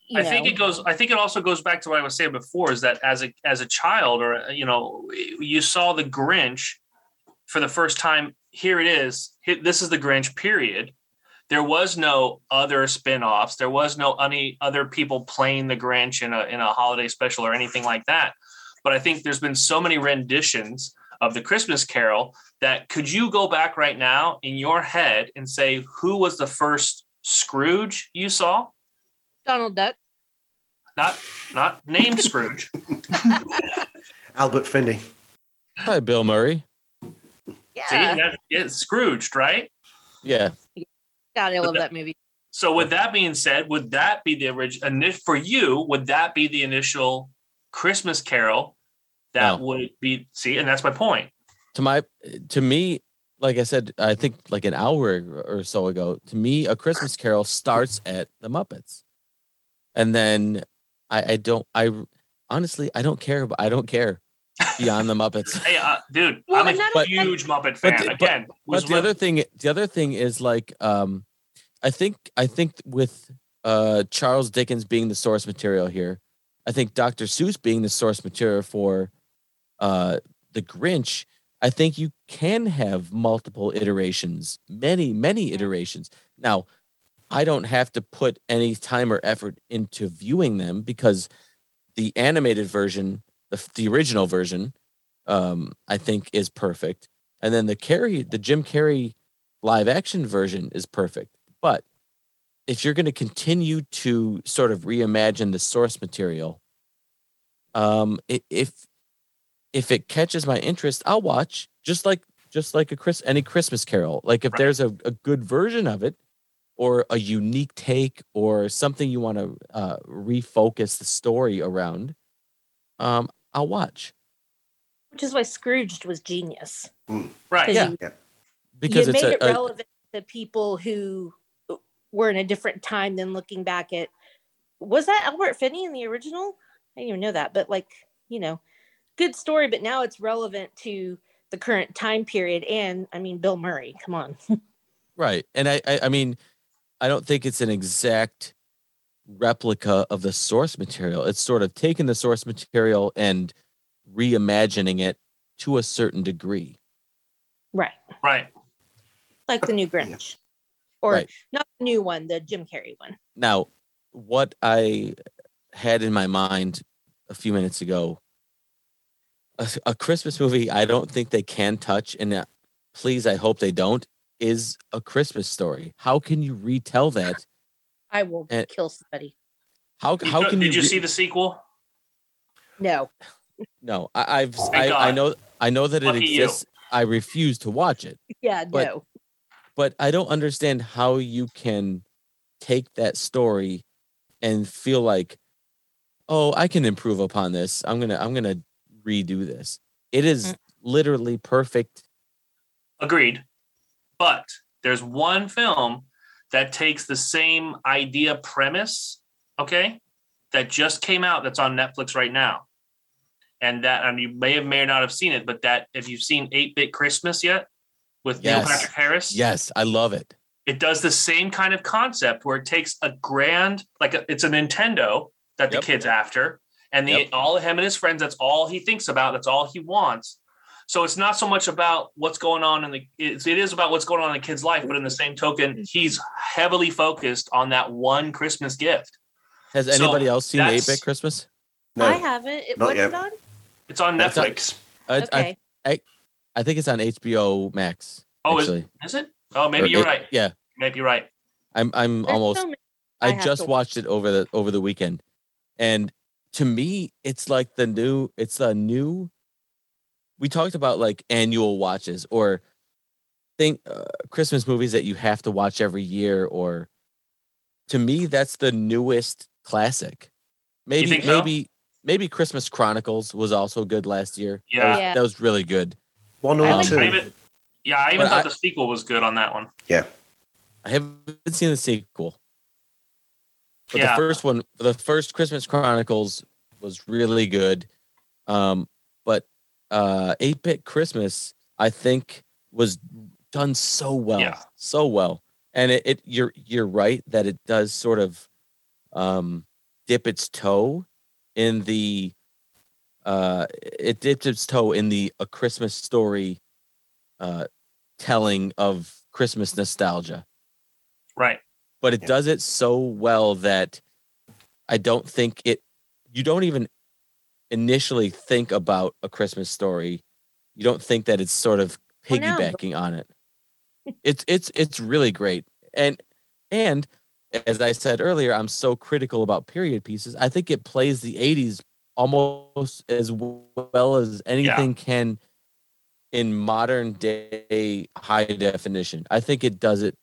You I think it goes. I think it also goes back to what I was saying before. Is that as a as a child, or you know, you saw the Grinch for the first time. Here it is. This is the Grinch. Period. There was no other spin-offs. There was no any other people playing the Grinch in a in a holiday special or anything like that. But I think there's been so many renditions of the Christmas Carol that could you go back right now in your head and say who was the first Scrooge you saw? Donald Duck. Not not named Scrooge. Albert Finney. Hi, Bill Murray. See, Yeah, it's Scrooged, right? Yeah. God, I love that- that movie. So, with that being said, would that be the original? For you, would that be the initial Christmas Carol? That No. would be see, and that's my point. To my to me, like I said, I think like an hour or so ago, to me, a Christmas Carol starts at the Muppets, and then I, I don't. I honestly, I don't care. But I don't care beyond the Muppets. Hey, uh, dude, Well, I'm a not- huge Muppet but fan. the- but- Again, was But the with- other thing, the other thing is like, um, I think, I think with uh, Charles Dickens being the source material here, I think Dr. Seuss being the source material for uh, the Grinch, I think you can have multiple iterations, many, many iterations. Now, I don't have to put any time or effort into viewing them because the animated version, the, the original version, um, I think is perfect. And then the Carrey, the Jim Carrey live action version is perfect. But if you're going to continue to sort of reimagine the source material, um, if if it catches my interest, I'll watch just like just like a Chris any Christmas Carol. Like if Right. there's a, a good version of it, or a unique take, or something you want to uh, refocus the story around, um, I'll watch Which is why Scrooged was genius. Mm. right? Yeah. you, Yeah. because you it's made a, it a relevant to people who were in a different time than looking back at was that Albert Finney in the original? I didn't even know that, but like, you know, good story, but now it's relevant to the current time period. And I mean, Bill Murray, come on. Right. And I, I I mean, I don't think it's an exact replica of the source material. It's sort of taking the source material and reimagining it to a certain degree. right. Right. Like the new Grinch. Or Right. not the new one, the Jim Carrey one. Now, what I had in my mind a few minutes ago, a, a Christmas movie I don't think they can touch, and uh, please, I hope they don't, is a Christmas story. How can you retell that? I will And- kill somebody. How, how took- can did you, you re- see the sequel? No. No, I, I've Thank I, I know I know that it Lucky you. exists. I refuse to watch it, Yeah, But- no. but I don't understand how you can take that story and feel like, oh, I can improve upon this. I'm gonna I'm gonna redo this. It is Mm. literally perfect. Agreed. But there's one film that takes the same idea premise, okay, that just came out that's on Netflix right now. And that, you may have may or not have seen it, but that if you've seen 8 Bit Christmas yet with Neil Yes. Patrick Harris, Yes, I love it. it does the same kind of concept where it takes a grand, like a, it's a Nintendo that the Yep. kid's after, and the Yep. all him and his friends. That's all he thinks about. That's all he wants. So it's not so much about what's going on in the. It's, it is about what's going on in the kid's life, but in the same token, mm-hmm. he's heavily focused on that one Christmas gift. Has So anybody else seen Eight that's- Bit Christmas? No, I haven't. It, not what's yet. it on? It's on That's not- Netflix. I, Okay. I, I think it's on HBO Max. oh, is, actually. is it? Oh, maybe Or you're it- right. Yeah, Maybe you're right. I'm I'm There's almost so many I I just to- watched it over the over the weekend, and to me, it's like the new. It's a new. We talked about like annual watches or think uh, Christmas movies that you have to watch every year, or to me, that's the newest classic. Maybe so? maybe maybe Christmas Chronicles was also good last year. That Yeah. was, Yeah. that was really good. one or I two. Even, yeah, I even But thought I- the sequel was good on that one. Yeah. I haven't seen the sequel. But Yeah. the first one, the first Christmas Chronicles was really good. Um, but uh 8-bit Christmas, I think, was done so well. Yeah. So well. And it, it you're you're right that it does sort of um dip its toe in the uh it dipped its toe in the a Christmas story uh telling of Christmas nostalgia Right. but it Yeah. does it so well that I don't think it you don't even initially think about a Christmas story. You don't think that it's sort of oh, Well, now- piggybacking on it. It's it's it's really great. And and as I said earlier, I'm so critical about period pieces. I think it plays the 80s almost as well as anything can in modern day high definition. I think it does it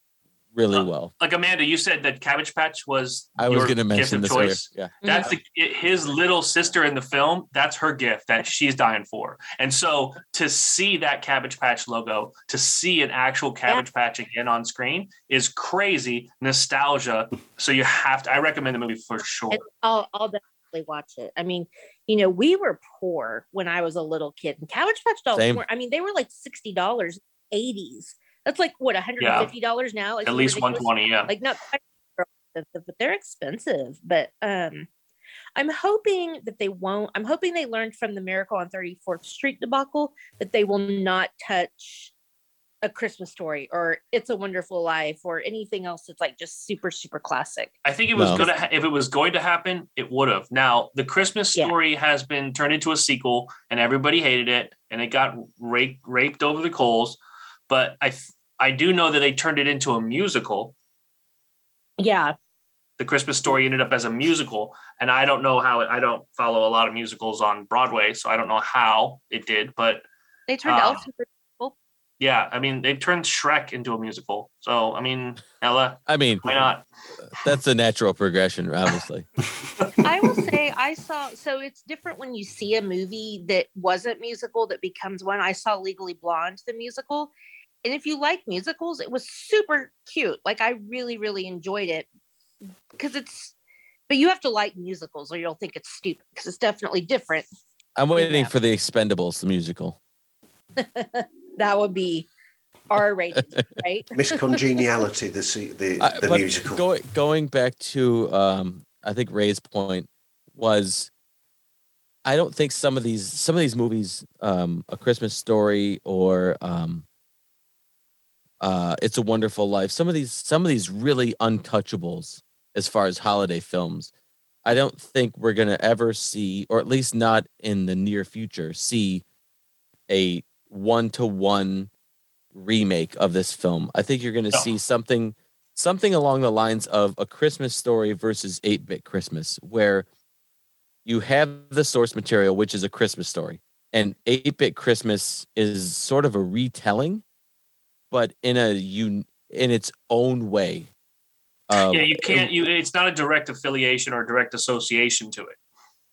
really Uh, well. Like Amanda, you said that Cabbage Patch was I was going to gift mention of this earlier. choice. Yeah. That's the, his little sister in the film. That's her gift that she's dying for. And so to see that Cabbage Patch logo, to see an actual Cabbage Patch again on screen is crazy nostalgia. So you have to. I recommend the movie for sure. I'll, I'll definitely watch it. I mean, you know, we were poor when I was a little kid, and Cabbage Patch dolls Same. were. I mean, they were like sixty dollars, eighties. That's like what one hundred and fifty dollars now. Like At least ridiculous- 120. Yeah. Like not quite expensive, but they're expensive. But um, I'm hoping that they won't. I'm hoping they learned from the Miracle on 34th Street debacle that they will not touch a Christmas story or It's a Wonderful Life or anything else that's like just super, super classic. I think it was No. gonna ha- if it was going to happen, it would have. Now the Christmas Yeah. story has been turned into a sequel, and everybody hated it, and it got raped raped over the coals. But I I do know that they turned it into a musical. Yeah. The Christmas story ended up as a musical, and I don't know how it. I don't follow a lot of musicals on Broadway, so I don't know how it did. But They turned Ah. Elf into yeah, I mean they've turned Shrek into a musical. So I mean, Ella, I mean, why not? that's a natural progression, obviously. I will say I saw so it's different when you see a movie that wasn't musical that becomes one. I saw Legally Blonde, the musical. And if you like musicals, it was super cute. Like I really, really enjoyed it. Because it's but you have to like musicals or you'll think it's stupid because it's definitely different. I'm waiting Yeah. for the Expendables, the musical. That would be R rated, right? Miss Congeniality, the se- the, I- musical. Going going back to um, I think Ray's point was, I don't think some of these some of these movies, um, A Christmas Story or um, uh, It's a Wonderful Life, some of these some of these really untouchables as far as holiday films. I don't think we're gonna ever see, or at least not in the near future, see a one to one remake of this film. I think you're going to No. see something something along the lines of a Christmas story versus 8-bit Christmas where you have the source material which is a Christmas story and 8-bit Christmas is sort of a retelling but in a un- in its own way. Um, yeah, you can't. You it's not a direct affiliation or direct association to it.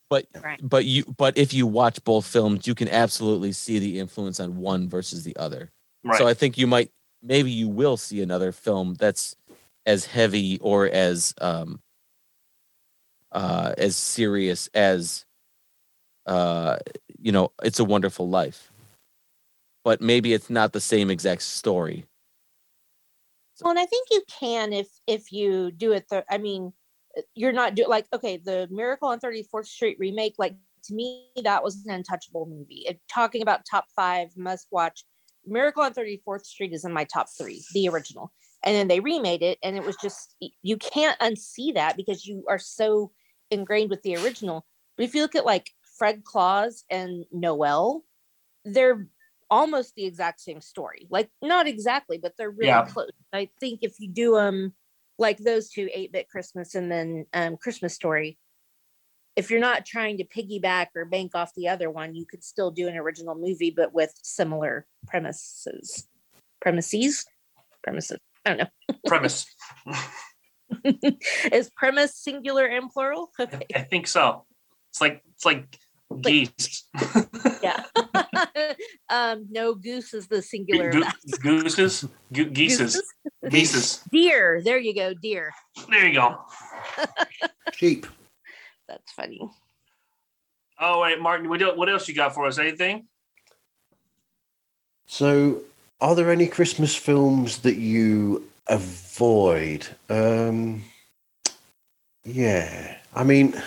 but Right. but you but if you watch both films you can absolutely see the influence on one versus the other. Right. So I think you might maybe you will see another film that's as heavy or as um uh as serious as uh you know it's a wonderful life. But maybe it's not the same exact story. Well, and I think you can if if you do it. I mean, uh, you're not do like okay, the Miracle on 34th Street remake. Like to me, that was an untouchable movie. If talking about top five must watch, Miracle on 34th Street is in my top three, the original. And then they remade it, and it was just you can't unsee that because you are so ingrained with the original. But if you look at like Fred Claus and Noel, they're almost the exact same story. Like not exactly, but they're really Yeah. close. I think if you do them like those two, 8-bit Christmas and then um, Christmas Story, if you're not trying to piggyback or bank off the other one, you could still do an original movie, but with similar premises. Premises? Premises. I don't know. Premise. Is premise singular and plural? Okay. I think so. It's like it's like geese. Yeah. um, no, goose is the singular. of Go- that. gooses, Go- geeses, geeses. Deer. There you go. Deer. There you go. Sheep. That's funny. Oh wait, Martin, what, el- what else you got for us? Anything? So, are there any Christmas films that you avoid? Um, yeah, I mean,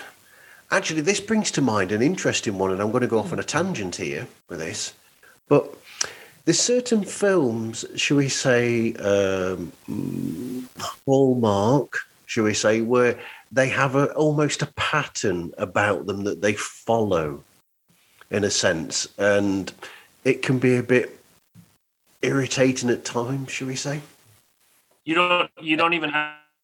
actually, this brings to mind an interesting one, and I'm going to go off on a tangent here with this. But there's certain films, shall we say, um, Hallmark, shall we say, where they have a, almost a pattern about them that they follow, in a sense, and it can be a bit irritating at times, shall we say? You don't. You don't even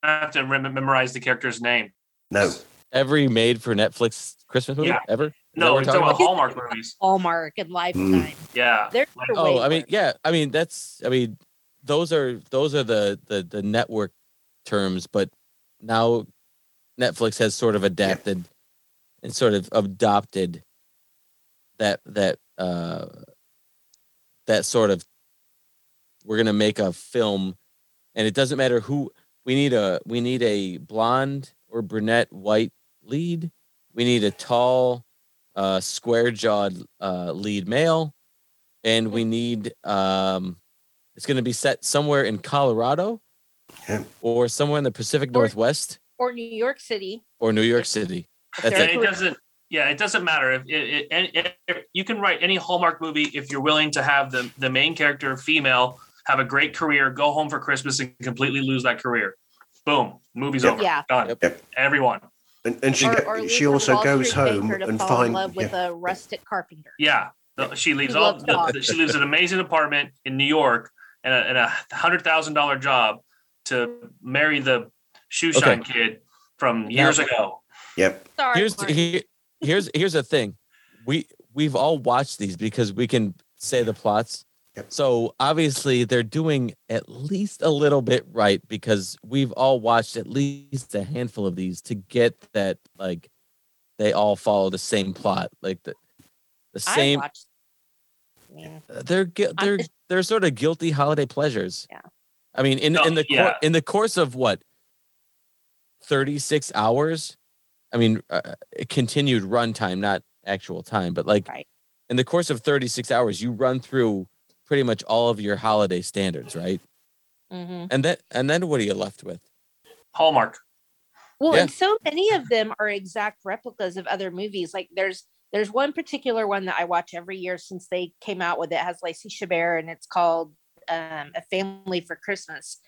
have to memorize the character's name. No. Every made for Netflix Christmas movie Yeah. ever? Is No, we're talking about about? Hallmark movies. Hallmark and Lifetime. Yeah. They're Oh, I mean, yeah, I mean that's I mean those are those are the the the network terms, but now Netflix has sort of adapted and sort of adopted that that uh that sort of we're gonna make a film and it doesn't matter who we need a we need a blonde or brunette white lead we need a tall uh square jawed uh lead male and we need um it's going to be set somewhere in colorado Yeah. or somewhere in the pacific Or- northwest or New York City. or new york city that's Yeah, it it doesn't. Yeah, it doesn't matter if it, it, and- if you can write any Hallmark movie if you're willing to have the the main character female have a great career, go home for Christmas, and completely lose that career. Boom, movie's Yep. over. Yeah. Done. Yep. Everyone. And, and she Or- or she also goes home to and finds love with yeah. a rustic carpenter. Yeah. The- She leaves He all. The, dogs. the- she leaves an amazing apartment in New York and a, and a hundred thousand dollar job to marry the shoe Okay. shine kid from years ago. Yep. Sorry, here's here, here's here's the thing we we've all watched these because we can say the plots Yep. so obviously they're doing at least a little bit right because we've all watched at least a handful of these to get that like they all follow the same plot like the the I same watched. I mean, they're they're they're sort of guilty holiday pleasures Yeah. i mean in No, in the cour- yeah. in the course of what 36 hours i mean uh, continued runtime not actual time but like Right. in the course of 36 hours you run through pretty much all of your holiday standards right mhm. and then and then what are you left with Hallmark. Well, Yeah. and so many of them are exact replicas of other movies. Like there's there's one particular one that I watch every year since they came out with it. it has Lacey Chabert and it's called um, A Family for Christmas.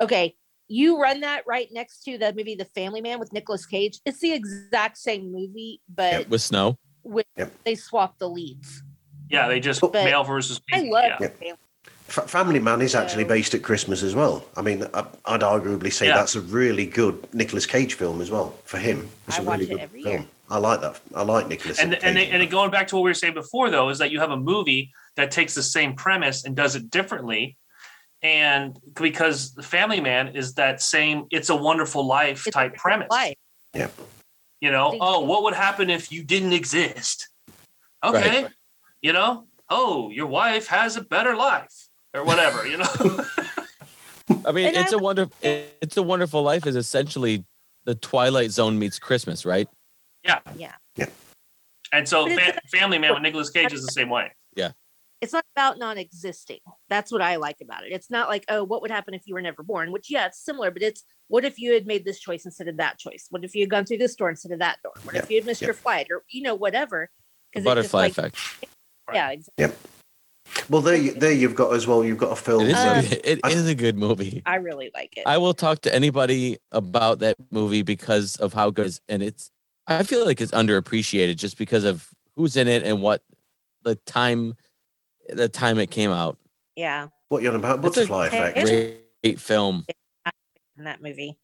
Okay, you run that right next to the movie The Family Man with Nicolas Cage. It's the exact same movie, but with snow with Yep. they swap the leads. Yeah, they just But- male versus. I love Yeah. The Family. F- Family Man is actually based at Christmas as well. I mean, I- I'd arguably say Yeah. that's a really good Nicolas Cage film as well for him. It's I a watch really it good every film. year. I like that. I like Nicolas. and Cage. and they, and going back to what we were saying before though is that you have a movie that takes the same premise and does it differently and because family man is that same it's a wonderful life It's type different premise life. Yeah. you know oh what would happen if you didn't exist okay you know oh your wife has a better life or whatever you know i mean And I it's a wonder it's a wonderful life is essentially the twilight zone meets christmas right Yeah. Yeah. Yeah. and so fa- family man with Nicolas Cage is the same way Yeah. It's not about non-existing. That's what I like about it. It's not like, oh, what would happen if you were never born? Which, yeah, it's similar, but it's what if you had made this choice instead of that choice? What if you had gone through this door instead of that door? What if you had missed yeah. your flight or you know whatever? the 'Cause it just, butterfly like- effect Yeah, exactly. well, there, you, there you've got as well. You've got a film. it is, Uh, a, it I- is a good movie I really like it. I will talk to anybody about that movie because of how good it is. And it's, I feel like it's underappreciated just because of who's in it and what the time, the time it came out. yeah, what you're on about? It's a Butterfly Effect. Great, great film. in that movie.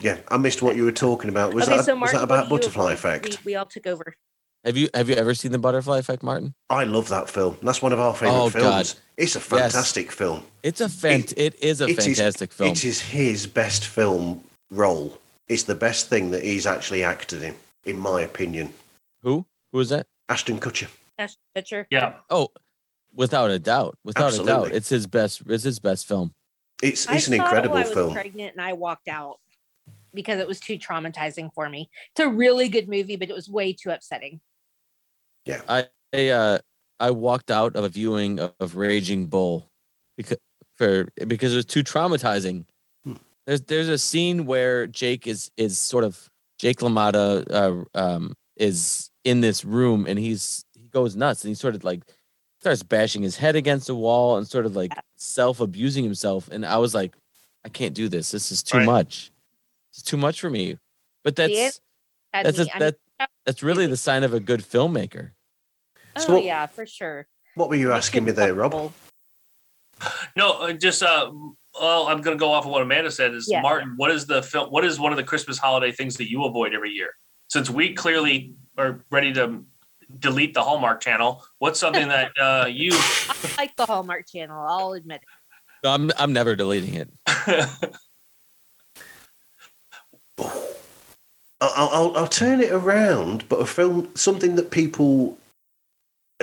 Yeah, I missed what you were talking about. Was okay, that so was that about do you Butterfly? Effect? We, we all took over. Have you have you ever seen the Butterfly Effect, Martin? I love that film. That's one of our favorite Oh, films. God. It's a fantastic film. It's a fant. it is a it is- fantastic film. It is his best film role. It's the best thing that he's actually acted in, in my opinion. Who? Who is that? Ashton Kutcher. Ashton Kutcher. yeah Oh, without a doubt, without a doubt, it's his best. It's his best film. It's I it's an saw it incredible I was film. pregnant and I walked out because it was too traumatizing for me. It's a really good movie, but it was way too upsetting. I uh I walked out of a viewing of, of Raging Bull because for because it was too traumatizing. Hmm. There's there's a scene where Jake is is sort of Jake LaMotta uh, um is in this room and he's he goes nuts and he sort of like starts bashing his head against the wall and sort of like self abusing himself and I was like I can't do this. This is too Right. much. It's too much for me. But that's that's a, me- I mean, that that's really the sign of a good filmmaker. Oh So- yeah, for sure. What were you Makes asking me there, Rob? no uh, just uh well i'm gonna go off of what amanda said is Yeah. martin what is the film what is one of the christmas holiday things that you avoid every year since we clearly are ready to delete the hallmark channel what's something that uh you I like the Hallmark Channel. I'll admit it. No, I'm I'm never deleting it. I'll, I'll, I'll turn it around, but a film, something that people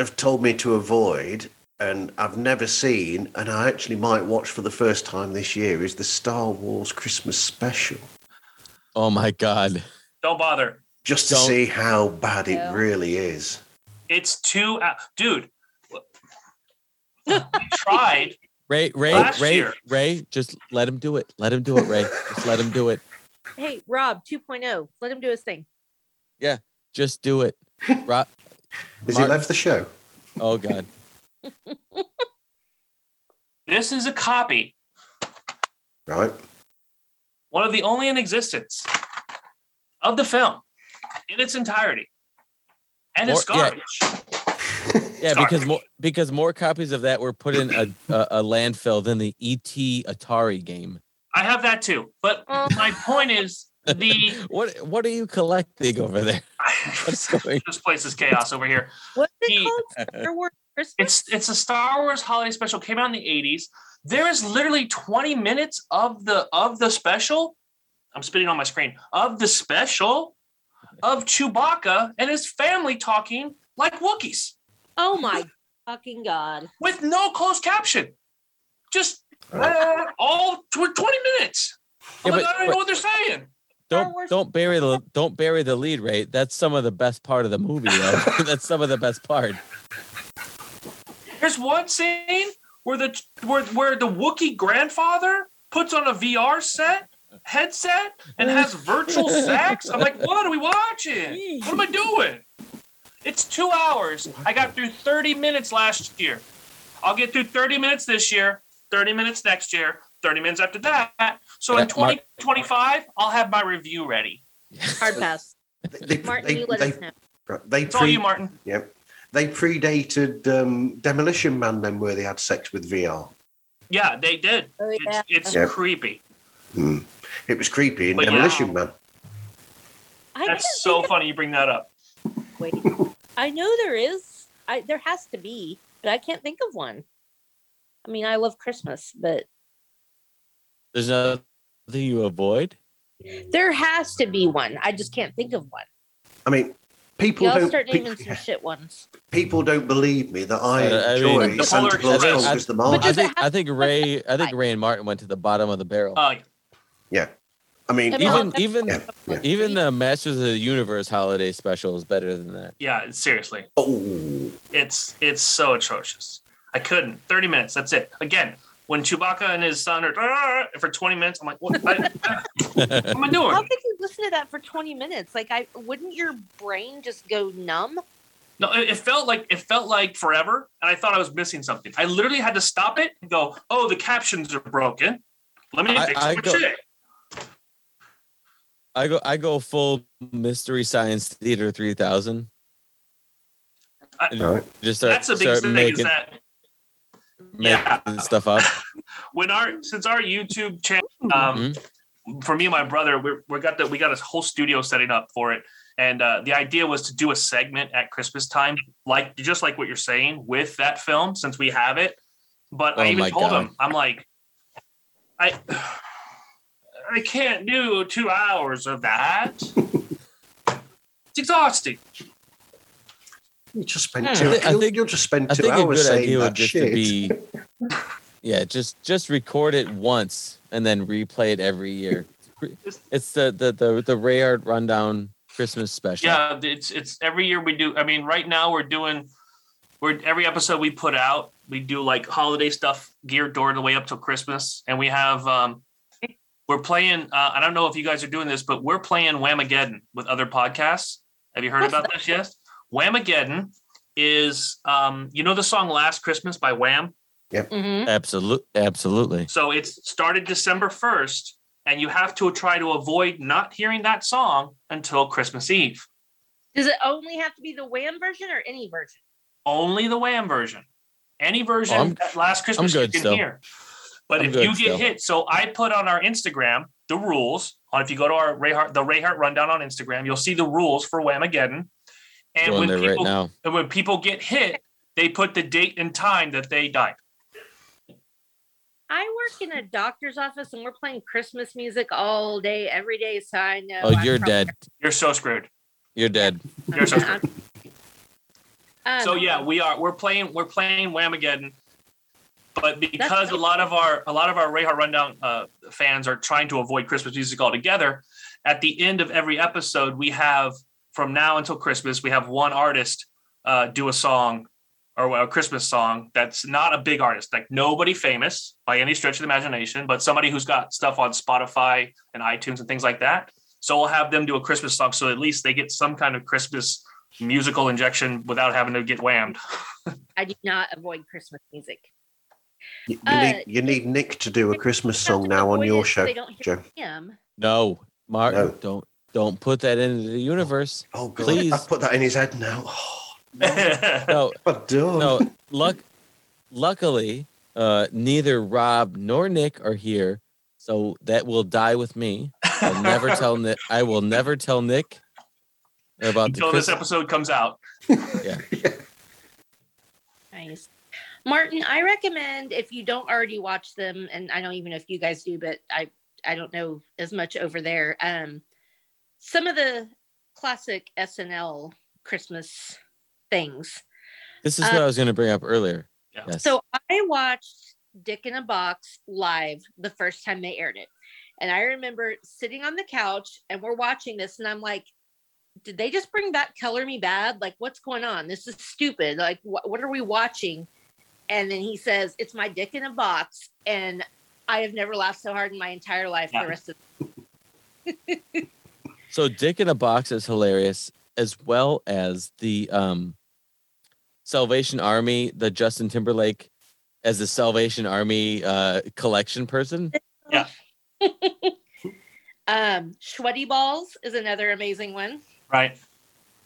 have told me to avoid and I've never seen, and I actually might watch for the first time this year, is the Star Wars Christmas special. Oh my god. don't bother Just to Don't- see how bad it Yeah. really is. it's too uh, dude we tried Ray, Ray, Last Ray, year. Ray, just let him do it. Let him do it, Ray. Just let him do it. Hey, Rob 2.0. Let him do his thing. Yeah. Just do it. Rob, Has Martin- he left the show? oh god. This is a copy, Right. one of the only in existence of the film in its entirety. And it's Or- yeah. garbage. Yeah, Sorry. because more because more copies of that were put in a, a, a landfill than the ET Atari game. I have that too. But Oh. my point is the What what are you collecting over there? What's going? this place is chaos over here. What's it The- called? Star Wars Christmas? It's it's a Star Wars holiday special. Came out in the 80s. There is literally 20 minutes of the of the special. I'm spitting on my screen of the special of Chewbacca and his family talking like Wookiees oh my fucking god! with no closed caption. Just uh, all tw- 20 minutes. I'm Yeah, like, but- I don't even know what they're saying. Don't Wars- don't bury the don't bury the lead rate. That's some of the best part of the movie. Though. That's some of the best part. There's one scene where the where, where the Wookiee grandfather puts on a VR set headset and has virtual sex. I'm like, what are we watching? What am I doing? It's two hours. I got through 30 minutes last year. I'll get through 30 minutes this year, 30 minutes next year, 30 minutes after that. So in Yeah, Mark- 2025, I'll have my review ready. Hard pass. They, Martin, they, you let they, us know. right, they It's all you, Martin. Yep. They predated um, Demolition Man, then, where they had sex with VR. Yeah, they did. Oh It's, yeah. it's Yeah. creepy. Hmm. It was creepy in But yeah. Demolition Man. I That's so funny you bring that up. Wait, I know there is. I there has to be, but I can't think of one. I mean, I love Christmas, but There's nothing you avoid. there has to be one. I just can't think of one. I mean, people Y'all don't start pe- naming some shit ones. people don't believe me that I Uh, I enjoy mean- The Santa Polar Claus Express. conquers the But I market. does it think I think Ray I think Ray and Martin went to the bottom of the barrel. Uh, Yeah. I mean, I even that's- even yeah, yeah. even the Masters of the Universe holiday special is better than that. yeah, seriously. oh, It's it's so atrocious. I couldn't. 30 minutes. That's it. Again, when Chewbacca and his son are for 20 minutes, I'm like, what, I, what am I doing? How doing? could you listen to that for 20 minutes? Like I wouldn't your brain just go numb? No, it, it felt like it felt like forever, and I thought I was missing something. I literally had to stop it and go, "Oh, the captions are broken. Let me I- fix I my go- shit." I go I go full Mystery Science Theater 3000. I- And All right. Just start, That's a big start thing. making, is that making yeah. stuff up. when our since our YouTube channel, Mm-hmm. um, for me and my brother, we we got the we got a whole studio setting up for it, and uh, the idea was to do a segment at Christmas time, like just like what you're saying with that film, since we have it. But I Oh even told God. him, I'm like, I I can't do two hours of that. it's exhausting. You just spent Hmm. two. I thi- I you'll, think- you'll just spend I two think a hours good saying idea would that just shit. to be Yeah, just just record it once and then replay it every year. It's the the the, the Rayhart rundown Christmas special. Yeah, it's it's every year we do. I mean, right now we're doing we're every episode we put out, we do like holiday stuff geared toward the way up till Christmas, and we have um we're playing. Uh, I don't know if you guys are doing this, but we're playing Whamageddon with other podcasts. Have you heard What's about this? Yes, Whamageddon is um you know the song Last Christmas by Wham. Mm-hmm. Absolutely, absolutely. So it's started December first, and you have to try to avoid not hearing that song until Christmas Eve. Does it only have to be the Wham version or any version? only the Wham version. Any version I'm- that last Christmas you can still. hear. But I'm if you get still. hit, so I put on our Instagram the rules. On if you go to our Rayhart, the Rayhart rundown on Instagram, you'll see the rules for Whamageddon. And when there right people now. and when people get hit, they put the date and time that they died. I work in a doctor's office and we're playing Christmas music all day, every day. So I know. Oh, I'm you're probably- dead. You're so screwed. You're dead. You're so I'm- Um, so yeah, we are we're playing we're playing Whamageddon, but because a lot of our a lot of our Rayhart Rundown uh, fans are trying to avoid Christmas music altogether, at the end of every episode we have from now until Christmas we have one artist uh, do a song or a Christmas song that's not a big artist, like nobody famous by any stretch of the imagination, but somebody who's got stuff on Spotify and iTunes and things like that. So we'll have them do a Christmas song, so at least they get some kind of Christmas musical injection without having to get whammed. I do not avoid Christmas music. You, you Uh, need you need Nick to do a Christmas song now on your show, They don't hear Joe. him. No, Martin, No. don't don't put that into the universe. Oh God, Please. I've put that in his head now. Oh, No, I'm no. Luck, luckily, uh, neither Rob nor Nick are here, so that will die with me. I'll never tell Nick. I will never tell Nick about the until this episode comes out. Yeah. Nice. Martin, I recommend if you don't already watch them, and I don't even know if you guys do, but I I don't know as much over there. Um, some of the classic SNL Christmas things. This is what I was going to bring up earlier. Yeah. Yes. So I watched Dick in a Box live the first time they aired it. And I remember sitting on the couch and we're watching this, and I'm like, did they just bring back Color Me Badd? Like, what's going on? This is stupid. Like, wh- what are we watching? And then he says, It's my dick in a box. And I have never laughed so hard in my entire life Yeah. the rest of So Dick in a Box is hilarious, as well as the um, Salvation Army, the Justin Timberlake as the Salvation Army uh, collection person. Yeah. um Sweaty Balls is another amazing one. Right.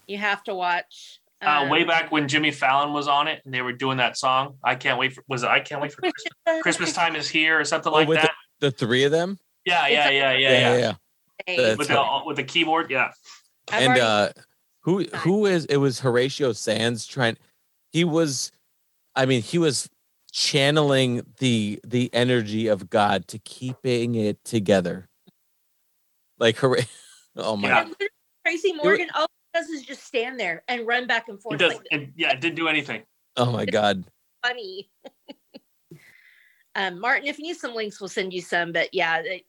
You have to watch. Uh, Um, way back when Jimmy Fallon was on it and they were doing that song. I can't wait for was it I can't wait for Christmas, Christmas time is here or something Oh, like with that. The three of them. yeah, yeah, yeah, yeah, yeah. Hey, That's With the with the keyboard, yeah. I've and already- uh who who is it was Horatio Sanz trying he was I mean he was channeling the the energy of God to keeping it together. Like Hora- oh my Yeah. And Tracy Morgan, all he does is just stand there and run back and It forth does like and yeah, it didn't do anything. oh my god. funny. um, Martin, if you need some links, we'll send you some. But yeah, it,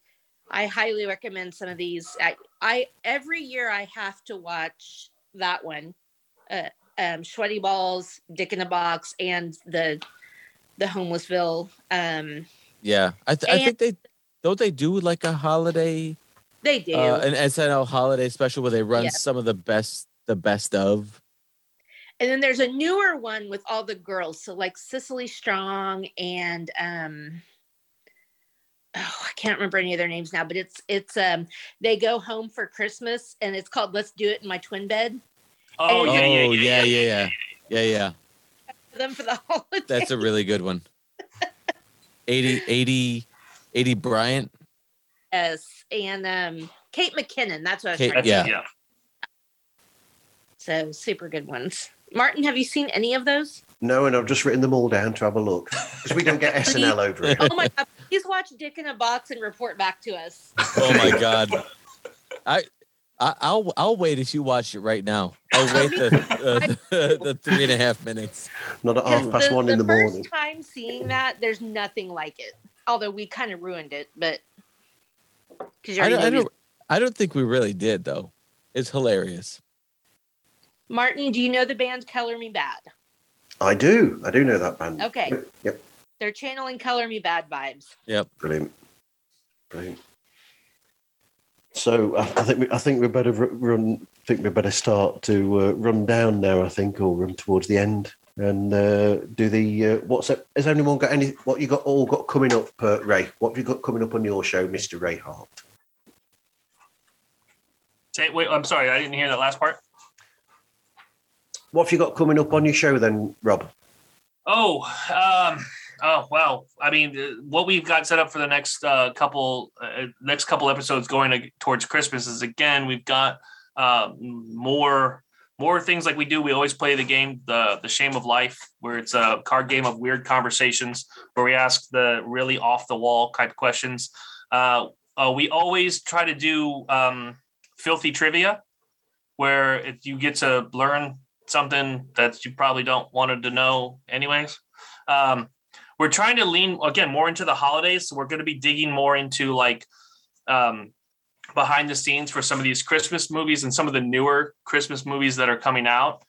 I highly recommend some of these. I, I every year I have to watch that one, uh, um, Sweaty Balls, Dick in a Box, and the the Homelessville. Um, Yeah. I th- I think they don't they do like a holiday they do. uh, an SNL holiday special where they run Yeah. some of the best the best of. And then there's a newer one with all the girls. So like Cecily Strong and um oh, I can't remember any of their names now, but it's it's um they go home for Christmas and it's called Let's Do It in My Twin Bed. Oh, And- yeah, yeah, oh yeah, yeah, yeah, yeah. Yeah, yeah. For them for the holiday. That's a really good one. Aidy Aidy Aidy Bryant. yes. And um Kate McKinnon. That's what I was Kate- trying to yeah. say. yeah. So super good ones. Martin, have you seen any of those? No, and I've just written them all down to have a look because we don't get SNL over it. Oh my god, please watch Dick in a Box and report back to us. Oh my god. I, I I'll I'll wait if you watch it right now. I'll wait the uh, the three and a half minutes. Not at half past the, one in the first morning. time seeing that, there's nothing like it. Although we kind of ruined it, but because I don't, I don't I don't think we really did though. It's hilarious. Martin, do you know the band Color Me Badd? I do. I do know that band. Okay, Yep. They're channeling Color Me Badd vibes. Yep. Brilliant. Brilliant. So I, I think we, I think we better run. I think we better start to uh, run down now. I think, or run towards the end and uh, do the uh, what's up? Has anyone got any? What you got all got coming up, uh, Ray? What have you got coming up on your show, Mister Ray Hart? Say, wait, I'm sorry, I didn't hear that last part. What have you got coming up on your show then, Rob? Oh, um, oh well. I mean, uh, what we've got set up for the next uh, couple uh, next couple episodes going to, towards Christmas is again we've got uh, more more things like we do. We always play the game the the Shame of Life, where it's a card game of weird conversations where we ask the really off the wall type questions. Uh, uh, we always try to do um, filthy trivia, where if you get to learn something that you probably don't wanted to know anyways. Um, we're trying to lean again more into the holidays, so we're going to be digging more into like um, behind the scenes for some of these Christmas movies and some of the newer Christmas movies that are coming out.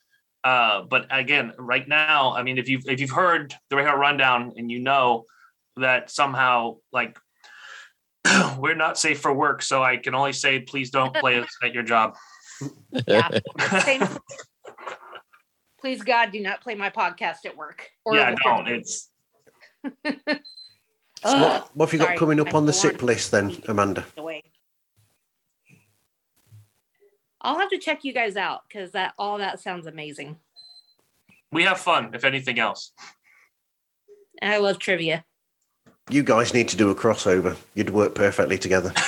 Uh, but again, right now, I mean, if you've if you've heard the Rayhart rundown and you know that somehow like we're not safe for work, so I can only say please don't play us at your job. Yeah. Please God, do not play my podcast at work. yeah, at don't. work. It's So what, what have you got coming up my on the alarm SIP list then, Amanda? away. I'll have to check you guys out because that all that sounds amazing. We have fun, if anything else. I love trivia. You guys need to do a crossover. You'd work perfectly together.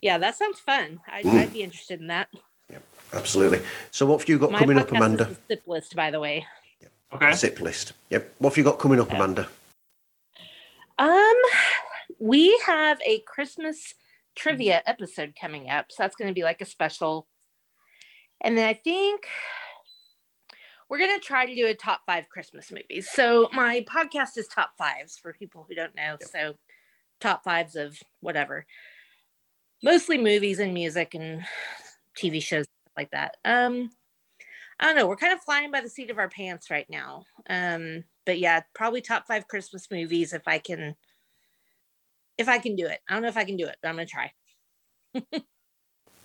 Yeah, that sounds fun. I'd, Mm. I'd be interested in that. Yeah, Absolutely. So what have you got My coming up, Amanda? is the SIP list, by the way. Okay. SIP list. Yep. What have you got coming up, Amanda? Um, we have a Christmas trivia episode coming up, so that's going to be like a special. And then I think we're going to try to do a top five Christmas movies. So my podcast is top fives for people who don't know. So top fives of whatever, mostly movies and music and TV shows like that. Um, I don't know. We're kind of flying by the seat of our pants right now. Um, but yeah, probably top five Christmas movies if I can. If I can do it, I don't know if I can do it, but I'm gonna try.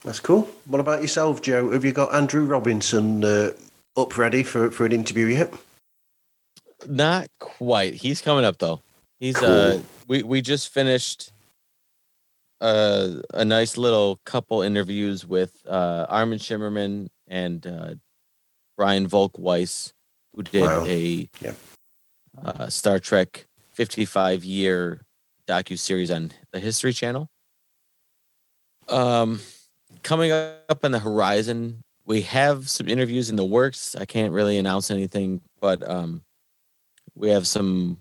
That's cool. What about yourself, Joe? Have you got Andrew Robinson uh, up ready for, for an interview yet? Not quite. He's coming up though. He's Cool. uh we we just finished uh, a nice little couple interviews with uh Armin Shimerman and uh Brian Volk-Weiss, who did Wow. a Yep. uh, Star Trek 55 year docu series on the History Channel. Um, coming up on the horizon, we have some interviews in the works. I can't really announce anything, but um, we have some.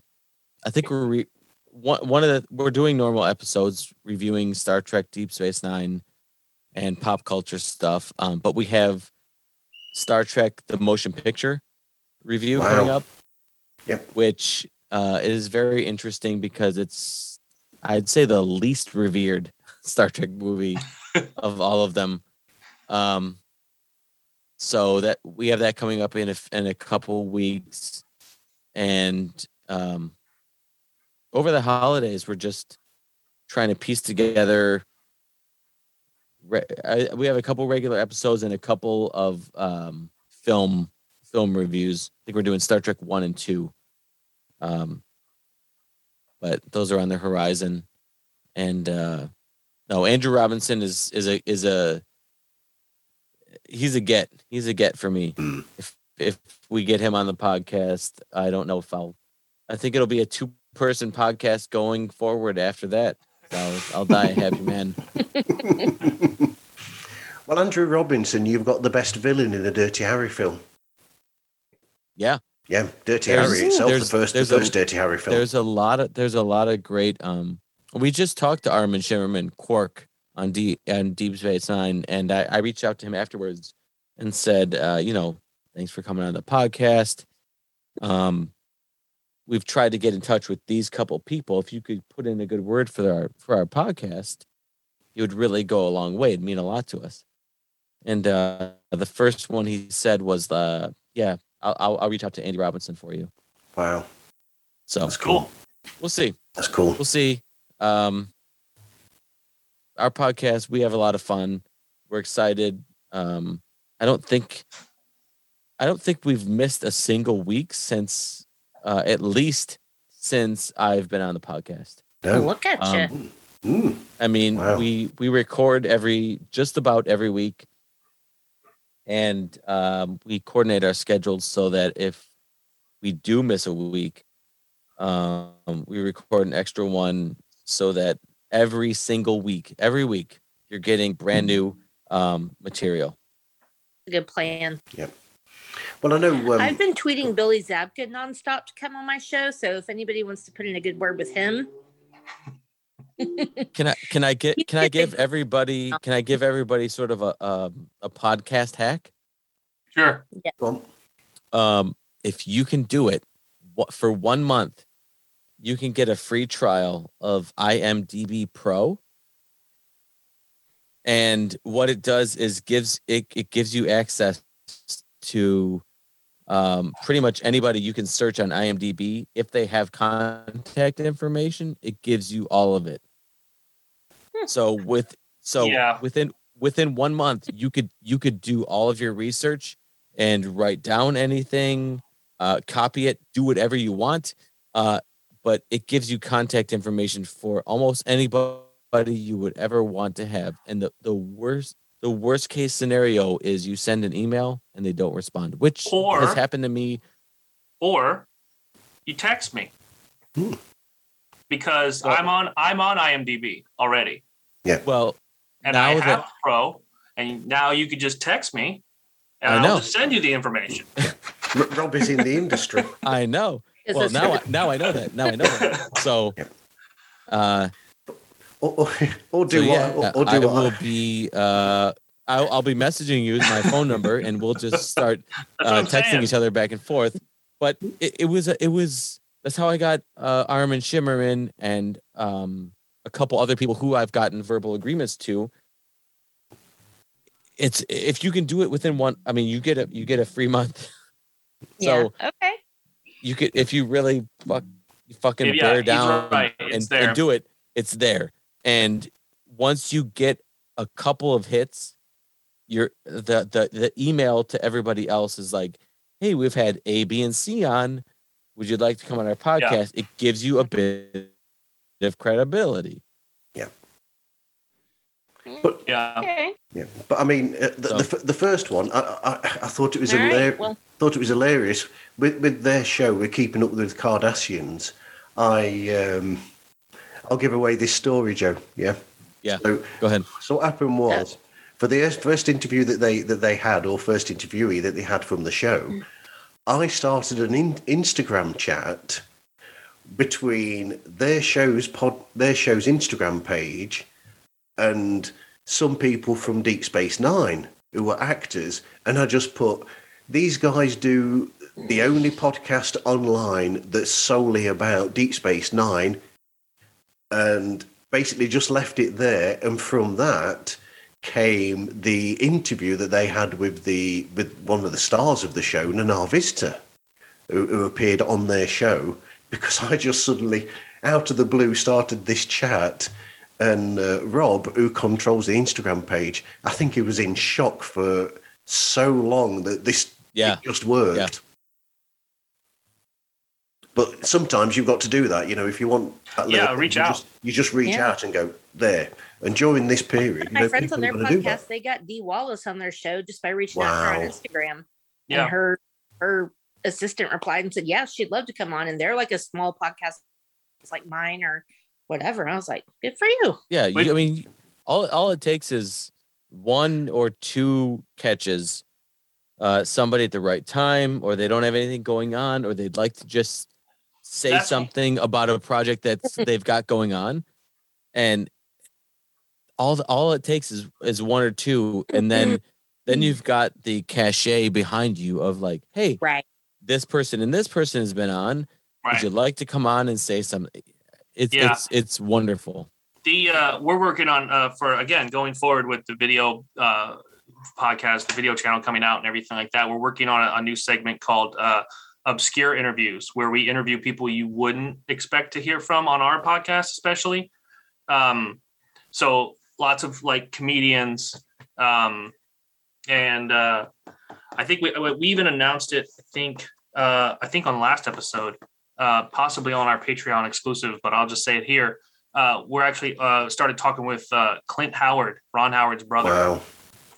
I think we're re- one one of the we're doing normal episodes reviewing Star Trek Deep Space Nine and pop culture stuff. Um, but we have Star Trek the motion picture review Wow. coming up. Yep. Which uh, is very interesting because it's I'd say the least revered Star Trek movie of all of them. Um, so that we have that coming up in a, in a couple weeks, and um, over the holidays, we're just trying to piece together. Re- I, we have a couple regular episodes and a couple of um, film film reviews. I think we're doing Star Trek one and two. Um, but those are on the horizon, and uh, no, Andrew Robinson is is a is a he's a get. He's a get for me. Mm. If if we get him on the podcast, I don't know if I'll. I think it'll be a two person podcast going forward after that. So I'll die a happy man. Well, Andrew Robinson, you've got the best villain in a Dirty Harry film. Yeah. Yeah, Dirty There's- Harry itself, the first, the there's a- first Dirty Harry film. There's a lot of there's a lot of great. Um, we just talked to Armin Shimerman Quark on D on Deep Space Nine, and I, I reached out to him afterwards and said, uh, you know, thanks for coming on the podcast. Um, we've tried to get in touch with these couple people. If you could put in a good word for our for our podcast, it would really go a long way. It'd mean a lot to us. And uh, the first one he said was, uh, "Yeah, I'll, I'll I'll reach out to Andy Robinson for you." wow, So that's cool. we'll see That's cool. we'll see. Um, our podcast, we have a lot of fun. We're excited. Um, I don't think, I don't think we've missed a single week since, uh, at least since I've been on the podcast. No. Look at you. Um, Mm. I mean, Wow. we we record every just about every week, and um, we coordinate our schedules so that if we do miss a week, um, we record an extra one so that every single week, every week, you're getting brand new um, material. Good plan. Well, I know. Um, I've been tweeting Billy Zabka nonstop to come on my show. So if anybody wants to put in a good word with him, Can I can I get can I give everybody can I give everybody sort of a um, a podcast hack? Sure. go on. um, if you can do it what, for one month, you can get a free trial of IMDb Pro. And what it does is gives it, it gives you access to um, pretty much anybody you can search on IMDb. If they have contact information, it gives you all of it. So with so Yeah. within within one month, you could you could do all of your research and write down anything, uh, copy it, do whatever you want. Uh, but it gives you contact information for almost anybody you would ever want to have. And the, the worst the worst case scenario is you send an email and they don't respond, which Or- has happened to me. or you text me Hmm. because Well- I'm on I'm on IMDb already, Yeah. Well, and Now I that- have Pro, and now you could just text me, and I I'll just send you the information. R- Rob is in the industry. I know. Is Well, this- now I, now I know that. Now I know that. So, Yep. uh, Or, or, or do so what? yeah, or, or I do will be. Uh, I'll, I'll be messaging you my phone number, and we'll just start uh, texting saying. each other back and forth. But it, it was a, it was that's how I got uh, Armin Shimerman and um, a couple other people who I've gotten verbal agreements to. It's if you can do it within one. I mean, you get a you get a free month. yeah. So Okay. you could if you really fuck you fucking Yeah, bear he's down right. and, It's and do it, it's there. And once you get a couple of hits, your the the the email to everybody else is like, hey, we've had A, B, and C on. Would you like to come on our podcast? It gives you a bit of credibility. Yeah. But Yeah, Okay. yeah, but I mean, uh, the, So- the, the first one, I, I, I thought it was All right, hilarious. well- thought it was hilarious with with their show. We're keeping up with the Cardassians. I um, I'll give away this story, Joe. Yeah. Yeah. So Go ahead. So what happened was for the first interview that they that they had, or first interviewee that they had from the show, I started an in, Instagram chat between their show's pod, their show's Instagram page, and some people from Deep Space Nine who were actors, and I just put these guys do the only podcast online that's solely about Deep Space Nine, and basically just left it there. And from that came the interview that they had with the with one of the stars of the show, Nana Visitor, who, who appeared on their show. Because I just suddenly, out of the blue, started this chat. And uh, Rob, who controls the Instagram page, I think he was in shock for so long that this Yeah. it just worked. Yeah. But sometimes you've got to do that. You know, if you want that Yeah, reach you out. Just, you just reach Yeah. out and go there. And during this period, you My know, friends on their are gonna podcast, they got Dee Wallace on their show just by reaching out her on Instagram. yeah. And her her assistant replied and said, Yeah, she'd love to come on. And they're like a small podcast it's like mine or whatever. And I was like, Good for you. Yeah, you, I mean, all all it takes is one or two catches, uh, somebody at the right time, or they don't have anything going on, or they'd like to just say That's- something about a project that they've got going on, and all all it takes is is one or two, and then then you've got the cachet behind you of like, hey, Right. this person and this person has been on. Right. Would you like to come on and say something? It's Yeah. it's it's wonderful. the uh, we're working on uh, for again going forward with the video uh, podcast, the video channel coming out, and everything like that. We're working on a, a new segment called uh, obscure interviews, where we interview people you wouldn't expect to hear from on our podcast, especially. Um, so lots of like comedians, um, and uh, I think we we even announced it. I think uh, I think on last episode, uh, possibly on our Patreon exclusive, but I'll just say it here uh, we're actually uh, started talking with uh, Clint Howard, Ron Howard's brother, Wow.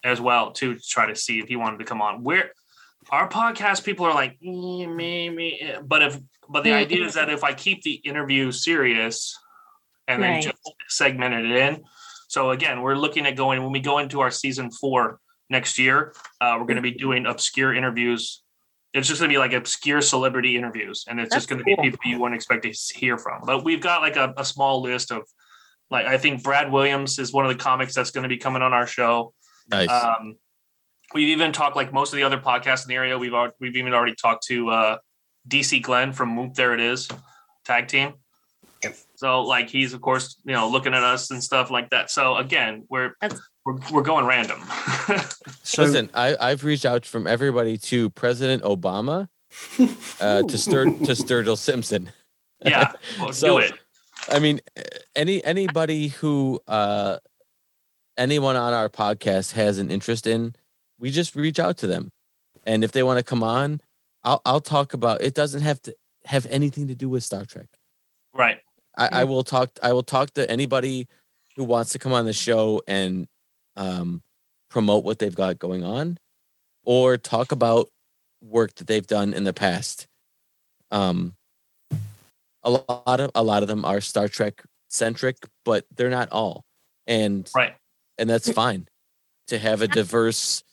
as well to try to see if he wanted to come on. We're our podcast people are like "Eh, me me, eh," but if but the idea is that if I keep the interview serious and then Right. just segmented it in. So again, we're looking at going when we go into our season four next year. Uh, we're going to be doing obscure interviews. It's just going to be like obscure celebrity interviews, and it's just going to be people you wouldn't expect to hear from. But we've got like a, a small list of, like I think Brad Williams is one of the comics that's going to be coming on our show. Nice. Um, we've even talked like most of the other podcasts in the area. We've al- we've even already talked to uh, DC Glenn from Whoop There It Is tag team. Yep. So like he's of course you know looking at us and stuff like that. So again, we're we're, we're going random. So Listen, I, I've reached out from everybody to President Obama, uh, to Stur to Sturgill Simpson. yeah, well, So- do it. I mean, any anybody who uh, anyone on our podcast has an interest in, we just reach out to them, and if they want to come on, I'll I'll talk about. It doesn't have to. have anything to do with Star Trek. Right. I, I will talk. I will talk to anybody who wants to come on the show and um, promote what they've got going on, or talk about work that they've done in the past. Um, a lot of a lot of them are Star Trek centric, but they're not all, and Right. and that's fine to have a diverse,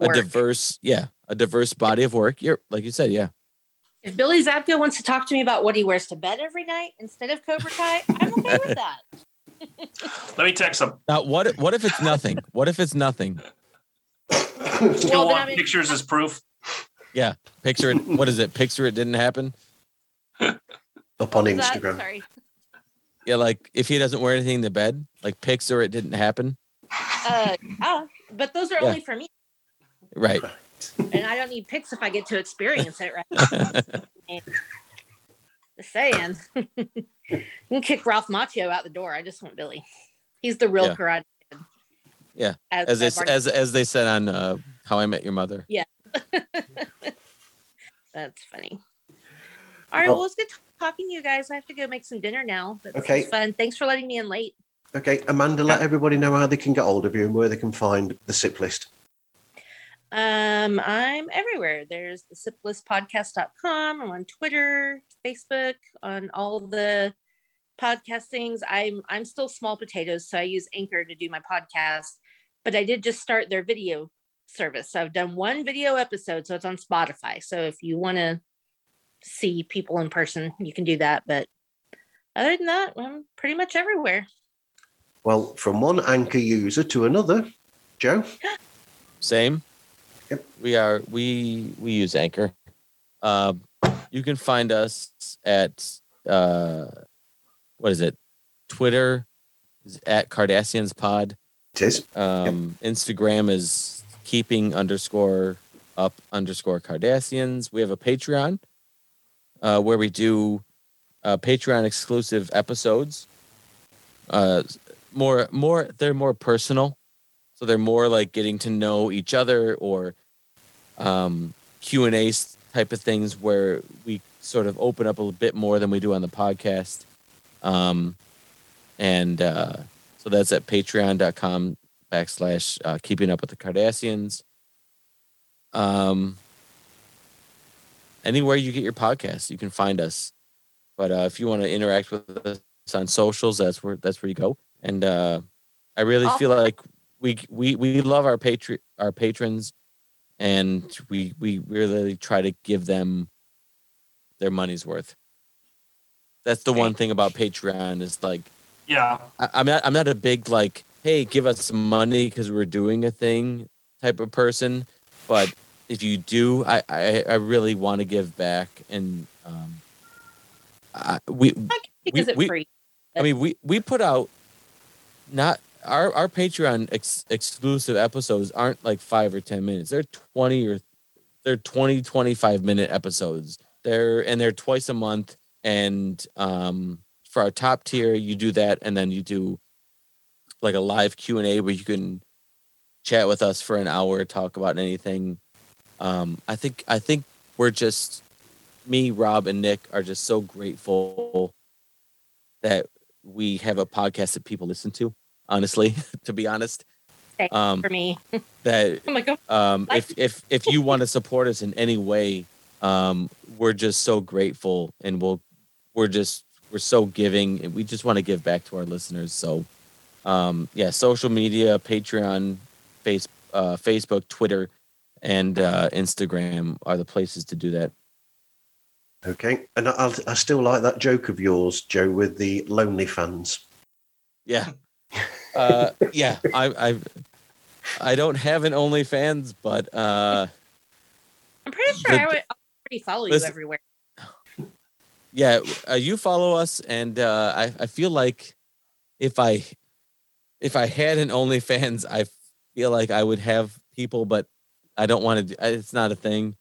a diverse, yeah, a diverse body of work. You're like you said, yeah. If Billy Zabka wants to talk to me about what he wears to bed every night instead of Cobra Kai, I'm okay with that. Let me text him. Now, what if- what if it's nothing? What if it's nothing? Still Well, then want I mean- pictures as proof. Yeah, picture it. What is it? Picture it didn't happen. Up on What was that? Instagram. Sorry. Yeah, like if he doesn't wear anything to bed, like pics or it didn't happen. Uh, oh, but those are Yeah. only for me, Right. and I don't need pics if I get to experience it. Right? Just saying. you can kick Ralph Macchio out the door. I just want Billy. He's the real Yeah. karate. Kid. Yeah, As, as they s- Barney- as as they said on uh, How I Met Your Mother. Yeah. That's funny. All right, Well- well, it's good talking to you guys. I have to go make some dinner now. But Okay. okay. fun. Thanks for letting me in late. Okay, Amanda, let everybody know how they can get hold of you and where they can find the SIP list. Um, I'm everywhere. There's the siplistpodcast.com. I'm on Twitter, Facebook, on all the podcast things. I'm I'm still small potatoes, so I use Anchor to do my podcast. But I did just start their video service. So I've done one video episode, so it's on Spotify. So if you want to see people in person, you can do that. But other than that, I'm pretty much everywhere. Well, from one anchor user to another, Joe. Same. Yep. We are we we use Anchor. Um, you can find us at uh, what is it? Twitter is at Cardassians Pod. It is. Um, Instagram is keeping underscore up underscore Cardassians. We have a Patreon uh, where we do uh, Patreon exclusive episodes. Uh, more, more, they're more personal, so they're more like getting to know each other or um, Q and A type of things where we sort of open up a little bit more than we do on the podcast. Um, and uh, so that's at patreon.com backslash uh, keeping up with the Cardassians. Um, anywhere you get your podcast, you can find us. But uh, if you want to interact with us on socials, that's where that's where you go. And uh, I really feel like we we we love our patri- our patrons, and we we really try to give them their money's worth. That's the one thing about Patreon is like Yeah. I, I'm not I'm not a big like, hey, give us some money because we're doing a thing type of person. But if you do, I I, I really want to give back, and um, I, we Because We- it we- free. I mean we we put out not our our Patreon ex- exclusive episodes aren't like five or ten minutes. They're twenty or they're 20, 25 minute episodes. They're and they're twice a month. And um for our top tier, you do that and then you do like a live Q and A where you can chat with us for an hour, talk about anything. Um I think I think we're just me, Rob, and Nick are just so grateful that we have a podcast that people listen to, honestly, to be honest. Um For me. that Oh my god. um, if if if you want to support us in any way, um, we're just so grateful, and we'll we're just we're so giving, and we just want to give back to our listeners. So, um, yeah, social media, Patreon, face uh, Facebook, Twitter, and uh, Instagram are the places to do that. Okay, and I, I still like that joke of yours, Joe, with the lonely fans. Yeah, uh, yeah. I I I don't have an OnlyFans, but uh, I'm pretty sure the- I would already follow you listen- everywhere. yeah uh, you follow us and uh I, I feel like if i if i had an onlyfans i feel like i would have people but i don't want to it's not a thing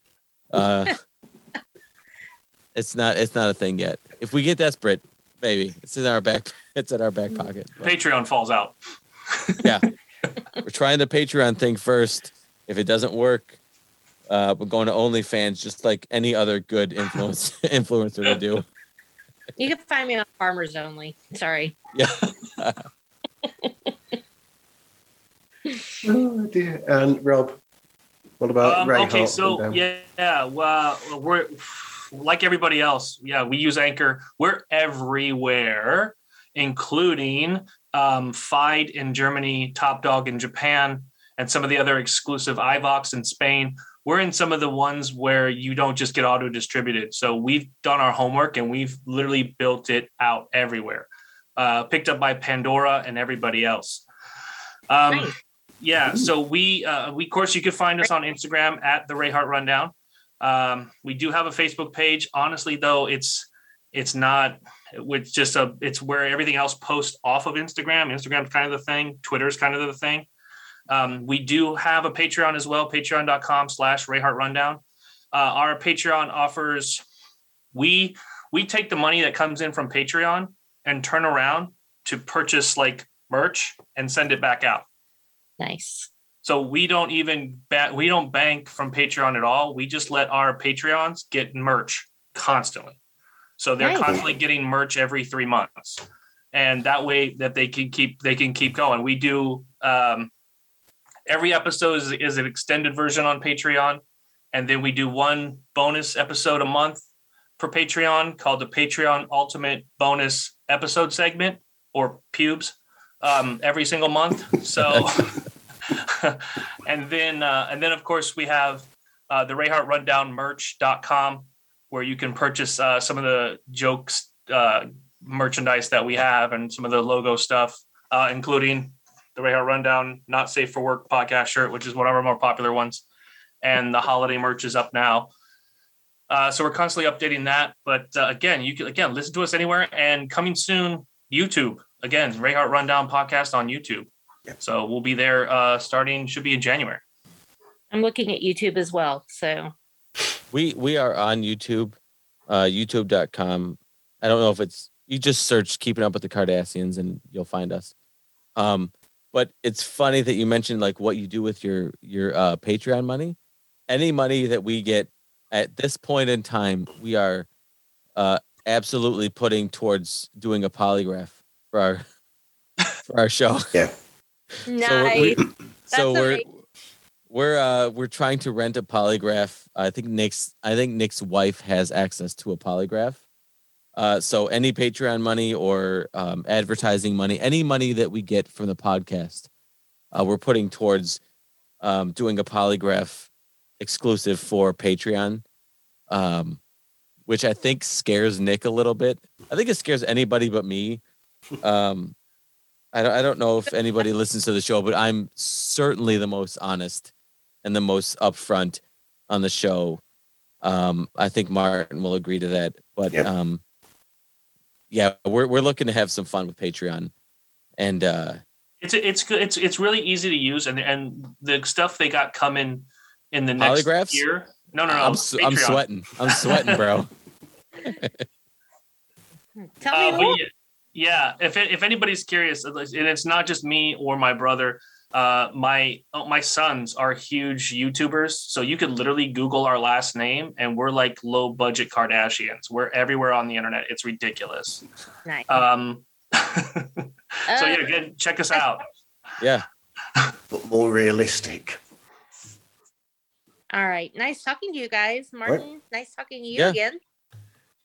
uh it's not it's not a thing yet if we get desperate maybe it's in our back it's in our back pocket but Patreon falls out. Yeah, we're trying the patreon thing first if it doesn't work uh, we're going to OnlyFans, just like any other good influence influencer would do. You can find me on Farmers Only. Sorry. Yeah. Oh dear. And Rob, what about Um, Ray okay, Hart so and, um, yeah, well, we're like everybody else. Yeah, we use Anchor. We're everywhere, including um, Fide in Germany, Top Dog in Japan, and some of the other exclusive iVoox in Spain. We're in some of the ones where you don't just get auto distributed. So we've done our homework and we've literally built it out everywhere, uh, picked up by Pandora and everybody else. Um, Nice. yeah so we uh, we of course you can find us on instagram at the rayhart rundown um, we do have a facebook page. Honestly though it's it's not it's just a it's where everything else posts off of instagram. Instagram's kind of the thing. Twitter's kind of the thing. Um, we do have a patreon as well patreon.com slash rayhart rundown uh, our patreon offers we we take the money that comes in from patreon and turn around to purchase like merch and send it back out. Nice. So we don't even ba- we don't bank from Patreon at all. We just let our Patreons get merch constantly. So they're Nice. constantly getting merch every three months, and that way that they can keep they can keep going. We do um, every episode is, is an extended version on Patreon, and then we do one bonus episode a month for Patreon called the Patreon Ultimate Bonus Episode Segment or Pubes um, every single month. So, and then uh, and then of course we have uh, the Rayhart Rundown merch.com where you can purchase uh, some of the jokes uh, merchandise that we have and some of the logo stuff, uh, including the Rayhart Rundown Not Safe for Work podcast shirt, which is one of our more popular ones, and the holiday merch is up now. Uh, so we're constantly updating that. But again, you can again listen to us anywhere, and coming soon, YouTube again, Rayhart Rundown podcast on YouTube. Yep. So we'll be there uh, starting should be in January. I'm looking at YouTube as well. So We we are on YouTube, uh, YouTube.com. I don't know if it's you just search "Keeping Up with the Kardashians" and you'll find us. Um, but it's funny that you mentioned like what you do with your your uh, Patreon money. Any money that we get at this point in time, we are uh, absolutely putting towards doing a polygraph for our for our show. Nice. So, we, so That's we're we're uh we're trying to rent a polygraph. I think Nick's I think Nick's wife has access to a polygraph. Uh, so any Patreon money or um, advertising money, any money that we get from the podcast, uh, we're putting towards um, doing a polygraph exclusive for Patreon, um, which I think scares Nick a little bit. I think it scares anybody but me. Um, I don't, I don't know if anybody listens to the show, but I'm certainly the most honest and the most upfront on the show. Um, I think Martin will agree to that. But Yep. um, yeah, we're we're looking to have some fun with Patreon, and uh, It's it's good. It's it's really easy to use, and and the stuff they got coming in the next Polygraphs? year. No, no, no. I'm s- I'm sweating. I'm sweating, bro. Tell Uh, me but more. yeah, yeah, if it, if anybody's curious, and it's not just me or my brother. Uh, my oh, my sons are huge YouTubers, so you could literally Google our last name, and we're like low budget Kardashians. We're everywhere on the internet. It's ridiculous. Nice. Um, so yeah, again, check us out. Yeah, but more realistic. All right. Nice talking to you guys. Martin, nice talking to you Yeah. again.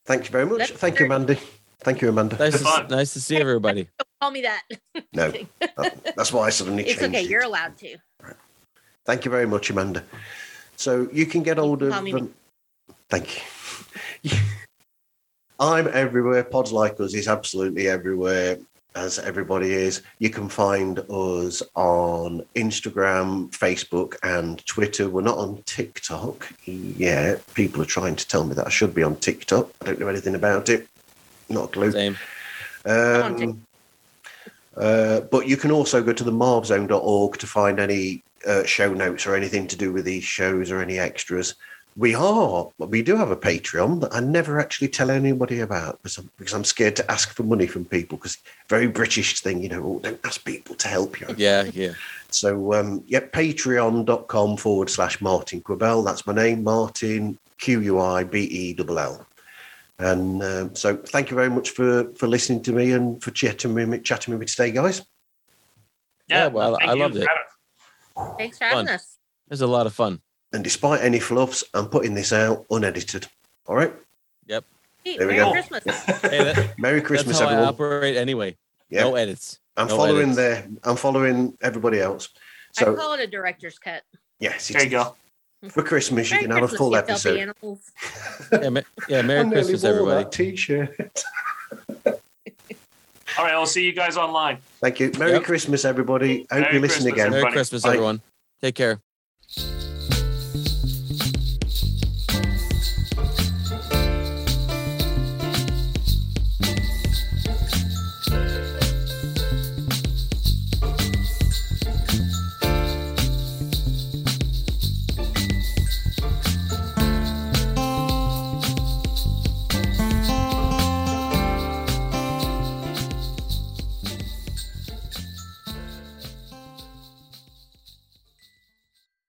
Thank you very much. Let's Thank you, Mandy. Thank you, Amanda. nice to, nice to see everybody. Call me that. No, that's why I suddenly It's changed It's okay. it. You're allowed to. Thank you very much, Amanda. So you can get hold can of call me. Thank you. I'm everywhere. Pods like us is absolutely everywhere, as everybody is. You can find us on Instagram, Facebook, and Twitter. We're not on TikTok yet. People are trying to tell me that I should be on TikTok. I don't know anything about it. Not a clue. Same. Um, uh, but you can also go to the marvzone.org to find any uh, show notes or anything to do with these shows or any extras. We are, we do have a Patreon that I never actually tell anybody about because I'm, because I'm scared to ask for money from people because very British thing, you know, oh, don't ask people to help you. Yeah, yeah. So, um, yeah, patreon.com forward slash Martin Quibell. That's my name, Martin Q U I B E L L. And um, so, thank you very much for for listening to me and for chatting with me, chatting with me today, guys. Yeah, well, I you loved it. having Thanks for having Fun. us. It was a lot of fun. And despite any fluffs, I'm putting this out unedited. All right. Hey, There we Merry go. Christmas. Hey, that, Merry that's Christmas, how I everyone. operate anyway. Yeah. No edits. I'm no following edits. there. I'm following everybody else. I So call it a director's cut. yes, There you go. For Christmas you Merry can have a full episode. Yeah, ma- yeah Merry Christmas, everybody. that T-shirt. All right, I'll see you guys online. Thank you. Merry Yep. Christmas, everybody. I hope Merry you listen Christmas, again. Merry everybody. Christmas, Bye. everyone. Take care.